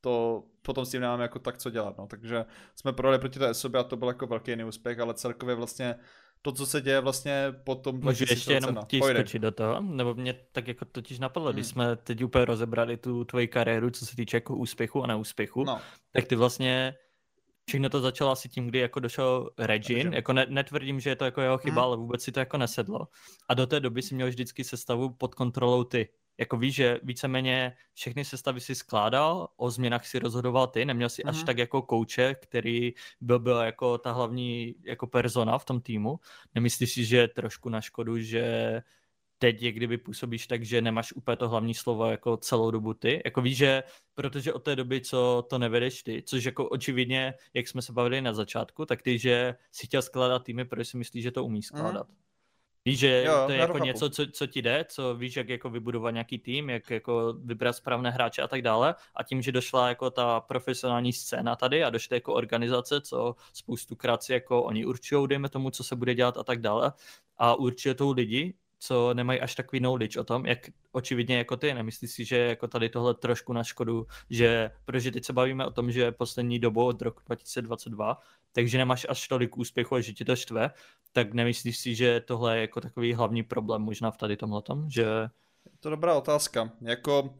to, potom s tím nemáme jako tak co dělat, no. Takže jsme prodali proti té sobě a to byl jako velký neúspěch, ale celkově vlastně to, co se děje vlastně potom... Můžu ještě jenom ti skočit do toho, nebo mě tak jako totiž napadlo, hmm. když jsme teď úplně rozebrali tu tvoji kariéru, co se týče jako úspěchu a neúspěchu, no. tak ty vlastně všechno to začalo asi tím, kdy jako došel Regin, jako ne, netvrdím, že je to jako jeho chyba, hmm. ale vůbec si to jako nesedlo. A do té doby si měl vždycky sestavu pod kontrolou ty jako víš, že víceméně všechny sestavy si skládal, o změnách si rozhodoval ty, neměl si mm-hmm. až mhm. tak jako kouče, který byl, byl jako ta hlavní jako persona v tom týmu. Nemyslíš si, že je trošku na škodu, že teď je kdyby působíš tak, že nemáš úplně to hlavní slovo jako celou dobu ty. Jako víš, že protože od té doby, co to nevedeš ty, což jako očividně, jak jsme se bavili na začátku, tak ty, že si chtěl skládat týmy, protože si myslíš, že to umí skládat. Mm. Víš, že jo, to je jako něco, co, co ti jde, co víš, jak jako vybudovat nějaký tým, jak jako vybrat správné hráče a tak dále. A tím, že došla jako ta profesionální scéna tady a došly jako organizace, co spoustukrát si jako oni určují, dejme tomu, co se bude dělat a tak dále. A určuje to lidi, co nemají až takový knowledge o tom, jak očividně jako ty, nemyslíš si, že jako tady tohle trošku na škodu, že, protože teď se bavíme o tom, že poslední dobu od roku 2022, takže nemáš až tolik úspěchu a že ti to štve, tak nemyslíš si, že tohle je jako takový hlavní problém možná v tady tomhletom, že... Je to dobrá otázka, jako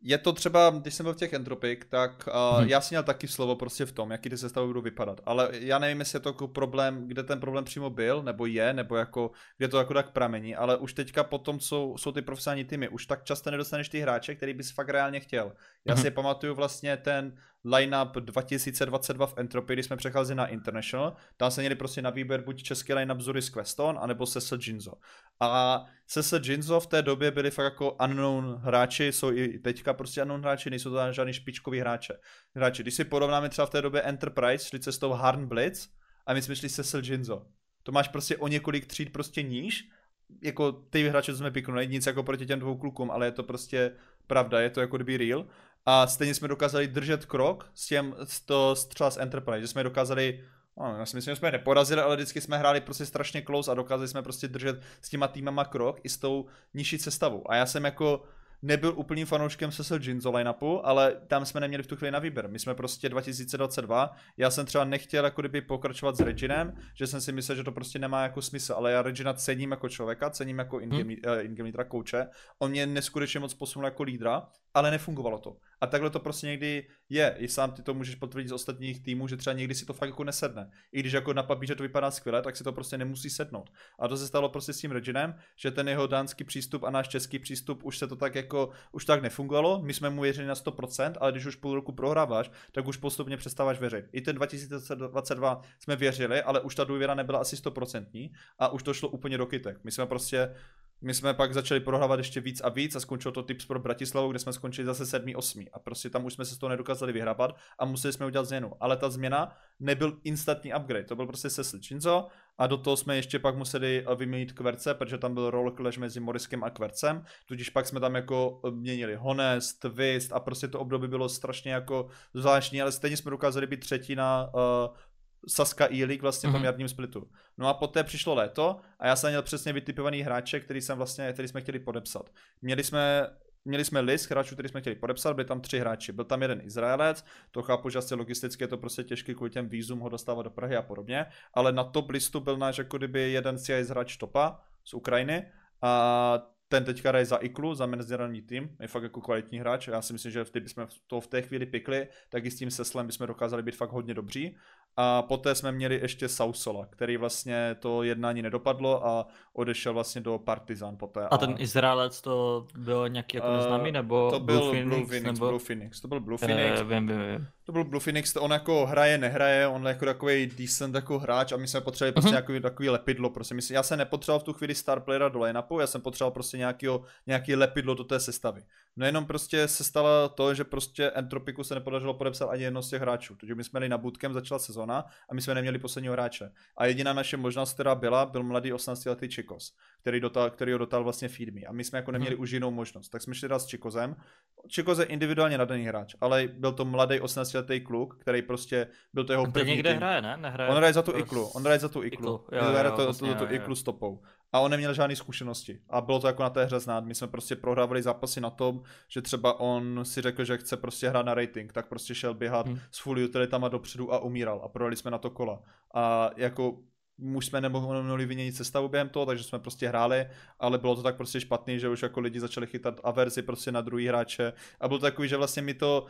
je to třeba, když jsem byl v těch Entropik, tak uh, hmm. já si měl taky slovo prostě v tom, jaký ty sestavy budou vypadat. Ale já nevím, jestli je to jako problém, kde ten problém přímo byl, nebo je, nebo jako, kde to jako tak pramení, ale už teďka potom jsou, jsou ty profesionální týmy, už tak často nedostaneš ty hráče, který bys fakt reálně chtěl. Já hmm. si pamatuju vlastně ten lineup 2022 v Entropy, kdy jsme přecházeli na International, tam se měli prostě na výběr buď český lineup Zuris Queston, anebo Sessa Jinzo. A Sessa Jinzo v té době byli fakt jako unknown hráči, jsou i teďka prostě unknown hráči, nejsou to žádný špičkový hráče. hráči. Když si porovnáme třeba v té době Enterprise, šli cestou Harn Blitz a my jsme šli Cecil Jinzo. To máš prostě o několik tříd prostě níž, jako ty hráče, co jsme piknuli, nic jako proti těm dvou klukům, ale je to prostě pravda, je to jako kdyby real a stejně jsme dokázali držet krok s těm, s to, třeba s Enterprise, že jsme dokázali No, já si myslím, že jsme neporazili, ale vždycky jsme hráli prostě strašně close a dokázali jsme prostě držet s těma týmama krok i s tou nižší sestavou. A já jsem jako nebyl úplným fanouškem Cecil Ginzo line-upu, ale tam jsme neměli v tu chvíli na výběr. My jsme prostě 2022, já jsem třeba nechtěl jako kdyby pokračovat s Reginem, že jsem si myslel, že to prostě nemá jako smysl, ale já Regina cením jako člověka, cením jako in-game, hmm. uh, in-game lídra, kouče. On mě neskutečně moc posunul jako lídra, ale nefungovalo to. A takhle to prostě někdy je. I sám ty to můžeš potvrdit z ostatních týmů, že třeba někdy si to fakt jako nesedne. I když jako na papíře to vypadá skvěle, tak si to prostě nemusí sednout. A to se stalo prostě s tím Reginem, že ten jeho dánský přístup a náš český přístup už se to tak jako, už tak nefungovalo. My jsme mu věřili na 100%, ale když už půl roku prohráváš, tak už postupně přestáváš věřit. I ten 2022 jsme věřili, ale už ta důvěra nebyla asi 100% a už to šlo úplně do kytek. My jsme prostě my jsme pak začali prohrávat ještě víc a víc a skončilo to Tips pro Bratislavu, kde jsme skončili zase 7. 8. A prostě tam už jsme se z toho nedokázali vyhrabat a museli jsme udělat změnu. Ale ta změna nebyl instantní upgrade, to byl prostě Cecil Chinzo a do toho jsme ještě pak museli eh, vyměnit kverce, protože tam byl roll clash mezi Moriskem a kvercem, tudíž pak jsme tam jako eh, měnili Honest, Twist a prostě to období bylo strašně jako zvláštní, ale stejně jsme dokázali být třetí na uh, Saska E-League vlastně mm-hmm. v tom mhm. jarním splitu. No a poté přišlo léto a já jsem měl přesně vytipovaný hráče, který jsem vlastně, který jsme chtěli podepsat. Měli jsme Měli jsme list hráčů, který jsme chtěli podepsat, byli tam tři hráči. Byl tam jeden Izraelec, to chápu, že asi logisticky je to prostě těžké kvůli těm vízum ho dostávat do Prahy a podobně, ale na top listu byl náš jako kdyby jeden CIS hráč topa z Ukrajiny a ten teďka hraje za Iklu, za mezinárodní tým, je fakt jako kvalitní hráč. Já si myslím, že v bychom to v té chvíli pikli, tak i s tím Seslem bychom dokázali být fakt hodně dobří. A poté jsme měli ještě Sausola, který vlastně to jednání nedopadlo a odešel vlastně do Partizan poté. A, a ten Izraelec to byl nějaký jako neznámý, nebo to byl Blue Phoenix? Blue Phoenix, nebo... Blue Phoenix, to byl Blue Phoenix. Eh, vím, vím, vím. To byl Blue Phoenix, to on jako hraje, nehraje, on je jako takový decent jako hráč a my jsme potřebovali prostě Mhm. nějaký, takový lepidlo, prostě myslím, já jsem nepotřeboval v tu chvíli star playera do line-upu, já jsem potřeboval prostě nějakýho, nějaký lepidlo do té sestavy. No jenom prostě se stalo to, že prostě Entropiku se nepodařilo podepsat ani jedno z těch hráčů. Takže my jsme jeli na bootcamp, začala sezóna a my jsme neměli posledního hráče. A jediná naše možnost, která byla, byl mladý 18-letý Čikos, který, dotal, který ho dotal vlastně Feed Me. A my jsme jako neměli Mhm. už jinou možnost. Tak jsme šli s Čikozem. Čikoz je individuálně nadaný hráč, ale byl to mladý 18-letý kluk, který prostě byl to jeho On to první někde tým. hraje, ne? Nehraje On hraje za tu to iklu, on hraje za tu iklu. Iklu, Jo, jo, hraje jo, to, vlastně, to, to, jo, jo. iklu stopou. A on neměl žádné zkušenosti. A bylo to jako na té hře znát. My jsme prostě prohrávali zápasy na tom, že třeba on si řekl, že chce prostě hrát na rating, tak prostě šel běhat Hmm. s full utilitama dopředu a umíral. A prodali jsme na to kola. A jako už jsme nemohli vyměnit sestavu během toho, takže jsme prostě hráli, ale bylo to tak prostě špatný, že už jako lidi začali chytat averzi prostě na druhý hráče a bylo to takový, že vlastně mi to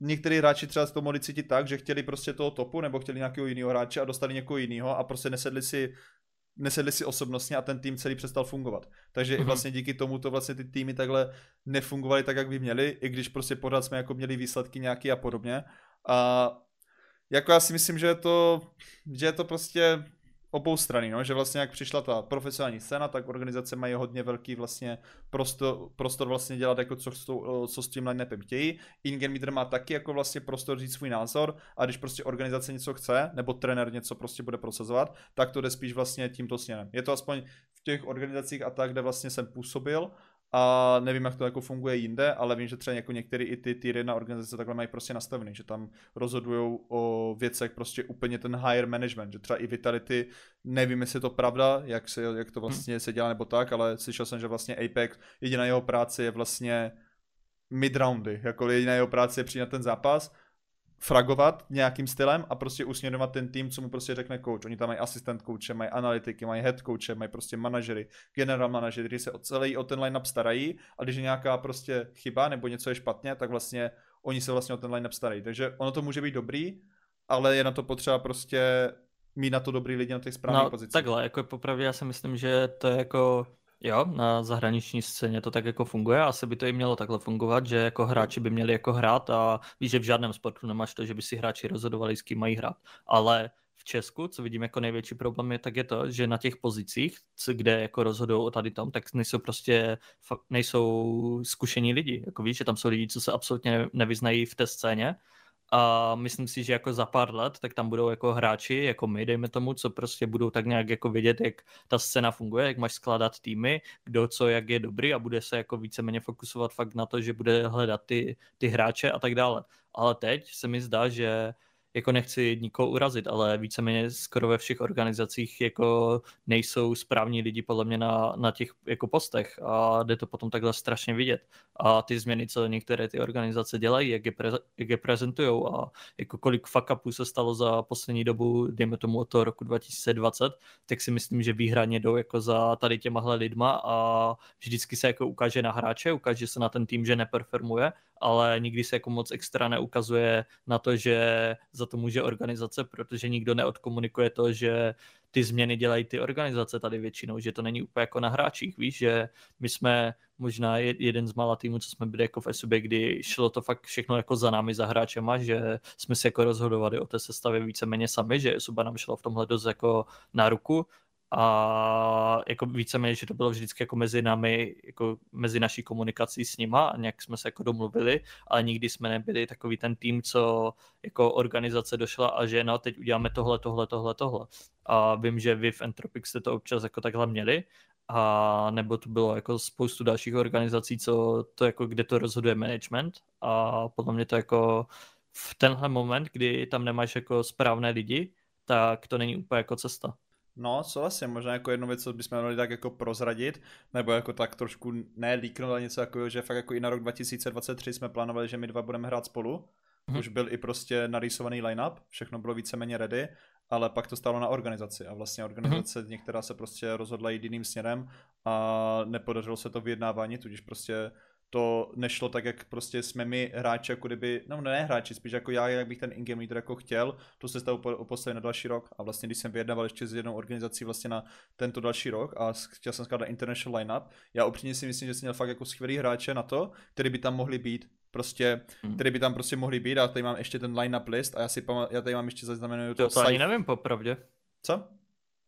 některý hráči třeba to mohli cítit tak, že chtěli prostě toho topu nebo chtěli nějakého jiného hráče a dostali někoho jiného a prostě nesedli si nesedli si osobnostně a ten tým celý přestal fungovat. Takže i Mhm. vlastně díky tomu to vlastně ty týmy takhle nefungovaly tak, jak by měly, i když prostě pořád jsme jako měli výsledky nějaký a podobně. A jako já si myslím, že je to, že je to prostě obou strany, no? že vlastně jak přišla ta profesionální scéna, tak organizace mají hodně velký vlastně prostor, prostor vlastně dělat jako co, s tou- co s tím line-upem chtějí. Ingen má taky jako vlastně prostor říct svůj názor a když prostě organizace něco chce, nebo trenér něco prostě bude prosazovat, tak to jde spíš vlastně tímto směrem. Je to aspoň v těch organizacích a tak, kde vlastně jsem působil a nevím, jak to jako funguje jinde, ale vím, že třeba jako některé i ty tier 1 organizace takhle mají prostě nastavený, že tam rozhodují o věcech prostě úplně ten higher management, že třeba i Vitality, nevím, jestli je to pravda, jak, se, jak to vlastně se dělá nebo tak, ale slyšel jsem, že vlastně Apex, jediná jeho práce je vlastně mid-roundy, jako jediná jeho práce je přijít na ten zápas, fragovat nějakým stylem a prostě usměrňovat ten tým, co mu prostě řekne coach. Oni tam mají asistent coache, mají analytiky, mají head coache, mají prostě manažery, general manažery, kteří se o celý o ten line-up starají a když je nějaká prostě chyba nebo něco je špatně, tak vlastně oni se vlastně o ten line-up starají. Takže ono to může být dobrý, ale je na to potřeba prostě mít na to dobrý lidi na těch správných No pozicích. takhle, jako popravdě já si myslím, že to je jako, jo, na zahraniční scéně to tak jako funguje, asi by to i mělo takhle fungovat, že jako hráči by měli jako hrát a víš, že v žádném sportu nemáš to, že by si hráči rozhodovali, s kým mají hrát. Ale v Česku, co vidím jako největší problém je, tak je to, že na těch pozicích, kde jako rozhodují o tady tom, tak nejsou prostě, nejsou zkušení lidi. Jako víš, že tam jsou lidi, co se absolutně nevyznají v té scéně a myslím si, že jako za pár let, tak tam budou jako hráči, jako my, dejme tomu, co prostě budou tak nějak jako vědět, jak ta scéna funguje, jak máš skládat týmy, kdo co, jak je dobrý a bude se jako víceméně fokusovat fakt na to, že bude hledat ty, ty hráče a tak dále. Ale teď se mi zdá, že jako nechci nikoho urazit, ale víceméně skoro ve všech organizacích jako nejsou správní lidi podle mě na, na těch jako postech a jde to potom takhle strašně vidět. A ty změny, co některé ty organizace dělají, jak je, preze, jak je prezentují a jako kolik fuck se stalo za poslední dobu, dejme tomu od toho roku 2020, tak si myslím, že výhradně jdou jako za tady těmahle lidma a vždycky se jako ukáže na hráče, ukáže se na ten tým, že neperformuje, ale nikdy se jako moc extra neukazuje na to, že za to může organizace, protože nikdo neodkomunikuje to, že ty změny dělají ty organizace tady většinou, že to není úplně jako na hráčích, víš, že my jsme možná je- jeden z mála týmů, co jsme byli jako v SUB, kdy šlo to fakt všechno jako za námi, za hráčema, že jsme si jako rozhodovali o té sestavě víceméně sami, že SUBA nám šlo v tomhle dost jako na ruku a jako víceméně, že to bylo vždycky jako mezi námi, jako mezi naší komunikací s nima a nějak jsme se jako domluvili, ale nikdy jsme nebyli takový ten tým, co jako organizace došla a že no, teď uděláme tohle, tohle, tohle, tohle. A vím, že vy v Entropic jste to občas jako takhle měli, a nebo to bylo jako spoustu dalších organizací, co to jako, kde to rozhoduje management a podle mě to jako v tenhle moment, kdy tam nemáš jako správné lidi, tak to není úplně jako cesta. No, co vlastně, možná jako jednu věc, co bychom měli tak jako prozradit, nebo jako tak trošku ne líknout, ale něco jako, že fakt jako i na rok 2023 jsme plánovali, že my dva budeme hrát spolu. Mhm. Už byl i prostě narýsovaný line-up, všechno bylo víceméně ready, ale pak to stálo na organizaci a vlastně organizace Mhm. některá se prostě rozhodla jít jiným směrem a nepodařilo se to vyjednávání, tudíž prostě to nešlo tak, jak prostě jsme my hráči, jako kdyby, no ne hráči, spíš jako já, jak bych ten in-game leader jako chtěl, to se stalo postavit na další rok a vlastně když jsem vyjednával ještě s jednou organizací vlastně na tento další rok a chtěl jsem skládat international lineup, já upřímně si myslím, že jsem měl fakt jako skvělý hráče na to, který by tam mohli být, prostě, hmm. který by tam prostě mohli být a tady mám ještě ten line-up list a já si pamatuju, já tady mám ještě zaznamenuju to. To ani nevím popravdě. Co?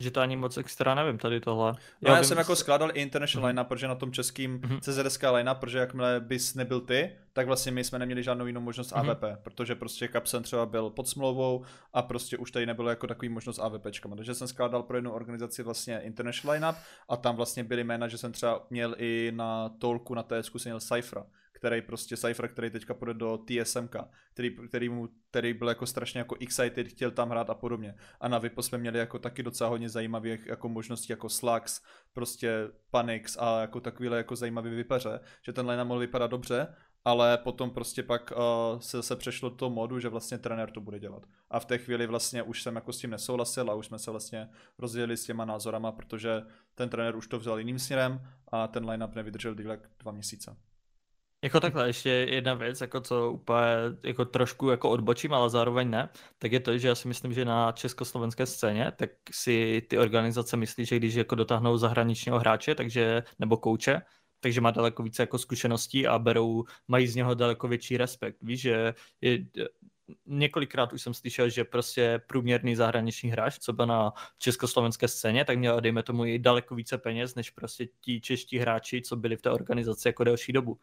Že to ani moc extra nevím tady tohle. No, já, já vím, jsem jako skládal i international mm-hmm. protože na tom českým mm-hmm. CZSK protože jakmile bys nebyl ty, tak vlastně my jsme neměli žádnou jinou možnost mm-hmm. AVP, protože prostě Kapsen třeba byl pod smlouvou a prostě už tady nebylo jako takový možnost AVPčkama. Takže jsem skládal pro jednu organizaci vlastně international lineup a tam vlastně byly jména, že jsem třeba měl i na tolku na TSku jsem měl Cyphera který prostě Cypher, který teďka půjde do TSMK, který, který, mu, který byl jako strašně jako excited, chtěl tam hrát a podobně. A na Vipo jsme měli jako taky docela hodně zajímavých jako možností jako Slugs, prostě Panix a jako takovýhle jako zajímavý vypaře, že ten line mohl vypadat dobře, ale potom prostě pak uh, se zase přešlo do toho modu, že vlastně trenér to bude dělat. A v té chvíli vlastně už jsem jako s tím nesouhlasil a už jsme se vlastně rozdělili s těma názorama, protože ten trenér už to vzal jiným směrem a ten line-up nevydržel díl dva měsíce. Jako takhle, ještě jedna věc, jako co úplně jako trošku jako odbočím, ale zároveň ne, tak je to, že já si myslím, že na československé scéně, tak si ty organizace myslí, že když jako dotáhnou zahraničního hráče, takže, nebo kouče, takže má daleko více jako zkušeností a berou, mají z něho daleko větší respekt. Víš, že je, několikrát už jsem slyšel, že prostě průměrný zahraniční hráč, co byl na československé scéně, tak měl, dejme tomu, i daleko více peněz, než prostě ti čeští hráči, co byli v té organizaci jako delší dobu.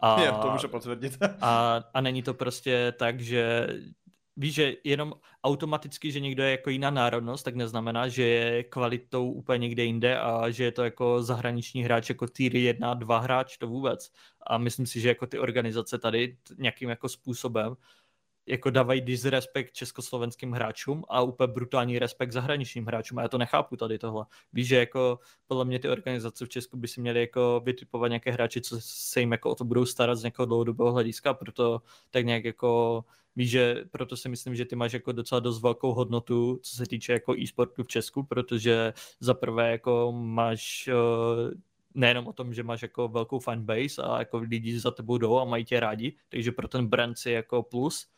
A, je, to můžu potvrdit. a, a není to prostě tak, že víš, že jenom automaticky, že někdo je jako jiná národnost, tak neznamená, že je kvalitou úplně někde jinde a že je to jako zahraniční hráč, jako tier 1, 2 hráč, to vůbec. A myslím si, že jako ty organizace tady nějakým jako způsobem jako dávají disrespekt československým hráčům a úplně brutální respekt zahraničním hráčům a já to nechápu tady tohle. Víš, že jako podle mě ty organizace v Česku by si měly jako vytipovat nějaké hráči, co se jim jako o to budou starat z nějakého dlouhodobého hlediska, proto tak nějak jako víš, že proto si myslím, že ty máš jako docela dost velkou hodnotu, co se týče jako e-sportu v Česku, protože za prvé jako máš uh, nejenom o tom, že máš jako velkou fanbase a jako lidi za tebou jdou a mají tě rádi, takže pro ten brand si jako plus,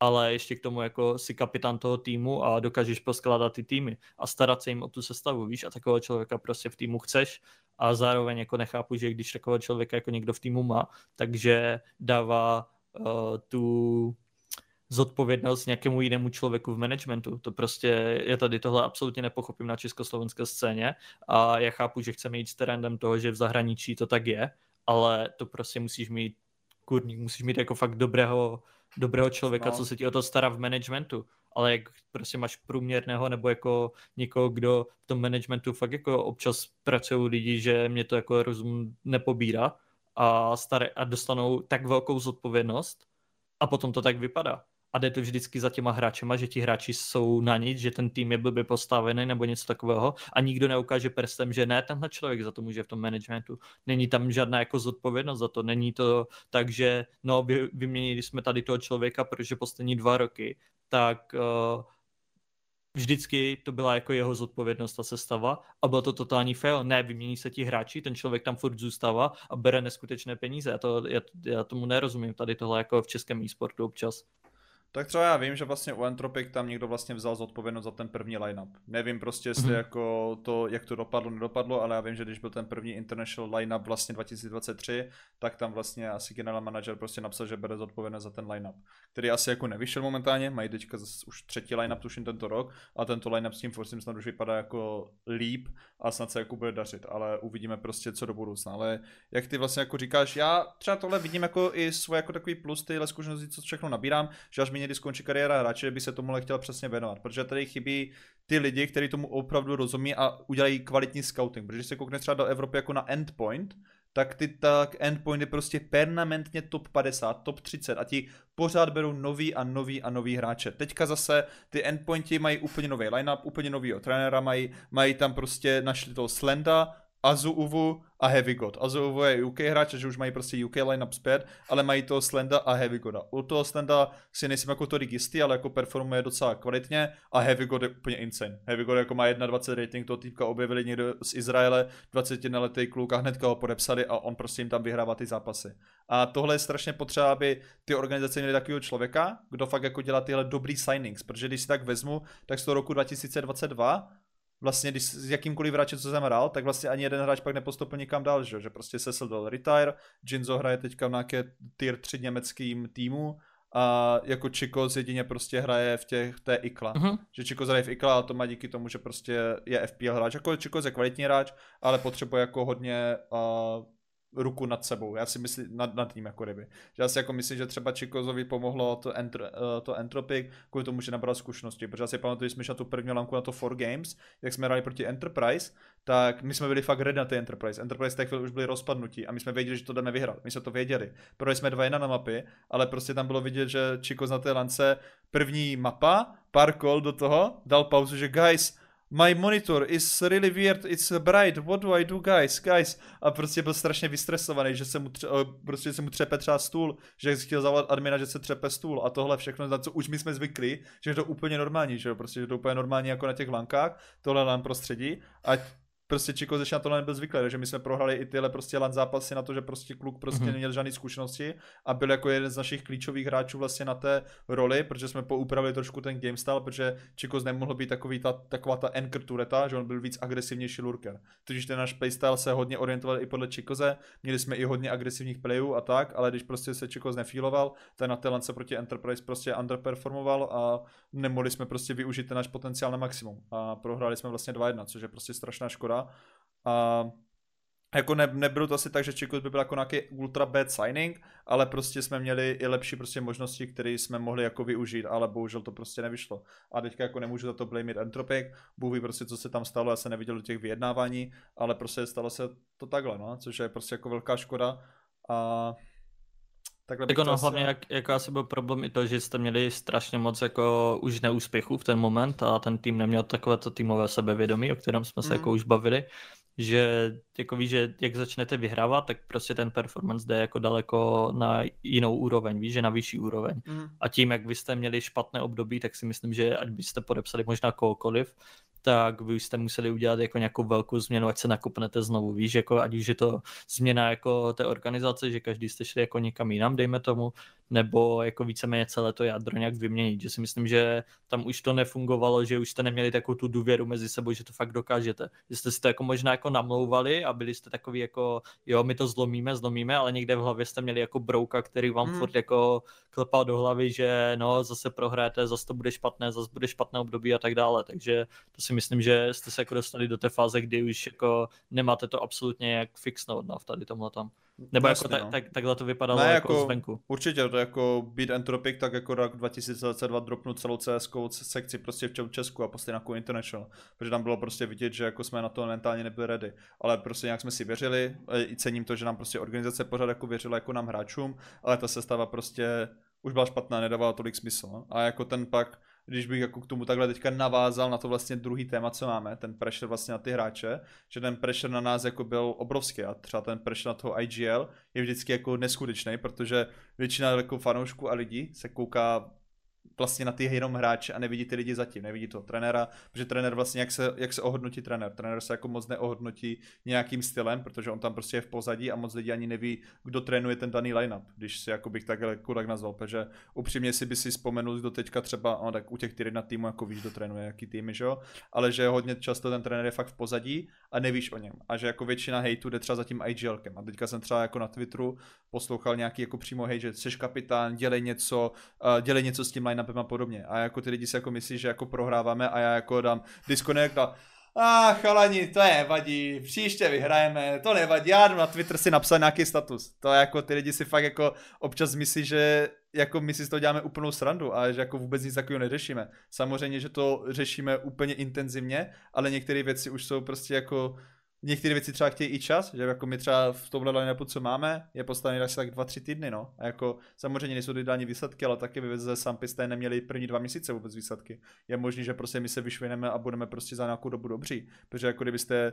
ale ještě k tomu jako si kapitán toho týmu a dokážeš poskládat ty týmy a starat se jim o tu sestavu, víš, a takového člověka prostě v týmu chceš a zároveň jako nechápu, že když takového člověka jako někdo v týmu má, takže dává uh, tu zodpovědnost nějakému jinému člověku v managementu. To prostě je tady tohle absolutně nepochopím na československé scéně a já chápu, že chceme jít s trendem toho, že v zahraničí to tak je, ale to prostě musíš mít kurník, musíš mít jako fakt dobrého dobrého člověka, no. co se ti o to stará v managementu, ale jak prostě máš průměrného nebo jako někoho, kdo v tom managementu fakt jako občas pracují lidi, že mě to jako rozum nepobírá a, staré, a dostanou tak velkou zodpovědnost a potom to tak vypadá a jde to vždycky za těma hráčema, že ti hráči jsou na nic, že ten tým je blbě postavený nebo něco takového a nikdo neukáže prstem, že ne, tenhle člověk za to může v tom managementu. Není tam žádná jako zodpovědnost za to. Není to tak, že no, vy, vyměnili jsme tady toho člověka, protože poslední dva roky, tak uh, vždycky to byla jako jeho zodpovědnost ta sestava a byl to totální fail. Ne, vymění se ti hráči, ten člověk tam furt zůstává a bere neskutečné peníze. Já, to, já, já tomu nerozumím tady tohle jako v českém e-sportu občas. Tak třeba já vím, že vlastně u Entropic tam někdo vlastně vzal zodpovědnost za ten první lineup. Nevím prostě, jestli mm-hmm. jako to, jak to dopadlo, nedopadlo, ale já vím, že když byl ten první international lineup vlastně 2023, tak tam vlastně asi general manager prostě napsal, že bere zodpovědnost za ten lineup, který asi jako nevyšel momentálně, mají teďka už třetí lineup tuším tento rok a tento lineup s tím Forcem snad už vypadá jako líp a snad se jako bude dařit, ale uvidíme prostě co do budoucna. Ale jak ty vlastně jako říkáš, já třeba tohle vidím jako i svoje jako takový plus, tyhle zkušenosti, co všechno nabírám, že až mi někdy skončí kariéra hráče, by se tomu chtěl přesně věnovat, protože tady chybí ty lidi, kteří tomu opravdu rozumí a udělají kvalitní scouting, protože když se koukne třeba do Evropy jako na endpoint, tak ty tak endpoint je prostě permanentně top 50, top 30 a ti pořád berou nový a nový a nový hráče. Teďka zase ty endpointi mají úplně nový lineup, úplně novýho trenéra, mají, mají tam prostě našli toho Slenda, Azu Uvu a Heavy God. Azu Uvu je UK hráč, že už mají prostě UK line-up zpět, ale mají toho Slenda a Heavy Goda. U toho Slenda si nejsem jako to jistý, ale jako performuje docela kvalitně a Heavy God je úplně insane. Heavy God jako má 21 rating, toho týpka objevili někdo z Izraele, 21 letý kluk a hnedka ho podepsali a on prostě jim tam vyhrává ty zápasy. A tohle je strašně potřeba, aby ty organizace měly takového člověka, kdo fakt jako dělá tyhle dobrý signings, protože když si tak vezmu, tak z toho roku 2022 vlastně když s jakýmkoliv hráčem, co jsem hrál, tak vlastně ani jeden hráč pak nepostoupil nikam dál, že, že prostě Cecil dal retire, Jinzo hraje teďka v nějaké tier 3 německým týmu a jako Chikos jedině prostě hraje v těch, té IKLA. Uh-huh. Že Chikos hraje v IKLA a to má díky tomu, že prostě je FPL hráč. Jako Chikos je kvalitní hráč, ale potřebuje jako hodně uh, ruku nad sebou. Já si myslím, nad, nad ním jako ryby. Že já si jako myslím, že třeba Čikozovi pomohlo to, entr, uh, to Entropic, kvůli tomu, že nabral zkušenosti. Protože já si pamatuju, že jsme šli tu první lamku na to 4 Games, jak jsme hráli proti Enterprise, tak my jsme byli fakt ready na ty Enterprise. Enterprise tak už byli rozpadnutí a my jsme věděli, že to jdeme vyhrát. My jsme to věděli. Prohli jsme 2 na mapy, ale prostě tam bylo vidět, že Čikoz na té lance první mapa, pár kol do toho, dal pauzu, že guys, my monitor is really weird, it's bright, what do I do guys, guys? A prostě byl strašně vystresovaný, že se mu, tře- prostě se mu třepe třeba stůl, že chtěl zavolat admina, že se třepe stůl a tohle všechno, na co už my jsme zvykli, že je to úplně normální, že jo, prostě, že to úplně normální jako na těch lankách, tohle nám prostředí a prostě Čiko na to nebyl zvyklý, takže my jsme prohrali i tyhle prostě lan zápasy na to, že prostě kluk prostě mm-hmm. neměl žádné zkušenosti a byl jako jeden z našich klíčových hráčů vlastně na té roli, protože jsme poupravili trošku ten game style, protože Čikos nemohl být takový ta, taková ta anchor tureta, že on byl víc agresivnější lurker. Takže ten náš playstyle se hodně orientoval i podle Čikoze, měli jsme i hodně agresivních playů a tak, ale když prostě se Čikos nefíloval, tak na té lance proti Enterprise prostě underperformoval a nemohli jsme prostě využít ten náš potenciál na maximum. A prohráli jsme vlastně 2-1, což je prostě strašná škoda a jako ne, nebylo to asi tak, že Čekos by byl jako nějaký ultra bad signing, ale prostě jsme měli i lepší prostě možnosti, které jsme mohli jako využít, ale bohužel to prostě nevyšlo. A teďka jako nemůžu za to blamit Entropic, Bůh ví prostě, co se tam stalo, já se neviděl do těch vyjednávání, ale prostě stalo se to takhle, no, což je prostě jako velká škoda. A Takhle jako no, hlavně jak, jako asi byl problém i to, že jste měli strašně moc jako už neúspěchů v ten moment a ten tým neměl takové to týmové sebevědomí, o kterém jsme se mm. jako už bavili, že jako víš, že jak začnete vyhrávat, tak prostě ten performance jde jako daleko na jinou úroveň, víš, že na vyšší úroveň. Mm. A tím, jak vy jste měli špatné období, tak si myslím, že ať byste podepsali možná kohokoliv, tak vy jste museli udělat jako nějakou velkou změnu, ať se nakopnete znovu, víš, jako ať už je to změna jako té organizace, že každý jste šli jako někam jinam, dejme tomu, nebo jako víceméně celé to jádro nějak vyměnit, že si myslím, že tam už to nefungovalo, že už jste neměli takovou tu důvěru mezi sebou, že to fakt dokážete, že jste si to jako možná jako namlouvali a byli jste takový jako, jo, my to zlomíme, zlomíme, ale někde v hlavě jste měli jako brouka, který vám hmm. furt jako klepal do hlavy, že no, zase prohráte, zase to bude špatné, zase bude špatné období a tak dále, takže to si myslím, že jste se jako dostali do té fáze, kdy už jako nemáte to absolutně jak fixnout no, v tady tomhle tam. Nebo Jasně, jako no. tak, takhle to vypadalo ne, jako, jako zvenku. Určitě, to jako Beat Entropic, tak jako rok 2022 dropnul celou CS sekci prostě v Česku a prostě jako International, protože tam bylo prostě vidět, že jako jsme na to mentálně nebyli ready, ale prostě nějak jsme si věřili, e, i cením to, že nám prostě organizace pořád jako věřila jako nám hráčům, ale ta sestava prostě už byla špatná, nedávala tolik smysl. No. A jako ten pak když bych jako k tomu takhle teďka navázal na to vlastně druhý téma, co máme, ten pressure vlastně na ty hráče, že ten pressure na nás jako byl obrovský a třeba ten pressure na toho IGL je vždycky jako neskutečný, protože většina jako fanoušků a lidí se kouká vlastně na ty jenom hráče a nevidí ty lidi zatím, nevidí to trenéra, protože trenér vlastně, jak se, jak se ohodnotí trenér, trenér se jako moc neohodnotí nějakým stylem, protože on tam prostě je v pozadí a moc lidí ani neví, kdo trénuje ten daný lineup, když si jako bych takhle kudak nazval, protože upřímně si by si vzpomenul do teďka třeba, no, tak u těch na týmu jako víš, kdo trénuje, jaký týmy, že jo, ale že hodně často ten trenér je fakt v pozadí a nevíš o něm. A že jako většina hejtu jde třeba za tím IGLkem. A teďka jsem třeba jako na Twitteru poslouchal nějaký jako přímo hejt, že jsi kapitán, dělej něco, uh, dělej něco s tím line a podobně. A jako ty lidi si jako myslí, že jako prohráváme a já jako dám disconnect a a ah, chalani, to je vadí, příště vyhrajeme, to nevadí, já jdu na Twitter si napsat nějaký status. To je jako ty lidi si fakt jako občas myslí, že jako my si toho děláme úplnou srandu a že jako vůbec nic takového neřešíme. Samozřejmě, že to řešíme úplně intenzivně, ale některé věci už jsou prostě jako některé věci třeba chtějí i čas, že jako my třeba v tomhle lineupu, co máme, je postavený asi tak 2-3 týdny, no. A jako samozřejmě nejsou to ideální výsledky, ale taky vy ze Sampisté neměli první dva měsíce vůbec výsledky. Je možné, že prostě my se vyšvineme a budeme prostě za nějakou dobu dobří, protože jako kdybyste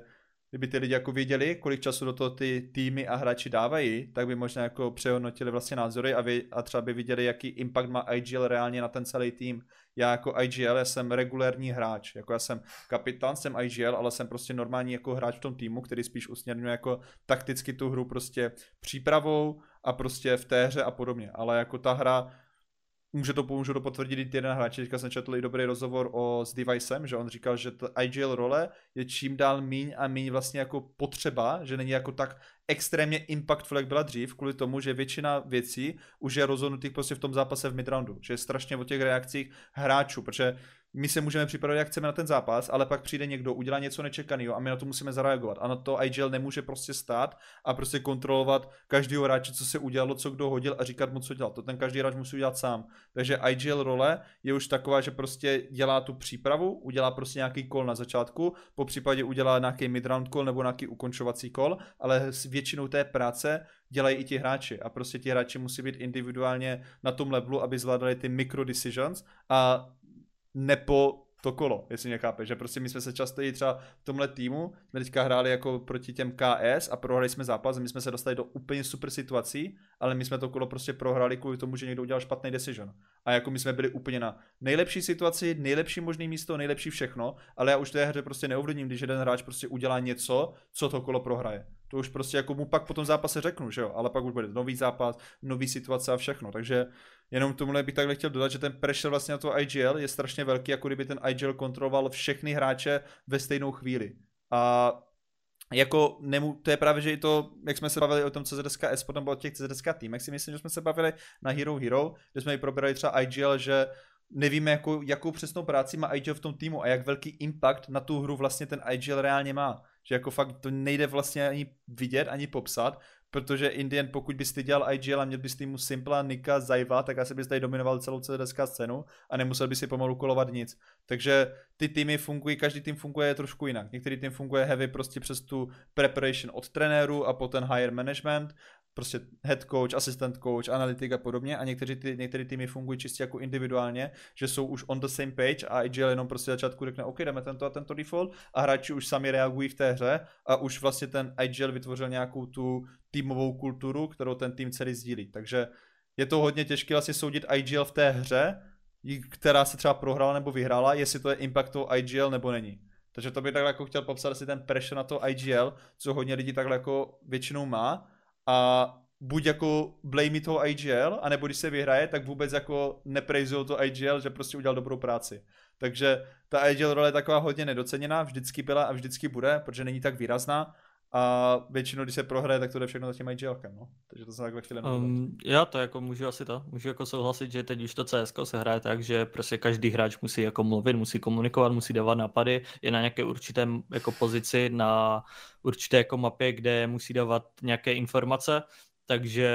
kdyby ty lidi jako věděli, kolik času do toho ty týmy a hráči dávají, tak by možná jako přehodnotili vlastně názory a, vy, a třeba by viděli, jaký impact má IGL reálně na ten celý tým. Já jako IGL, já jsem regulérní hráč, jako já jsem kapitán, jsem IGL, ale jsem prostě normální jako hráč v tom týmu, který spíš usměrňuje jako takticky tu hru prostě přípravou a prostě v té hře a podobně. Ale jako ta hra může to, můžu to potvrdit i jeden hráč. Teďka jsem četl i dobrý rozhovor o, s Devicem, že on říkal, že ta IGL role je čím dál míň a míň vlastně jako potřeba, že není jako tak extrémně impactful, jak byla dřív, kvůli tomu, že většina věcí už je rozhodnutých prostě v tom zápase v midroundu, že je strašně o těch reakcích hráčů, protože my se můžeme připravit, jak chceme na ten zápas, ale pak přijde někdo, udělá něco nečekaného a my na to musíme zareagovat. A na to IGL nemůže prostě stát a prostě kontrolovat každého hráče, co se udělalo, co kdo hodil a říkat mu, co dělal. To ten každý hráč musí udělat sám. Takže IGL role je už taková, že prostě dělá tu přípravu, udělá prostě nějaký kol na začátku, po případě udělá nějaký midround call nebo nějaký ukončovací kol, ale s většinou té práce dělají i ti hráči a prostě ti hráči musí být individuálně na tom levelu, aby zvládali ty micro decisions a nepo to kolo, jestli mě chápe, že prostě my jsme se často i třeba v tomhle týmu, jsme teďka hráli jako proti těm KS a prohrali jsme zápas my jsme se dostali do úplně super situací, ale my jsme to kolo prostě prohrali kvůli tomu, že někdo udělal špatný decision. A jako my jsme byli úplně na nejlepší situaci, nejlepší možný místo, nejlepší všechno, ale já už té hře prostě neovlivním, když jeden hráč prostě udělá něco, co to kolo prohraje. To už prostě jako mu pak po tom zápase řeknu, že jo, ale pak už bude nový zápas, nový situace a všechno, takže Jenom tomuhle bych takhle chtěl dodat, že ten pressure vlastně na to IGL je strašně velký, jako kdyby ten IGL kontroloval všechny hráče ve stejnou chvíli. A jako nemu, to je právě, že i to, jak jsme se bavili o tom CZSK S, potom o těch CZSK týmech, si myslím, že jsme se bavili na Hero Hero, kde jsme i probrali třeba IGL, že nevíme, jako, jakou přesnou práci má IGL v tom týmu a jak velký impact na tu hru vlastně ten IGL reálně má. Že jako fakt to nejde vlastně ani vidět, ani popsat, protože Indian, pokud bys ty dělal IGL a měl bys týmu Simpla, Nika, Zajva, tak asi bys tady dominoval celou CDSK scénu a nemusel bys si pomalu kolovat nic. Takže ty týmy fungují, každý tým funguje trošku jinak. Některý tým funguje heavy prostě přes tu preparation od trenéru a potom higher management prostě head coach, assistant coach, analytik a podobně a někteří ty, některé týmy fungují čistě jako individuálně, že jsou už on the same page a IGL jenom prostě začátku řekne, OK, jdeme tento a tento default a hráči už sami reagují v té hře a už vlastně ten IGL vytvořil nějakou tu týmovou kulturu, kterou ten tým celý sdílí. Takže je to hodně těžké vlastně soudit IGL v té hře, která se třeba prohrála nebo vyhrála, jestli to je impact toho IGL nebo není. Takže to bych takhle jako chtěl popsat asi ten pressure na to IGL, co hodně lidí takhle jako většinou má a buď jako blame toho IGL, anebo když se vyhraje, tak vůbec jako neprejzují to IGL, že prostě udělal dobrou práci. Takže ta IGL role je taková hodně nedoceněná, vždycky byla a vždycky bude, protože není tak výrazná a většinou, když se prohraje, tak to jde všechno za tím IGLkem, no. Takže to jsem takhle chvíli um, Já to jako můžu asi to, můžu jako souhlasit, že teď už to CS se hraje tak, že prostě každý hráč musí jako mluvit, musí komunikovat, musí dávat napady, je na nějaké určitém jako pozici, na určité jako mapě, kde musí dávat nějaké informace, takže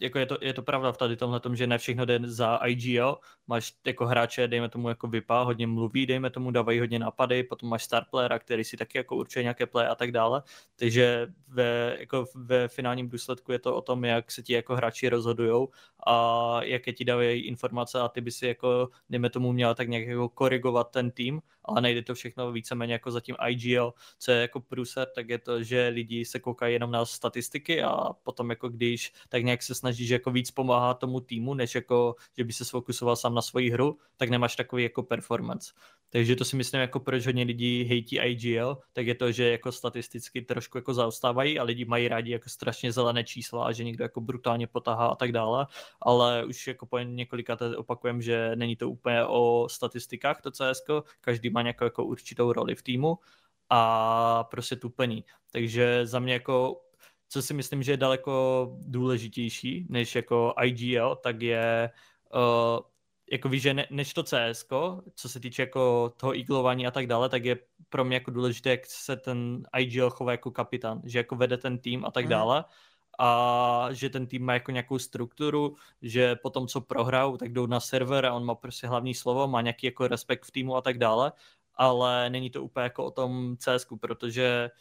jako je, to, je to pravda v tady tomhle tom, že ne všechno jde za IGL, máš jako hráče, dejme tomu jako vypá, hodně mluví, dejme tomu, dávají hodně nápady, potom máš star playera, který si taky jako určuje nějaké play a tak dále, takže ve, jako ve finálním důsledku je to o tom, jak se ti jako hráči rozhodují a jaké ti dávají informace a ty by si jako, dejme tomu, měl tak nějak jako korigovat ten tým, ale nejde to všechno víceméně jako zatím IGL, co je jako průser, tak je to, že lidi se koukají jenom na statistiky a potom jako když tak nějak se snažíš jako víc pomáhat tomu týmu, než jako, že by se sfokusoval sám na svoji hru, tak nemáš takový jako performance. Takže to si myslím, jako proč hodně lidí hejtí IGL, tak je to, že jako statisticky trošku jako zaostávají a lidi mají rádi jako strašně zelené čísla a že někdo jako brutálně potahá a tak dále, ale už jako po několika opakujem, že není to úplně o statistikách to CS, každý má nějakou jako určitou roli v týmu a prostě tu plní. Takže za mě jako co si myslím, že je daleko důležitější než jako IGL, tak je uh, jako víš, že ne, než to CS, co se týče jako toho iglování a tak dále, tak je pro mě jako důležité, jak se ten IGL chová jako kapitán, že jako vede ten tým a tak mm. dále a že ten tým má jako nějakou strukturu, že potom co prohrajou, tak jdou na server a on má prostě hlavní slovo, má nějaký jako respekt v týmu a tak dále, ale není to úplně jako o tom CS, protože uh,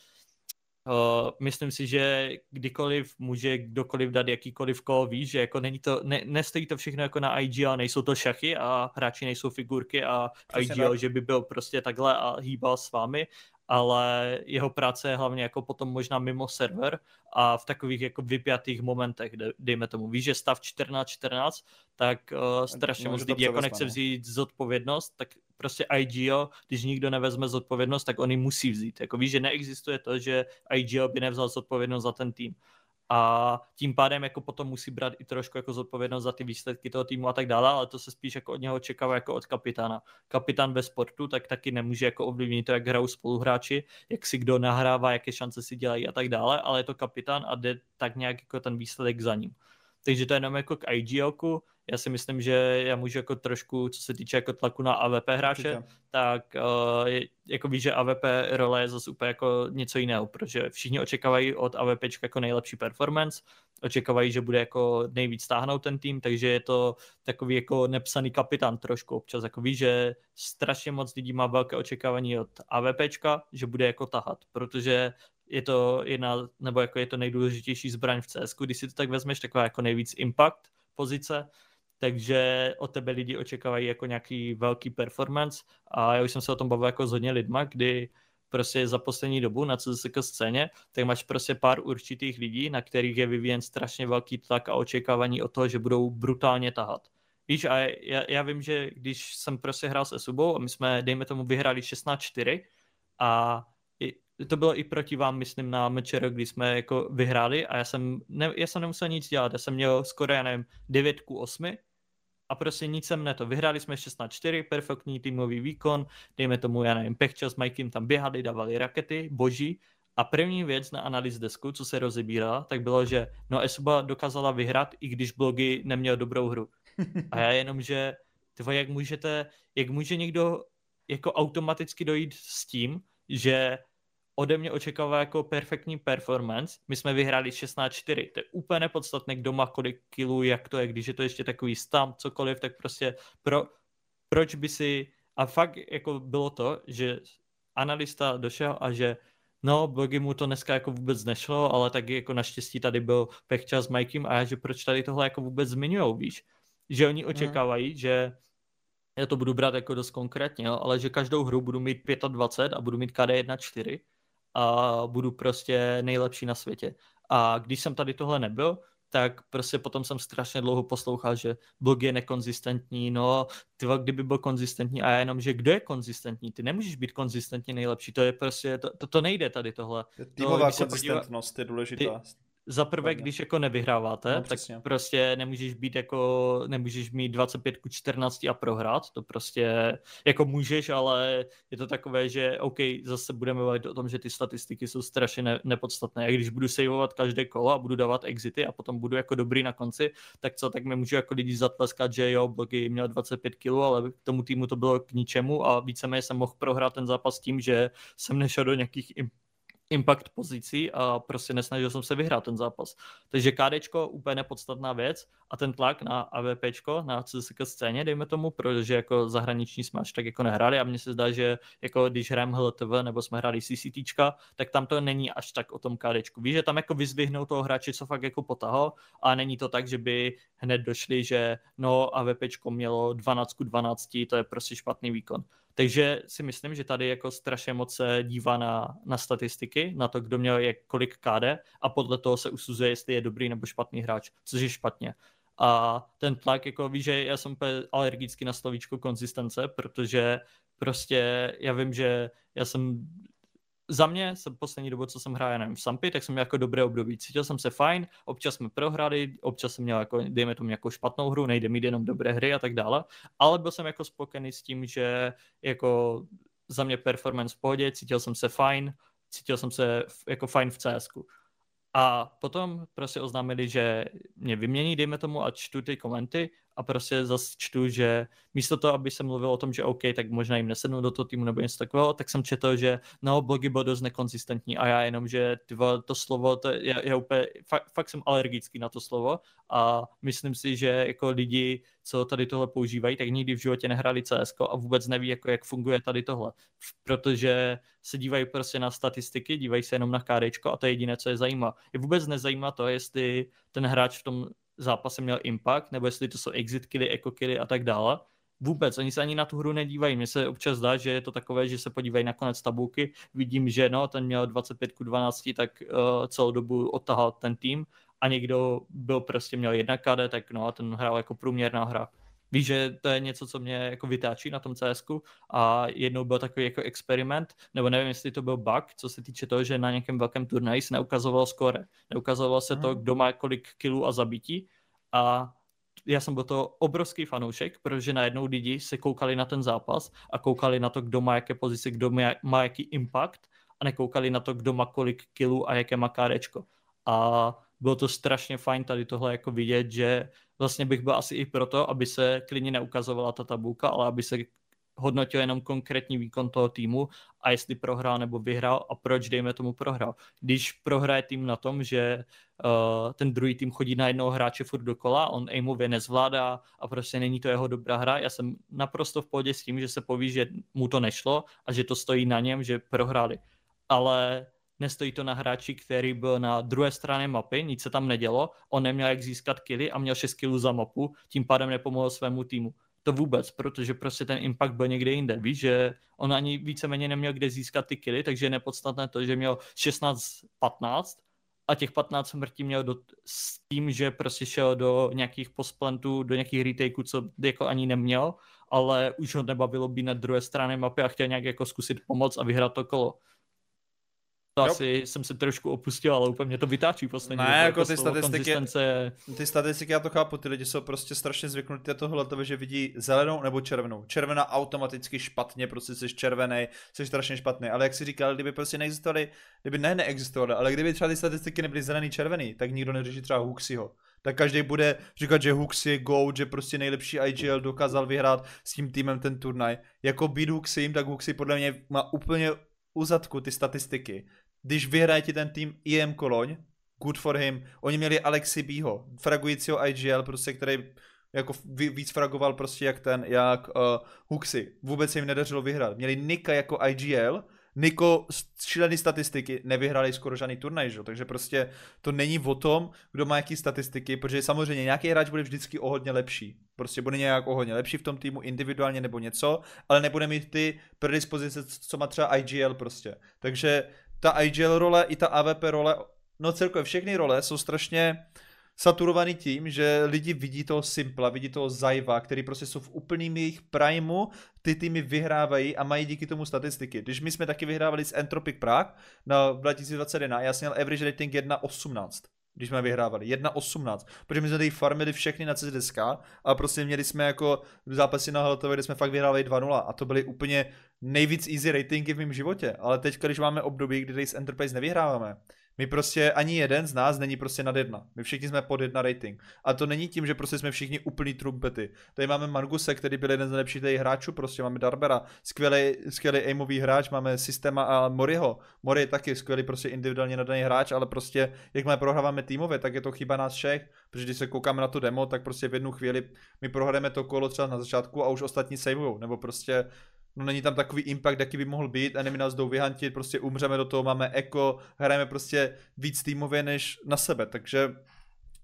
Uh, myslím si, že kdykoliv může kdokoliv dát jakýkoliv kol, víš, že jako není to, ne, nestojí to všechno jako na IGL, nejsou to šachy a hráči nejsou figurky a Přesně IGL, tak. že by byl prostě takhle a hýbal s vámi, ale jeho práce je hlavně jako potom možná mimo server a v takových jako vypjatých momentech, dejme tomu. Víš, že stav 14-14, tak uh, strašně moc lidí jako nechce no. vzít zodpovědnost, tak prostě IGO, když nikdo nevezme zodpovědnost, tak oni musí vzít. Jako víš, že neexistuje to, že IGO by nevzal zodpovědnost za ten tým a tím pádem jako potom musí brát i trošku jako zodpovědnost za ty výsledky toho týmu a tak dále, ale to se spíš jako od něho očekává jako od kapitána. Kapitán ve sportu tak taky nemůže jako ovlivnit to, jak hrajou spoluhráči, jak si kdo nahrává, jaké šance si dělají a tak dále, ale je to kapitán a jde tak nějak jako ten výsledek za ním. Takže to je jenom jako k IGLku, já si myslím, že já můžu jako trošku, co se týče jako tlaku na AVP hráče, Určitě. tak uh, jako víš, že AVP role je zase úplně jako něco jiného, protože všichni očekávají od AVP jako nejlepší performance, očekávají, že bude jako nejvíc stáhnout ten tým, takže je to takový jako nepsaný kapitán trošku občas, jako víš, že strašně moc lidí má velké očekávání od AVPčka, že bude jako tahat, protože je to jedna, nebo jako je to nejdůležitější zbraň v CS, když si to tak vezmeš, taková jako nejvíc impact pozice, takže od tebe lidi očekávají jako nějaký velký performance a já už jsem se o tom bavil jako s hodně lidma, kdy prostě za poslední dobu na CSK scéně, tak máš prostě pár určitých lidí, na kterých je vyvíjen strašně velký tlak a očekávání o toho, že budou brutálně tahat. Víš, a já, já vím, že když jsem prostě hrál s Esubou a my jsme, dejme tomu, vyhráli 16-4 a to bylo i proti vám, myslím, na Mečero, kdy jsme jako vyhráli a já jsem, ne, já jsem nemusel nic dělat, já jsem měl skoro, já nevím, 9 ku 8 a prostě nic jsem neto. Vyhráli jsme 16-4, perfektní týmový výkon, dejme tomu, já nevím, Pechčel s Mikem tam běhali, dávali rakety, boží. A první věc na analýz desku, co se rozebírala, tak bylo, že no Esuba dokázala vyhrát, i když blogy neměl dobrou hru. A já jenom, že tyvo, jak můžete, jak může někdo jako automaticky dojít s tím, že ode mě očekává jako perfektní performance. My jsme vyhráli 16-4. To je úplně nepodstatné, kdo má kolik kilů, jak to je, když je to ještě takový stamp, cokoliv, tak prostě pro, proč by si... A fakt jako bylo to, že analista došel a že no, blogy mu to dneska jako vůbec nešlo, ale tak jako naštěstí tady byl Pechča s Mikem a já, že proč tady tohle jako vůbec zmiňujou, víš? Že oni mhm. očekávají, mm. že já to budu brát jako dost konkrétně, jo, ale že každou hru budu mít 25 a budu mít KD 1.4 a budu prostě nejlepší na světě. A když jsem tady tohle nebyl, tak prostě potom jsem strašně dlouho poslouchal, že blog je nekonzistentní, no, ty kdyby byl konzistentní a já jenom, že kdo je konzistentní, ty nemůžeš být konzistentně nejlepší, to je prostě, to, to, to nejde tady tohle. Týmová to, konzistentnost podívá, je důležitá. Ty, za prvé, když jako nevyhráváte, no, tak prostě nemůžeš být jako, nemůžeš mít 25 ku 14 a prohrát, to prostě jako můžeš, ale je to takové, že OK, zase budeme mluvit o tom, že ty statistiky jsou strašně ne, nepodstatné. A když budu saveovat každé kolo a budu dávat exity a potom budu jako dobrý na konci, tak co, tak mi můžu jako lidi zatleskat, že jo, blogy měl 25 kg, ale k tomu týmu to bylo k ničemu a víceméně jsem mohl prohrát ten zápas tím, že jsem nešel do nějakých impact pozicí a prostě nesnažil jsem se vyhrát ten zápas. Takže KDčko úplně nepodstatná věc a ten tlak na AVPčko, na CSK scéně, dejme tomu, protože jako zahraniční jsme až tak jako nehráli a mně se zdá, že jako když hrajeme HLTV nebo jsme hráli CCTčka, tak tam to není až tak o tom KDčku. Víš, že tam jako vyzvihnou toho hráče, co fakt jako potaho a není to tak, že by hned došli, že no AVPčko mělo 12 12, to je prostě špatný výkon. Takže si myslím, že tady jako strašně moc se dívá na, na statistiky, na to, kdo měl jak kolik KD a podle toho se usuzuje, jestli je dobrý nebo špatný hráč, což je špatně. A ten tlak, jako víš, že já jsem alergický na slovíčko konzistence, protože prostě já vím, že já jsem za mě jsem poslední dobu, co jsem hrál, nevím, v Sampy, tak jsem měl jako dobré období. Cítil jsem se fajn, občas jsme prohráli, občas jsem měl jako, dejme tomu nějakou špatnou hru, nejde mít jenom dobré hry a tak dále, ale byl jsem jako spokojený s tím, že jako za mě performance v pohodě, cítil jsem se fajn, cítil jsem se jako fajn v CSku. A potom prostě oznámili, že mě vymění, dejme tomu, a čtu ty komenty a prostě zase čtu, že místo toho, aby se mluvil o tom, že OK, tak možná jim nesednu do toho týmu nebo něco takového, tak jsem četl, že no, blogy byl dost nekonzistentní a já jenom, že tyvo, to slovo, to je, je úplně, fakt, fakt jsem alergický na to slovo a myslím si, že jako lidi, co tady tohle používají, tak nikdy v životě nehráli CS a vůbec neví, jako, jak funguje tady tohle. Protože se dívají prostě na statistiky, dívají se jenom na KD a to je jediné, co je zajímá. Je vůbec nezajímá to, jestli ten hráč v tom zápase měl impact, nebo jestli to jsou exit killy, eco killy a tak dále. Vůbec, oni se ani na tu hru nedívají. Mně se občas zdá, že je to takové, že se podívají na konec tabulky, vidím, že no, ten měl 25 k 12, tak uh, celou dobu otahal ten tým a někdo byl prostě měl jedna KD, tak no, ten hrál jako průměrná hra. Víš, že to je něco, co mě jako vytáčí na tom cs a jednou byl takový jako experiment, nebo nevím, jestli to byl bug, co se týče toho, že na nějakém velkém turnaji se neukazovalo skore. Neukazovalo se to, mhm. kdo má kolik kilů a zabití a já jsem byl to obrovský fanoušek, protože najednou lidi se koukali na ten zápas a koukali na to, kdo má jaké pozice, kdo má, má jaký impact a nekoukali na to, kdo má kolik kilů a jaké má kárečko. A bylo to strašně fajn tady tohle jako vidět, že vlastně bych byl asi i proto, aby se klidně neukazovala ta tabulka, ale aby se hodnotil jenom konkrétní výkon toho týmu a jestli prohrál nebo vyhrál a proč, dejme tomu, prohrál. Když prohraje tým na tom, že uh, ten druhý tým chodí na jednoho hráče furt dokola, on aimově nezvládá a prostě není to jeho dobrá hra, já jsem naprosto v pohodě s tím, že se poví, že mu to nešlo a že to stojí na něm, že prohráli. Ale nestojí to na hráči, který byl na druhé straně mapy, nic se tam nedělo, on neměl jak získat killy a měl 6 killů za mapu, tím pádem nepomohl svému týmu. To vůbec, protože prostě ten impact byl někde jinde. Víš, že on ani víceméně neměl kde získat ty killy, takže je nepodstatné to, že měl 16-15 a těch 15 smrtí měl do, s tím, že prostě šel do nějakých postplantů, do nějakých retakeů, co jako ani neměl, ale už ho nebavilo být na druhé straně mapy a chtěl nějak jako zkusit pomoct a vyhrát to kolo. To asi jsem se trošku opustil, ale úplně mě to vytáčí poslední. Ne, jako ty statistiky, ty statistiky, já to chápu, ty lidi jsou prostě strašně zvyknutí na tohle, že vidí zelenou nebo červenou. Červená automaticky špatně, prostě jsi červený, jsi strašně špatný, ale jak si říkal, kdyby prostě neexistovaly, kdyby ne neexistovaly, ale kdyby třeba ty statistiky nebyly zelený, červený, tak nikdo neřeší třeba Huxiho. Tak každý bude říkat, že Hux je GOAT, že prostě nejlepší IGL dokázal vyhrát s tím týmem ten turnaj. Jako být Huxim, tak Huxi podle mě má úplně uzadku ty statistiky když vyhraje ti ten tým IM Koloň, good for him. Oni měli Alexi Bího, fragujícího IGL, prostě, který jako víc fragoval prostě jak ten, jak uh, Huxi. Vůbec se jim nedařilo vyhrát. Měli Nika jako IGL, Niko šílený statistiky, nevyhráli skoro žádný turnaj, že? takže prostě to není o tom, kdo má jaký statistiky, protože samozřejmě nějaký hráč bude vždycky o hodně lepší. Prostě bude nějak o hodně lepší v tom týmu individuálně nebo něco, ale nebude mít ty predispozice, co má třeba IGL prostě. Takže ta IGL role i ta AVP role, no celkově všechny role jsou strašně saturovaný tím, že lidi vidí toho Simpla, vidí toho Zajva, který prostě jsou v úplným jejich primeu, ty týmy vyhrávají a mají díky tomu statistiky. Když my jsme taky vyhrávali s Entropic Prague na 2021, já jsem měl average rating 1.18 když jsme vyhrávali. 1.18. Protože my jsme tady farmili všechny na CSDSK a prostě měli jsme jako zápasy na Halotově, kde jsme fakt vyhrávali 2.0 a to byly úplně nejvíc easy ratingy v mém životě. Ale teď, když máme období, kdy tady s Enterprise nevyhráváme, my prostě ani jeden z nás není prostě nad jedna. My všichni jsme pod jedna rating. A to není tím, že prostě jsme všichni úplný trumpety. Tady máme Manguse, který byl jeden z nejlepších tady hráčů, prostě máme Darbera, skvělý, skvělý aimový hráč, máme Systema a Moriho. Mori je taky skvělý prostě individuálně nadaný hráč, ale prostě jakmile prohráváme týmově, tak je to chyba nás všech, protože když se koukáme na to demo, tak prostě v jednu chvíli my prohráme to kolo třeba na začátku a už ostatní savujou, nebo prostě no není tam takový impact, jaký by mohl být, enemy nás jdou vyhantit, prostě umřeme do toho, máme eko, hrajeme prostě víc týmově než na sebe, takže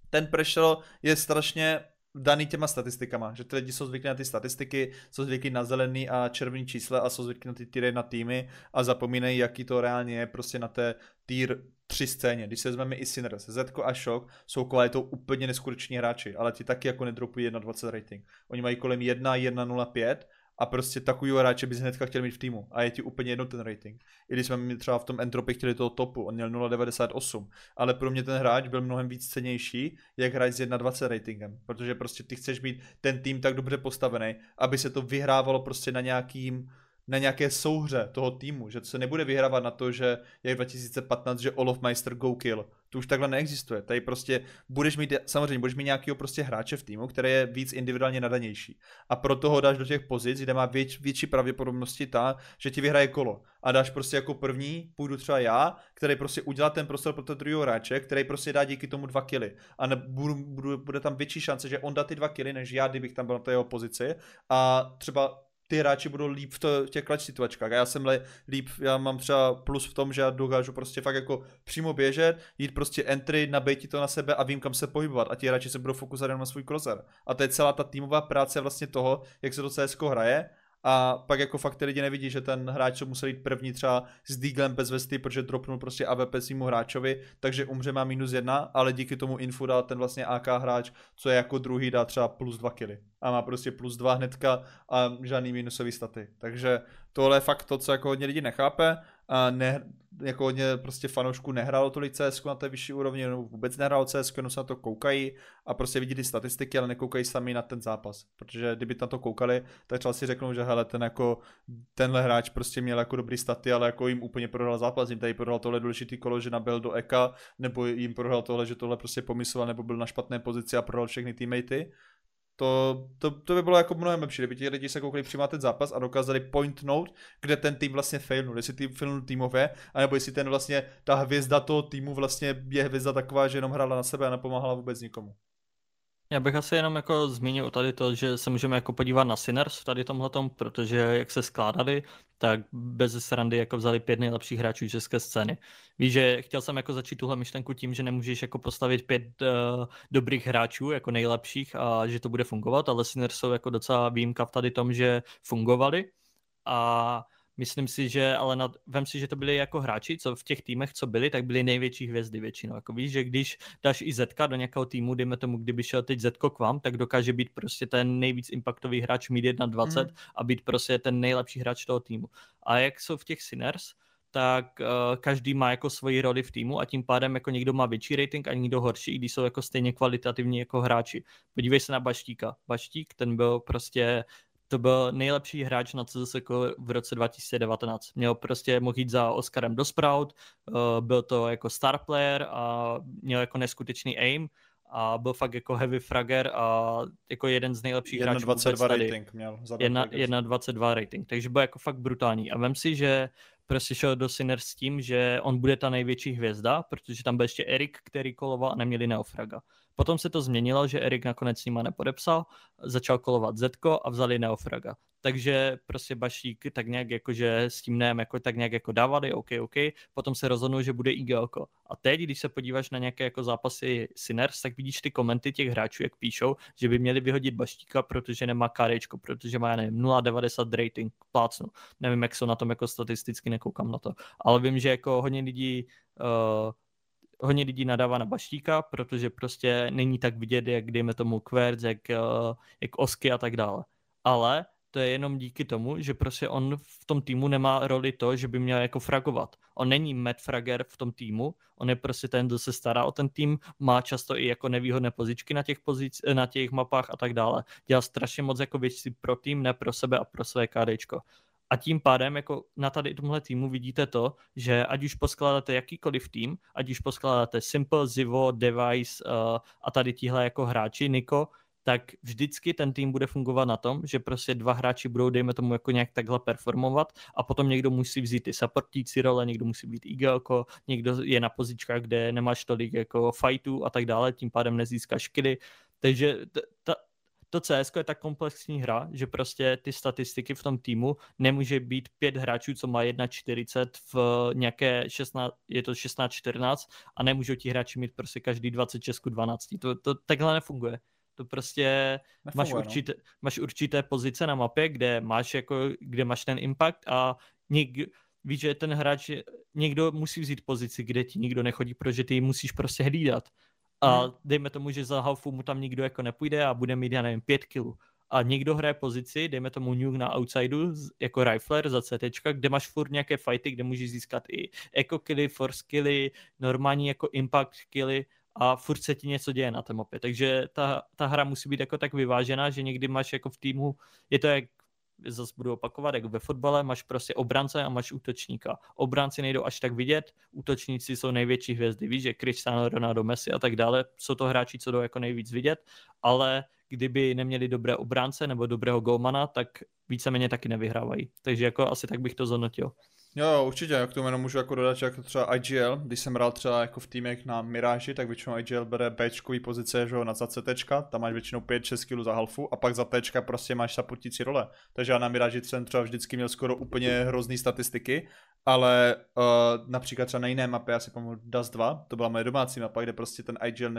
ten pressure je strašně daný těma statistikama, že ty lidi jsou zvyklí na ty statistiky, jsou zvyklí na zelený a červený čísla a jsou zvyklí na ty týry na týmy a zapomínají, jaký to reálně je prostě na té tier 3 scéně. Když se vezmeme i Sinners, Zetko a Shock jsou kvalitou úplně neskuteční hráči, ale ti taky jako nedropují 1.20 rating. Oni mají kolem 1, 1.05 a prostě takovýho hráče bys hnedka chtěl mít v týmu. A je ti úplně jedno ten rating. I když jsme mi třeba v tom Entropy chtěli toho topu, on měl 0,98, ale pro mě ten hráč byl mnohem víc cenější, jak hráč s 1,20 ratingem, protože prostě ty chceš mít ten tým tak dobře postavený, aby se to vyhrávalo prostě na nějakým na nějaké souhře toho týmu, že se nebude vyhrávat na to, že je 2015, že Olof Meister go kill. To už takhle neexistuje. Tady prostě budeš mít, samozřejmě budeš mít nějakého prostě hráče v týmu, který je víc individuálně nadanější. A proto ho dáš do těch pozic, kde má věč, větší pravděpodobnosti ta, že ti vyhraje kolo. A dáš prostě jako první, půjdu třeba já, který prostě udělá ten prostor pro toho druhého hráče, který prostě dá díky tomu dva kily. A ne, budu, budu, bude tam větší šance, že on dá ty dva kily, než já, kdybych tam byl na té jeho pozici. A třeba ty hráči budou líp v, to, v těch klač situačkách. A já jsem líp, já mám třeba plus v tom, že já dokážu prostě fakt jako přímo běžet, jít prostě entry, nabejti to na sebe a vím, kam se pohybovat. A ti hráči se budou fokusovat jenom na svůj crosser. A to je celá ta týmová práce vlastně toho, jak se to CS hraje a pak jako fakt ty lidi nevidí, že ten hráč, co musel jít první třeba s Deaglem bez vesty, protože dropnul prostě AVP svýmu hráčovi, takže umře má minus jedna, ale díky tomu infu dá ten vlastně AK hráč, co je jako druhý, dá třeba plus dva killy. A má prostě plus dva hnedka a žádný minusový staty. Takže tohle je fakt to, co jako hodně lidí nechápe ne, jako hodně prostě fanoušků nehrálo tolik CS na té vyšší úrovni, nebo vůbec nehrálo CS, jenom se na to koukají a prostě vidí ty statistiky, ale nekoukají sami na ten zápas. Protože kdyby na to koukali, tak třeba si řeknou, že hele, ten jako, tenhle hráč prostě měl jako dobrý staty, ale jako jim úplně prohrál zápas, jim tady prohrál tohle důležitý kolo, že nabil do Eka, nebo jim prohrál tohle, že tohle prostě pomysloval, nebo byl na špatné pozici a prohrál všechny teammatey to, to, to by bylo jako mnohem lepší, kdyby ti lidi se koukali přímo ten zápas a dokázali pointnout, kde ten tým vlastně failnul, jestli tým failnul týmově, anebo jestli ten vlastně, ta hvězda toho týmu vlastně je hvězda taková, že jenom hrála na sebe a nepomáhala vůbec nikomu. Já bych asi jenom jako zmínil tady to, že se můžeme jako podívat na Sinners v tady tomhletom, protože jak se skládali, tak bez srandy jako vzali pět nejlepších hráčů české scény. Víš, že chtěl jsem jako začít tuhle myšlenku tím, že nemůžeš jako postavit pět uh, dobrých hráčů jako nejlepších a že to bude fungovat, ale Sinners jsou jako docela výjimka v tady tom, že fungovali a Myslím si, že, ale nad, vem si, že to byli jako hráči, co v těch týmech, co byli, tak byli největší hvězdy většinou. Jako víš, že když dáš i Zetka do nějakého týmu, dejme tomu, kdyby šel teď Zetko k vám, tak dokáže být prostě ten nejvíc impactový hráč mít 1-20 mm. a být prostě ten nejlepší hráč toho týmu. A jak jsou v těch Sinners, tak uh, každý má jako svoji roli v týmu a tím pádem jako někdo má větší rating a někdo horší, i když jsou jako stejně kvalitativní jako hráči. Podívej se na Baštíka. Baštík, ten byl prostě to byl nejlepší hráč na CSK v roce 2019. Měl prostě, mohl jít za Oscarem do Sprout, uh, byl to jako star player a měl jako neskutečný aim a byl fakt jako heavy fragger a jako jeden z nejlepších hráčů 1.22 rating měl. 1.22 rating, takže byl jako fakt brutální. A vem si, že prostě šel do Sinners s tím, že on bude ta největší hvězda, protože tam byl ještě Erik, který koloval a neměli Neofraga. Potom se to změnilo, že Erik nakonec s nima nepodepsal, začal kolovat Zetko a vzali Neofraga. Takže prostě Bašík tak nějak jakože s tím nem jako tak nějak jako dávali, OK, OK, potom se rozhodnul, že bude IGLko. A teď, když se podíváš na nějaké jako zápasy Sinners, tak vidíš ty komenty těch hráčů, jak píšou, že by měli vyhodit Baštíka, protože nemá KDčko, protože má, já nevím, 0,90 rating, plácnu. Nevím, jak jsou na tom jako statisticky, nekoukám na to. Ale vím, že jako hodně lidí uh, hodně lidí nadává na Baštíka, protože prostě není tak vidět, jak dejme tomu Querc, jak, eh, jak Osky a tak dále. Ale to je jenom díky tomu, že prostě on v tom týmu nemá roli to, že by měl jako fragovat. On není Matt Frager v tom týmu, on je prostě ten, kdo se stará o ten tým, má často i jako nevýhodné pozičky na těch, pozic, na těch mapách a tak dále. Dělá strašně moc jako věci pro tým, ne pro sebe a pro své KDčko. A tím pádem jako na tady tomhle týmu vidíte to, že ať už poskládáte jakýkoliv tým, ať už poskládáte Simple, Zivo, Device uh, a tady tihle jako hráči, Niko, tak vždycky ten tým bude fungovat na tom, že prostě dva hráči budou, dejme tomu, jako nějak takhle performovat a potom někdo musí vzít ty supportící role, někdo musí být IGLko, někdo je na pozičkách, kde nemáš tolik jako fightů a tak dále, tím pádem nezískáš kily. Takže ta, to CS je tak komplexní hra, že prostě ty statistiky v tom týmu nemůže být pět hráčů, co má 1.40 v nějaké 16, je to 16-14 a nemůžou ti hráči mít prostě každý 26 12. To, to takhle nefunguje. To prostě Nefunguje, máš, no. určité, no. máš určité pozice na mapě, kde máš, jako, kde máš ten impact a něk, víš, že ten hráč, někdo musí vzít pozici, kde ti nikdo nechodí, protože ty musíš prostě hlídat. A hmm. dejme tomu, že za Haufu mu tam nikdo jako nepůjde a bude mít, já nevím, pět kilů. A někdo hraje pozici, dejme tomu Nuke na outsideu jako rifler za CT, kde máš furt nějaké fighty, kde můžeš získat i eco killy, force killy, normální jako impact killy a furt se ti něco děje na té mapě. Takže ta, ta hra musí být jako tak vyvážená, že někdy máš jako v týmu, je to jak zase budu opakovat, jak ve fotbale máš prostě obrance a máš útočníka. Obránci nejdou až tak vidět, útočníci jsou největší hvězdy, víš, že Cristiano Ronaldo, Messi a tak dále, jsou to hráči, co jdou jako nejvíc vidět, ale kdyby neměli dobré obránce nebo dobrého golmana, tak víceméně taky nevyhrávají. Takže jako asi tak bych to zhodnotil. Jo, určitě, jak tomu jenom můžu jako dodat, že jako třeba IGL, když jsem hrál třeba jako v týmech na Mirage, tak většinou IGL bere B pozice, že jo, na CT, tam máš většinou 5-6 kg za halfu a pak za T prostě máš supportící role. Takže já na Mirage jsem třeba vždycky měl skoro úplně hrozný statistiky, ale uh, například třeba na jiné mapě, já si pamatuju Dust 2, to byla moje domácí mapa, kde prostě ten IGL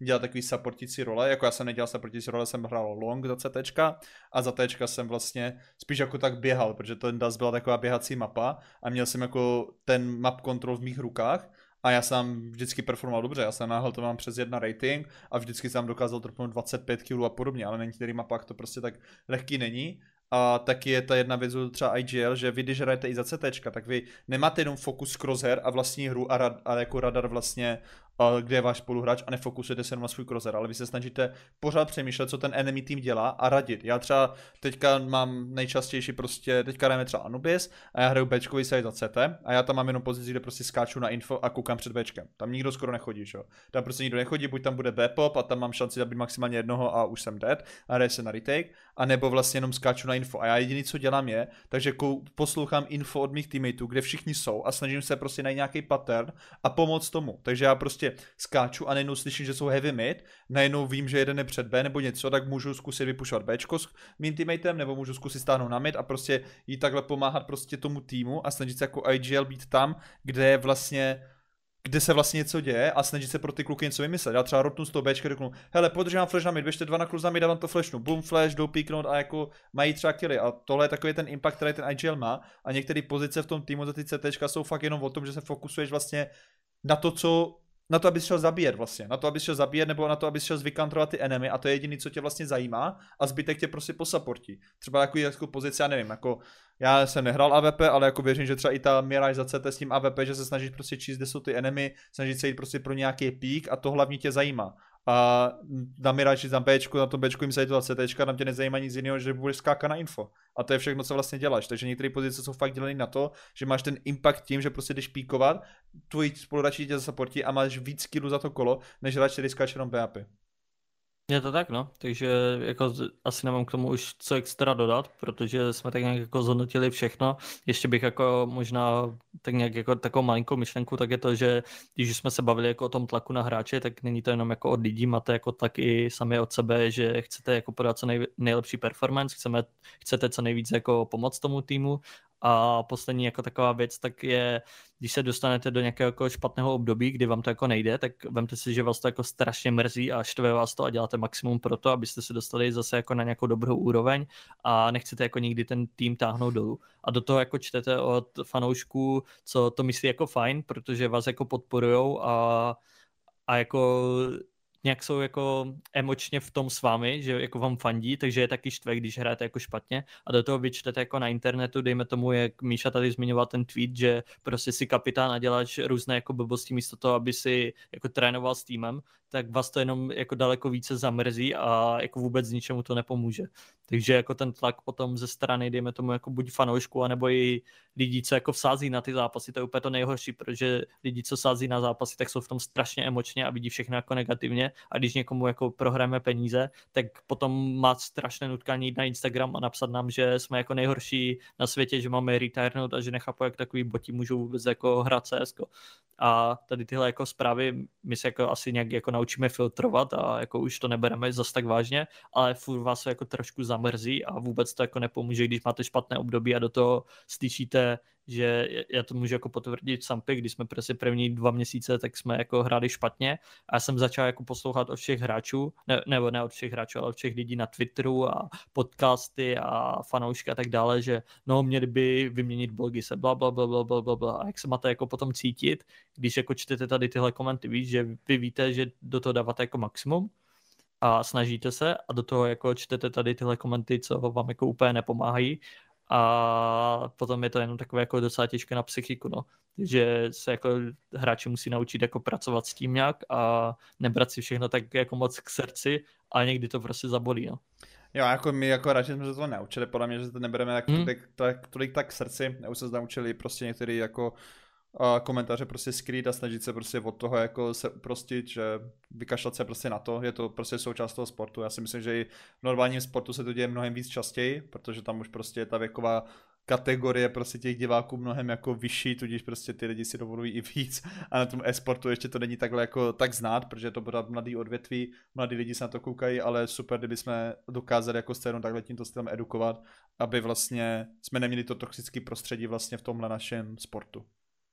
nedělal takový supportící role, jako já jsem nedělal supportící role, jsem hrál long za CT a za T jsem vlastně spíš jako tak běhal, protože ten Dust byla taková běhací mapa a měl jsem jako ten map control v mých rukách a já jsem vždycky performoval dobře, já jsem náhle to mám přes jedna rating a vždycky jsem dokázal tropnout 25 kg a podobně, ale na některých mapách to prostě tak lehký není. A taky je ta jedna věc třeba IGL, že vy když hrajete i za CT, tak vy nemáte jenom fokus crosshair a vlastní hru a, rad, a jako radar vlastně kde je váš spoluhráč a nefokusujete se na svůj crosshair, ale vy se snažíte pořád přemýšlet, co ten enemy tým dělá a radit. Já třeba teďka mám nejčastější prostě, teďka hrajeme třeba Anubis a já hraju Bčkový side za CT a já tam mám jenom pozici, kde prostě skáču na info a koukám před Bčkem. Tam nikdo skoro nechodí, že? Tam prostě nikdo nechodí, buď tam bude B-pop a tam mám šanci zabít maximálně jednoho a už jsem dead a hraje se na retake, a nebo vlastně jenom skáču na info. A já jediný, co dělám je, takže poslouchám info od mých teammateů, kde všichni jsou a snažím se prostě najít nějaký pattern a pomoct tomu. Takže já prostě skáču a najednou slyším, že jsou heavy mid, najednou vím, že jeden je před B nebo něco, tak můžu zkusit vypušovat B s mým teammatem, nebo můžu zkusit stáhnout na mid a prostě jí takhle pomáhat prostě tomu týmu a snažit se jako IGL být tam, kde je vlastně kde se vlastně něco děje a snažit se pro ty kluky něco vymyslet. Já třeba rotnu z toho Bčka řeknu, hele, mám flash na mid, běžte dva na kluz na mid, dávám to flashnu, boom flash, jdou píknout a jako mají třeba killy. A tohle je takový ten impact, který ten IGL má a některé pozice v tom týmu za ty CT jsou fakt jenom o tom, že se fokusuješ vlastně na to, co na to, abys šel zabíjet vlastně, na to, abys šel zabíjet nebo na to, abys šel zvykantrovat ty enemy a to je jediné, co tě vlastně zajímá a zbytek tě prostě posaportí. Třeba jako, jako pozice, já nevím, jako já jsem nehrál AVP, ale jako věřím, že třeba i ta Mirage za CT s tím AVP, že se snažíš prostě číst, kde jsou ty enemy, snažit se jít prostě pro nějaký pík a to hlavně tě zajímá a na Mirage na Bčku, na tom Bčku jim se to CT, tam tě nezajímá nic jiného, že budeš skákat na info. A to je všechno, co vlastně děláš. Takže některé pozice jsou fakt dělané na to, že máš ten impact tím, že prostě jdeš píkovat, tvoji spoluhráči tě zasaportí a máš víc skillu za to kolo, než který skáče jenom BAP. Je to tak, no. Takže jako asi nemám k tomu už co extra dodat, protože jsme tak nějak jako zhodnotili všechno. Ještě bych jako možná tak nějak jako takovou malinkou myšlenku, tak je to, že když jsme se bavili jako o tom tlaku na hráče, tak není to jenom jako od lidí, máte jako tlak i sami od sebe, že chcete jako podat co nej, nejlepší performance, chceme, chcete co nejvíc jako pomoct tomu týmu a poslední jako taková věc, tak je, když se dostanete do nějakého jako špatného období, kdy vám to jako nejde, tak vemte si, že vás to jako strašně mrzí a štve vás to a děláte maximum pro to, abyste se dostali zase jako na nějakou dobrou úroveň a nechcete jako nikdy ten tým táhnout dolů. A do toho jako čtete od fanoušků, co to myslí jako fajn, protože vás jako podporujou a a jako nějak jsou jako emočně v tom s vámi, že jako vám fandí, takže je taky štve, když hrajete jako špatně. A do toho vyčtete jako na internetu, dejme tomu, jak Míša tady zmiňoval ten tweet, že prostě si kapitán a děláš různé jako blbosti místo toho, aby si jako trénoval s týmem, tak vás to jenom jako daleko více zamrzí a jako vůbec ničemu to nepomůže. Takže jako ten tlak potom ze strany, dejme tomu jako buď fanoušku, anebo i lidí, co jako vsází na ty zápasy, to je úplně to nejhorší, protože lidi, co sází na zápasy, tak jsou v tom strašně emočně a vidí všechno jako negativně a když někomu jako prohráme peníze, tak potom má strašné nutkání jít na Instagram a napsat nám, že jsme jako nejhorší na světě, že máme retirnout a že nechápu, jak takový boti můžou vůbec jako hrát CS. A tady tyhle jako zprávy my se jako asi nějak jako naučíme filtrovat a jako už to nebereme zas tak vážně, ale furt vás jako trošku zamrzí a vůbec to jako nepomůže, když máte špatné období a do toho slyšíte že já to můžu jako potvrdit Sampy, když jsme prostě první dva měsíce, tak jsme jako hráli špatně a já jsem začal jako poslouchat od všech hráčů, ne, nebo ne od všech hráčů, ale od všech lidí na Twitteru a podcasty a fanoušky a tak dále, že no měli by vyměnit blogy se bla bla bla bla bla bla, bla. a jak se máte jako potom cítit, když jako čtete tady tyhle komenty, víš, že vy víte, že do toho dáváte jako maximum, a snažíte se a do toho jako čtete tady tyhle komenty, co vám jako úplně nepomáhají a potom je to jenom takové jako docela těžké na psychiku, no. že se jako hráči musí naučit jako pracovat s tím nějak a nebrat si všechno tak jako moc k srdci a někdy to prostě zabolí, no. Jo, jako my jako hráči jsme se to naučili, podle mě, že to nebereme tak, hmm. tolik, tak, tolik tak k srdci, už se naučili prostě některý jako a komentáře prostě skrýt a snažit se prostě od toho jako se uprostit, že vykašlat se prostě na to, je to prostě součást toho sportu. Já si myslím, že i v normálním sportu se to děje mnohem víc častěji, protože tam už prostě ta věková kategorie prostě těch diváků mnohem jako vyšší, tudíž prostě ty lidi si dovolují i víc a na tom e-sportu ještě to není takhle jako tak znát, protože to bude mladý odvětví, mladí lidi se na to koukají, ale super, kdyby jsme dokázali jako scénu takhle tímto stylem edukovat, aby vlastně jsme neměli to toxické prostředí vlastně v tomhle našem sportu.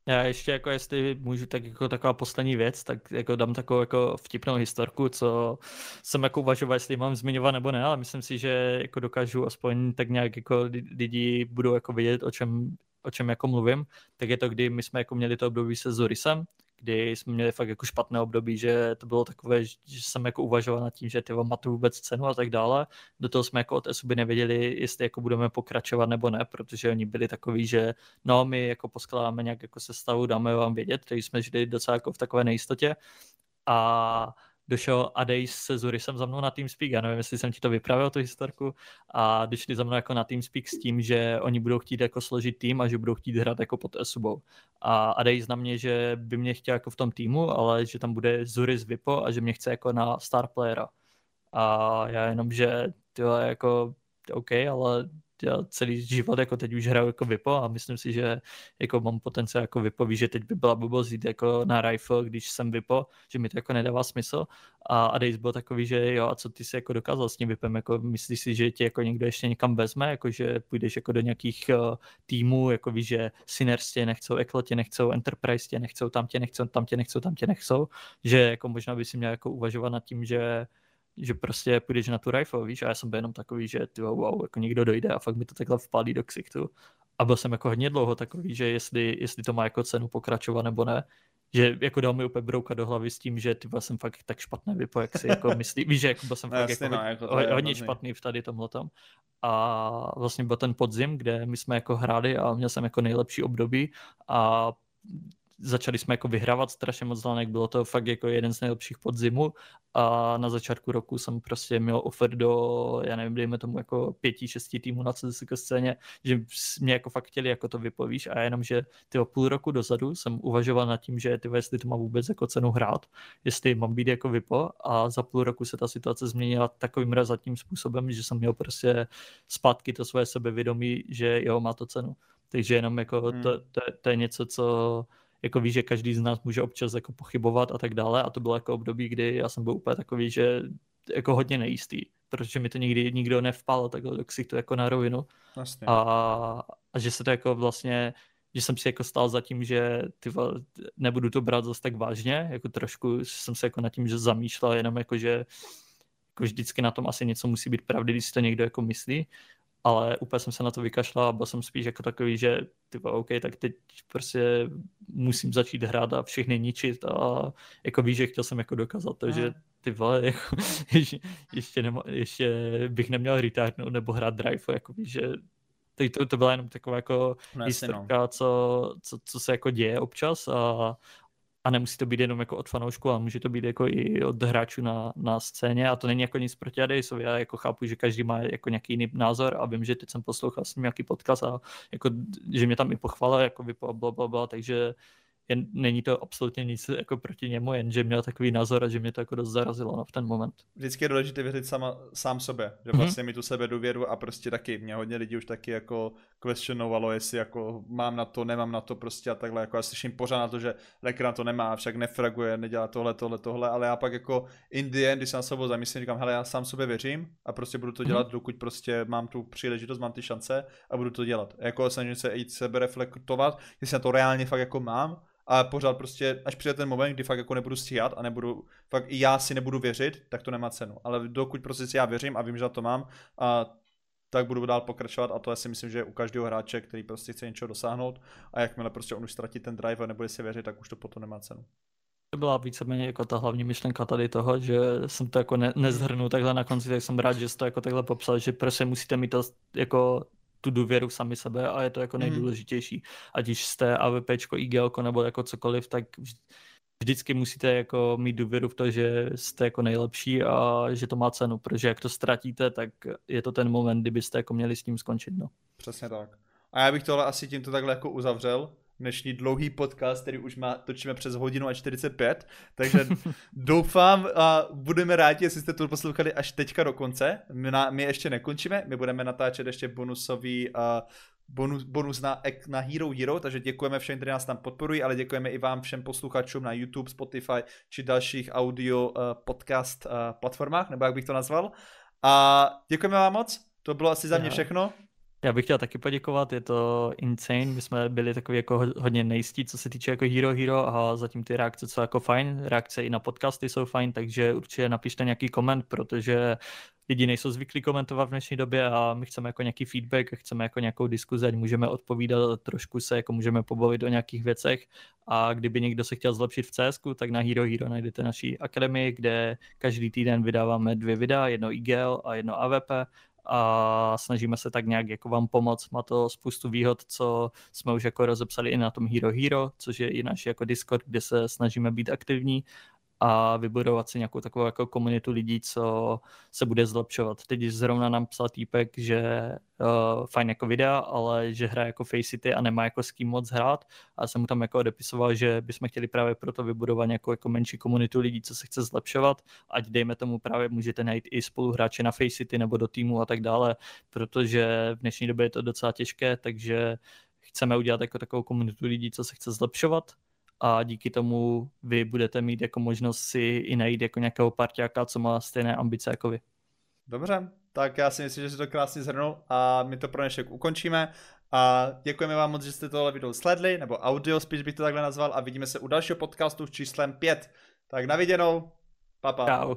Já ještě jako jestli můžu tak jako taková poslední věc, tak jako dám takovou jako vtipnou historku, co jsem jako uvažoval, jestli mám zmiňovat nebo ne, ale myslím si, že jako dokážu aspoň tak nějak jako lidi budou jako vědět, o čem, o čem jako mluvím, tak je to, kdy my jsme jako měli to období se Zorisem, kdy jsme měli fakt jako špatné období, že to bylo takové, že jsem jako uvažoval nad tím, že ty má tu vůbec cenu a tak dále. Do toho jsme jako od Esuby nevěděli, jestli jako budeme pokračovat nebo ne, protože oni byli takový, že no my jako poskládáme nějak jako sestavu, dáme vám vědět, takže jsme žili docela jako v takové nejistotě. A došel Adej se Zurisem za mnou na TeamSpeak, já nevím, jestli jsem ti to vyprávěl, tu historku, a došli za mnou jako na TeamSpeak s tím, že oni budou chtít jako složit tým a že budou chtít hrát jako pod Esubou. A Adej na mě, že by mě chtěl jako v tom týmu, ale že tam bude Zuris Vipo a že mě chce jako na star playera. A já jenom, že tyhle jako OK, ale já celý život jako teď už hraju jako Vipo a myslím si, že jako mám potenciál jako Vipo, víš, že teď by byla blbost jít jako na rifle, když jsem Vipo, že mi to jako nedává smysl. A Adejs byl takový, že jo a co ty si jako dokázal s tím Vipem, jako myslíš si, že tě jako někdo ještě někam vezme, jako že půjdeš jako do nějakých uh, týmů, jako víš, že Sinners tě nechcou, Eklo tě nechcou, Enterprise tě nechcou, tam tě nechcou, tam tě nechcou, tam tě nechcou, že jako možná by si měl jako uvažovat nad tím, že že prostě půjdeš na tu rifle, víš, a já jsem byl jenom takový, že ty wow, jako někdo dojde a fakt mi to takhle vpálí do ksichtu. A byl jsem jako hodně dlouho takový, že jestli, jestli to má jako cenu pokračovat nebo ne, že jako dal mi úplně brouka do hlavy s tím, že ty jsem fakt tak špatný vypo, jak si jako myslí, víš, že jako byl jsem fakt Jasně, jako, no, jako hodně, hodně špatný v tady tomhletom. A vlastně byl ten podzim, kde my jsme jako hráli a měl jsem jako nejlepší období a začali jsme jako vyhrávat strašně moc zelenek, bylo to fakt jako jeden z nejlepších podzimu a na začátku roku jsem prostě měl offer do, já nevím, dejme tomu jako pěti, šesti týmů na CSK scéně, že mě jako fakt chtěli jako to vypovíš a jenom, že ty půl roku dozadu jsem uvažoval nad tím, že ty jestli to má vůbec jako cenu hrát, jestli mám být jako vypo a za půl roku se ta situace změnila takovým razatým způsobem, že jsem měl prostě zpátky to svoje sebevědomí, že jo, má to cenu. Takže jenom jako hmm. to, to, to, je něco, co jako víš, že každý z nás může občas jako pochybovat a tak dále a to bylo jako období, kdy já jsem byl úplně takový, že jako hodně nejistý, protože mi to nikdy nikdo nevpal takhle do to jako na rovinu. Vlastně. A, a že se to jako vlastně, že jsem si jako stál za tím, že ty nebudu to brát zase tak vážně, jako trošku jsem se jako nad tím, že zamýšlel jenom jako, že jako vždycky na tom asi něco musí být pravdy, když si to někdo jako myslí ale úplně jsem se na to vykašlal a byl jsem spíš jako takový, že typa, OK, tak teď prostě musím začít hrát a všechny ničit a jako víš, že chtěl jsem jako dokázat to, že ty vole, jako, ještě, ještě, nema, ještě bych neměl retardnout nebo hrát drive, jako víš, že to, to, to byla jenom taková jako no, historka, no. co, co, co, se jako děje občas a, a nemusí to být jenom jako od fanoušků, ale může to být jako i od hráčů na, na scéně. A to není jako nic proti Adejsovi, já jako chápu, že každý má jako nějaký jiný názor a vím, že teď jsem poslouchal s ním nějaký podcast a jako, že mě tam i pochvala, jako vypo, bla, bla, bla, takže jen, není to absolutně nic jako proti němu, jen že měl takový názor a že mě to jako dost zarazilo no, v ten moment. Vždycky je důležité věřit sama, sám sobě, že mm-hmm. vlastně mi tu sebe důvěru a prostě taky, mě hodně lidí už taky jako questionovalo, jestli jako mám na to, nemám na to prostě a takhle, jako já slyším pořád na to, že Lekr na to nemá, však nefraguje, nedělá tohle, tohle, tohle, ale já pak jako in the end, když se na sebou zamyslím, říkám, hele, já sám sobě věřím a prostě budu to mhm. dělat, mm-hmm. dokud prostě mám tu příležitost, mám ty šance a budu to dělat. Jako snažím se i sebe reflektovat, jestli na to reálně fakt jako mám a pořád prostě, až přijde ten moment, kdy fakt jako nebudu stíhat a nebudu, fakt i já si nebudu věřit, tak to nemá cenu. Ale dokud prostě si já věřím a vím, že to mám, a tak budu dál pokračovat a to já si myslím, že u každého hráče, který prostě chce něčeho dosáhnout a jakmile prostě on už ztratí ten drive a nebude si věřit, tak už to potom nemá cenu. To byla víceméně jako ta hlavní myšlenka tady toho, že jsem to jako ne, nezhrnul takhle na konci, tak jsem rád, že jsi to jako takhle popsal, že prostě musíte mít to jako tu důvěru sami sebe a je to jako mhm. nejdůležitější. Ať už jste AVP, IGL nebo jako cokoliv, tak vždycky musíte jako mít důvěru v to, že jste jako nejlepší a že to má cenu, protože jak to ztratíte, tak je to ten moment, kdybyste jako měli s tím skončit. No. Přesně tak. A já bych tohle asi tímto takhle jako uzavřel dnešní dlouhý podcast, který už má, točíme přes hodinu a 45, takže doufám a budeme rádi, jestli jste to poslouchali až teďka do konce. My, na, my ještě nekončíme, my budeme natáčet ještě bonusový uh, bonus, bonus na, na Hero Hero, takže děkujeme všem, kteří nás tam podporují, ale děkujeme i vám všem posluchačům na YouTube, Spotify či dalších audio uh, podcast uh, platformách, nebo jak bych to nazval. A děkujeme vám moc, to bylo asi za mě všechno. Já bych chtěl taky poděkovat, je to insane, my jsme byli takový jako hodně nejistí, co se týče jako Hero Hero a zatím ty reakce jsou jako fajn, reakce i na podcasty jsou fajn, takže určitě napište nějaký koment, protože lidi nejsou zvyklí komentovat v dnešní době a my chceme jako nějaký feedback, chceme jako nějakou diskuzi, ať můžeme odpovídat, trošku se jako můžeme pobavit o nějakých věcech. A kdyby někdo se chtěl zlepšit v CS, tak na Hero Hero najdete naší akademii, kde každý týden vydáváme dvě videa, jedno IGL a jedno AVP a snažíme se tak nějak jako vám pomoct. Má to spoustu výhod, co jsme už jako rozepsali i na tom Hero Hero, což je i náš jako Discord, kde se snažíme být aktivní a vybudovat si nějakou takovou jako komunitu lidí, co se bude zlepšovat. Teď zrovna nám psal týpek, že uh, fajn jako videa, ale že hraje jako Faceit a nemá jako s kým moc hrát. A jsem mu tam jako odepisoval, že bychom chtěli právě proto vybudovat nějakou jako menší komunitu lidí, co se chce zlepšovat, ať dejme tomu právě můžete najít i spoluhráče na Faceit nebo do týmu a tak dále, protože v dnešní době je to docela těžké, takže chceme udělat jako takovou komunitu lidí, co se chce zlepšovat a díky tomu vy budete mít jako možnost si i najít jako nějakého parťáka, co má stejné ambice jako vy. Dobře, tak já si myslím, že si to krásně zhrnul a my to pro dnešek ukončíme. A děkujeme vám moc, že jste tohle video sledli, nebo audio spíš bych to takhle nazval a vidíme se u dalšího podcastu s číslem 5. Tak naviděnou, papa. Čau.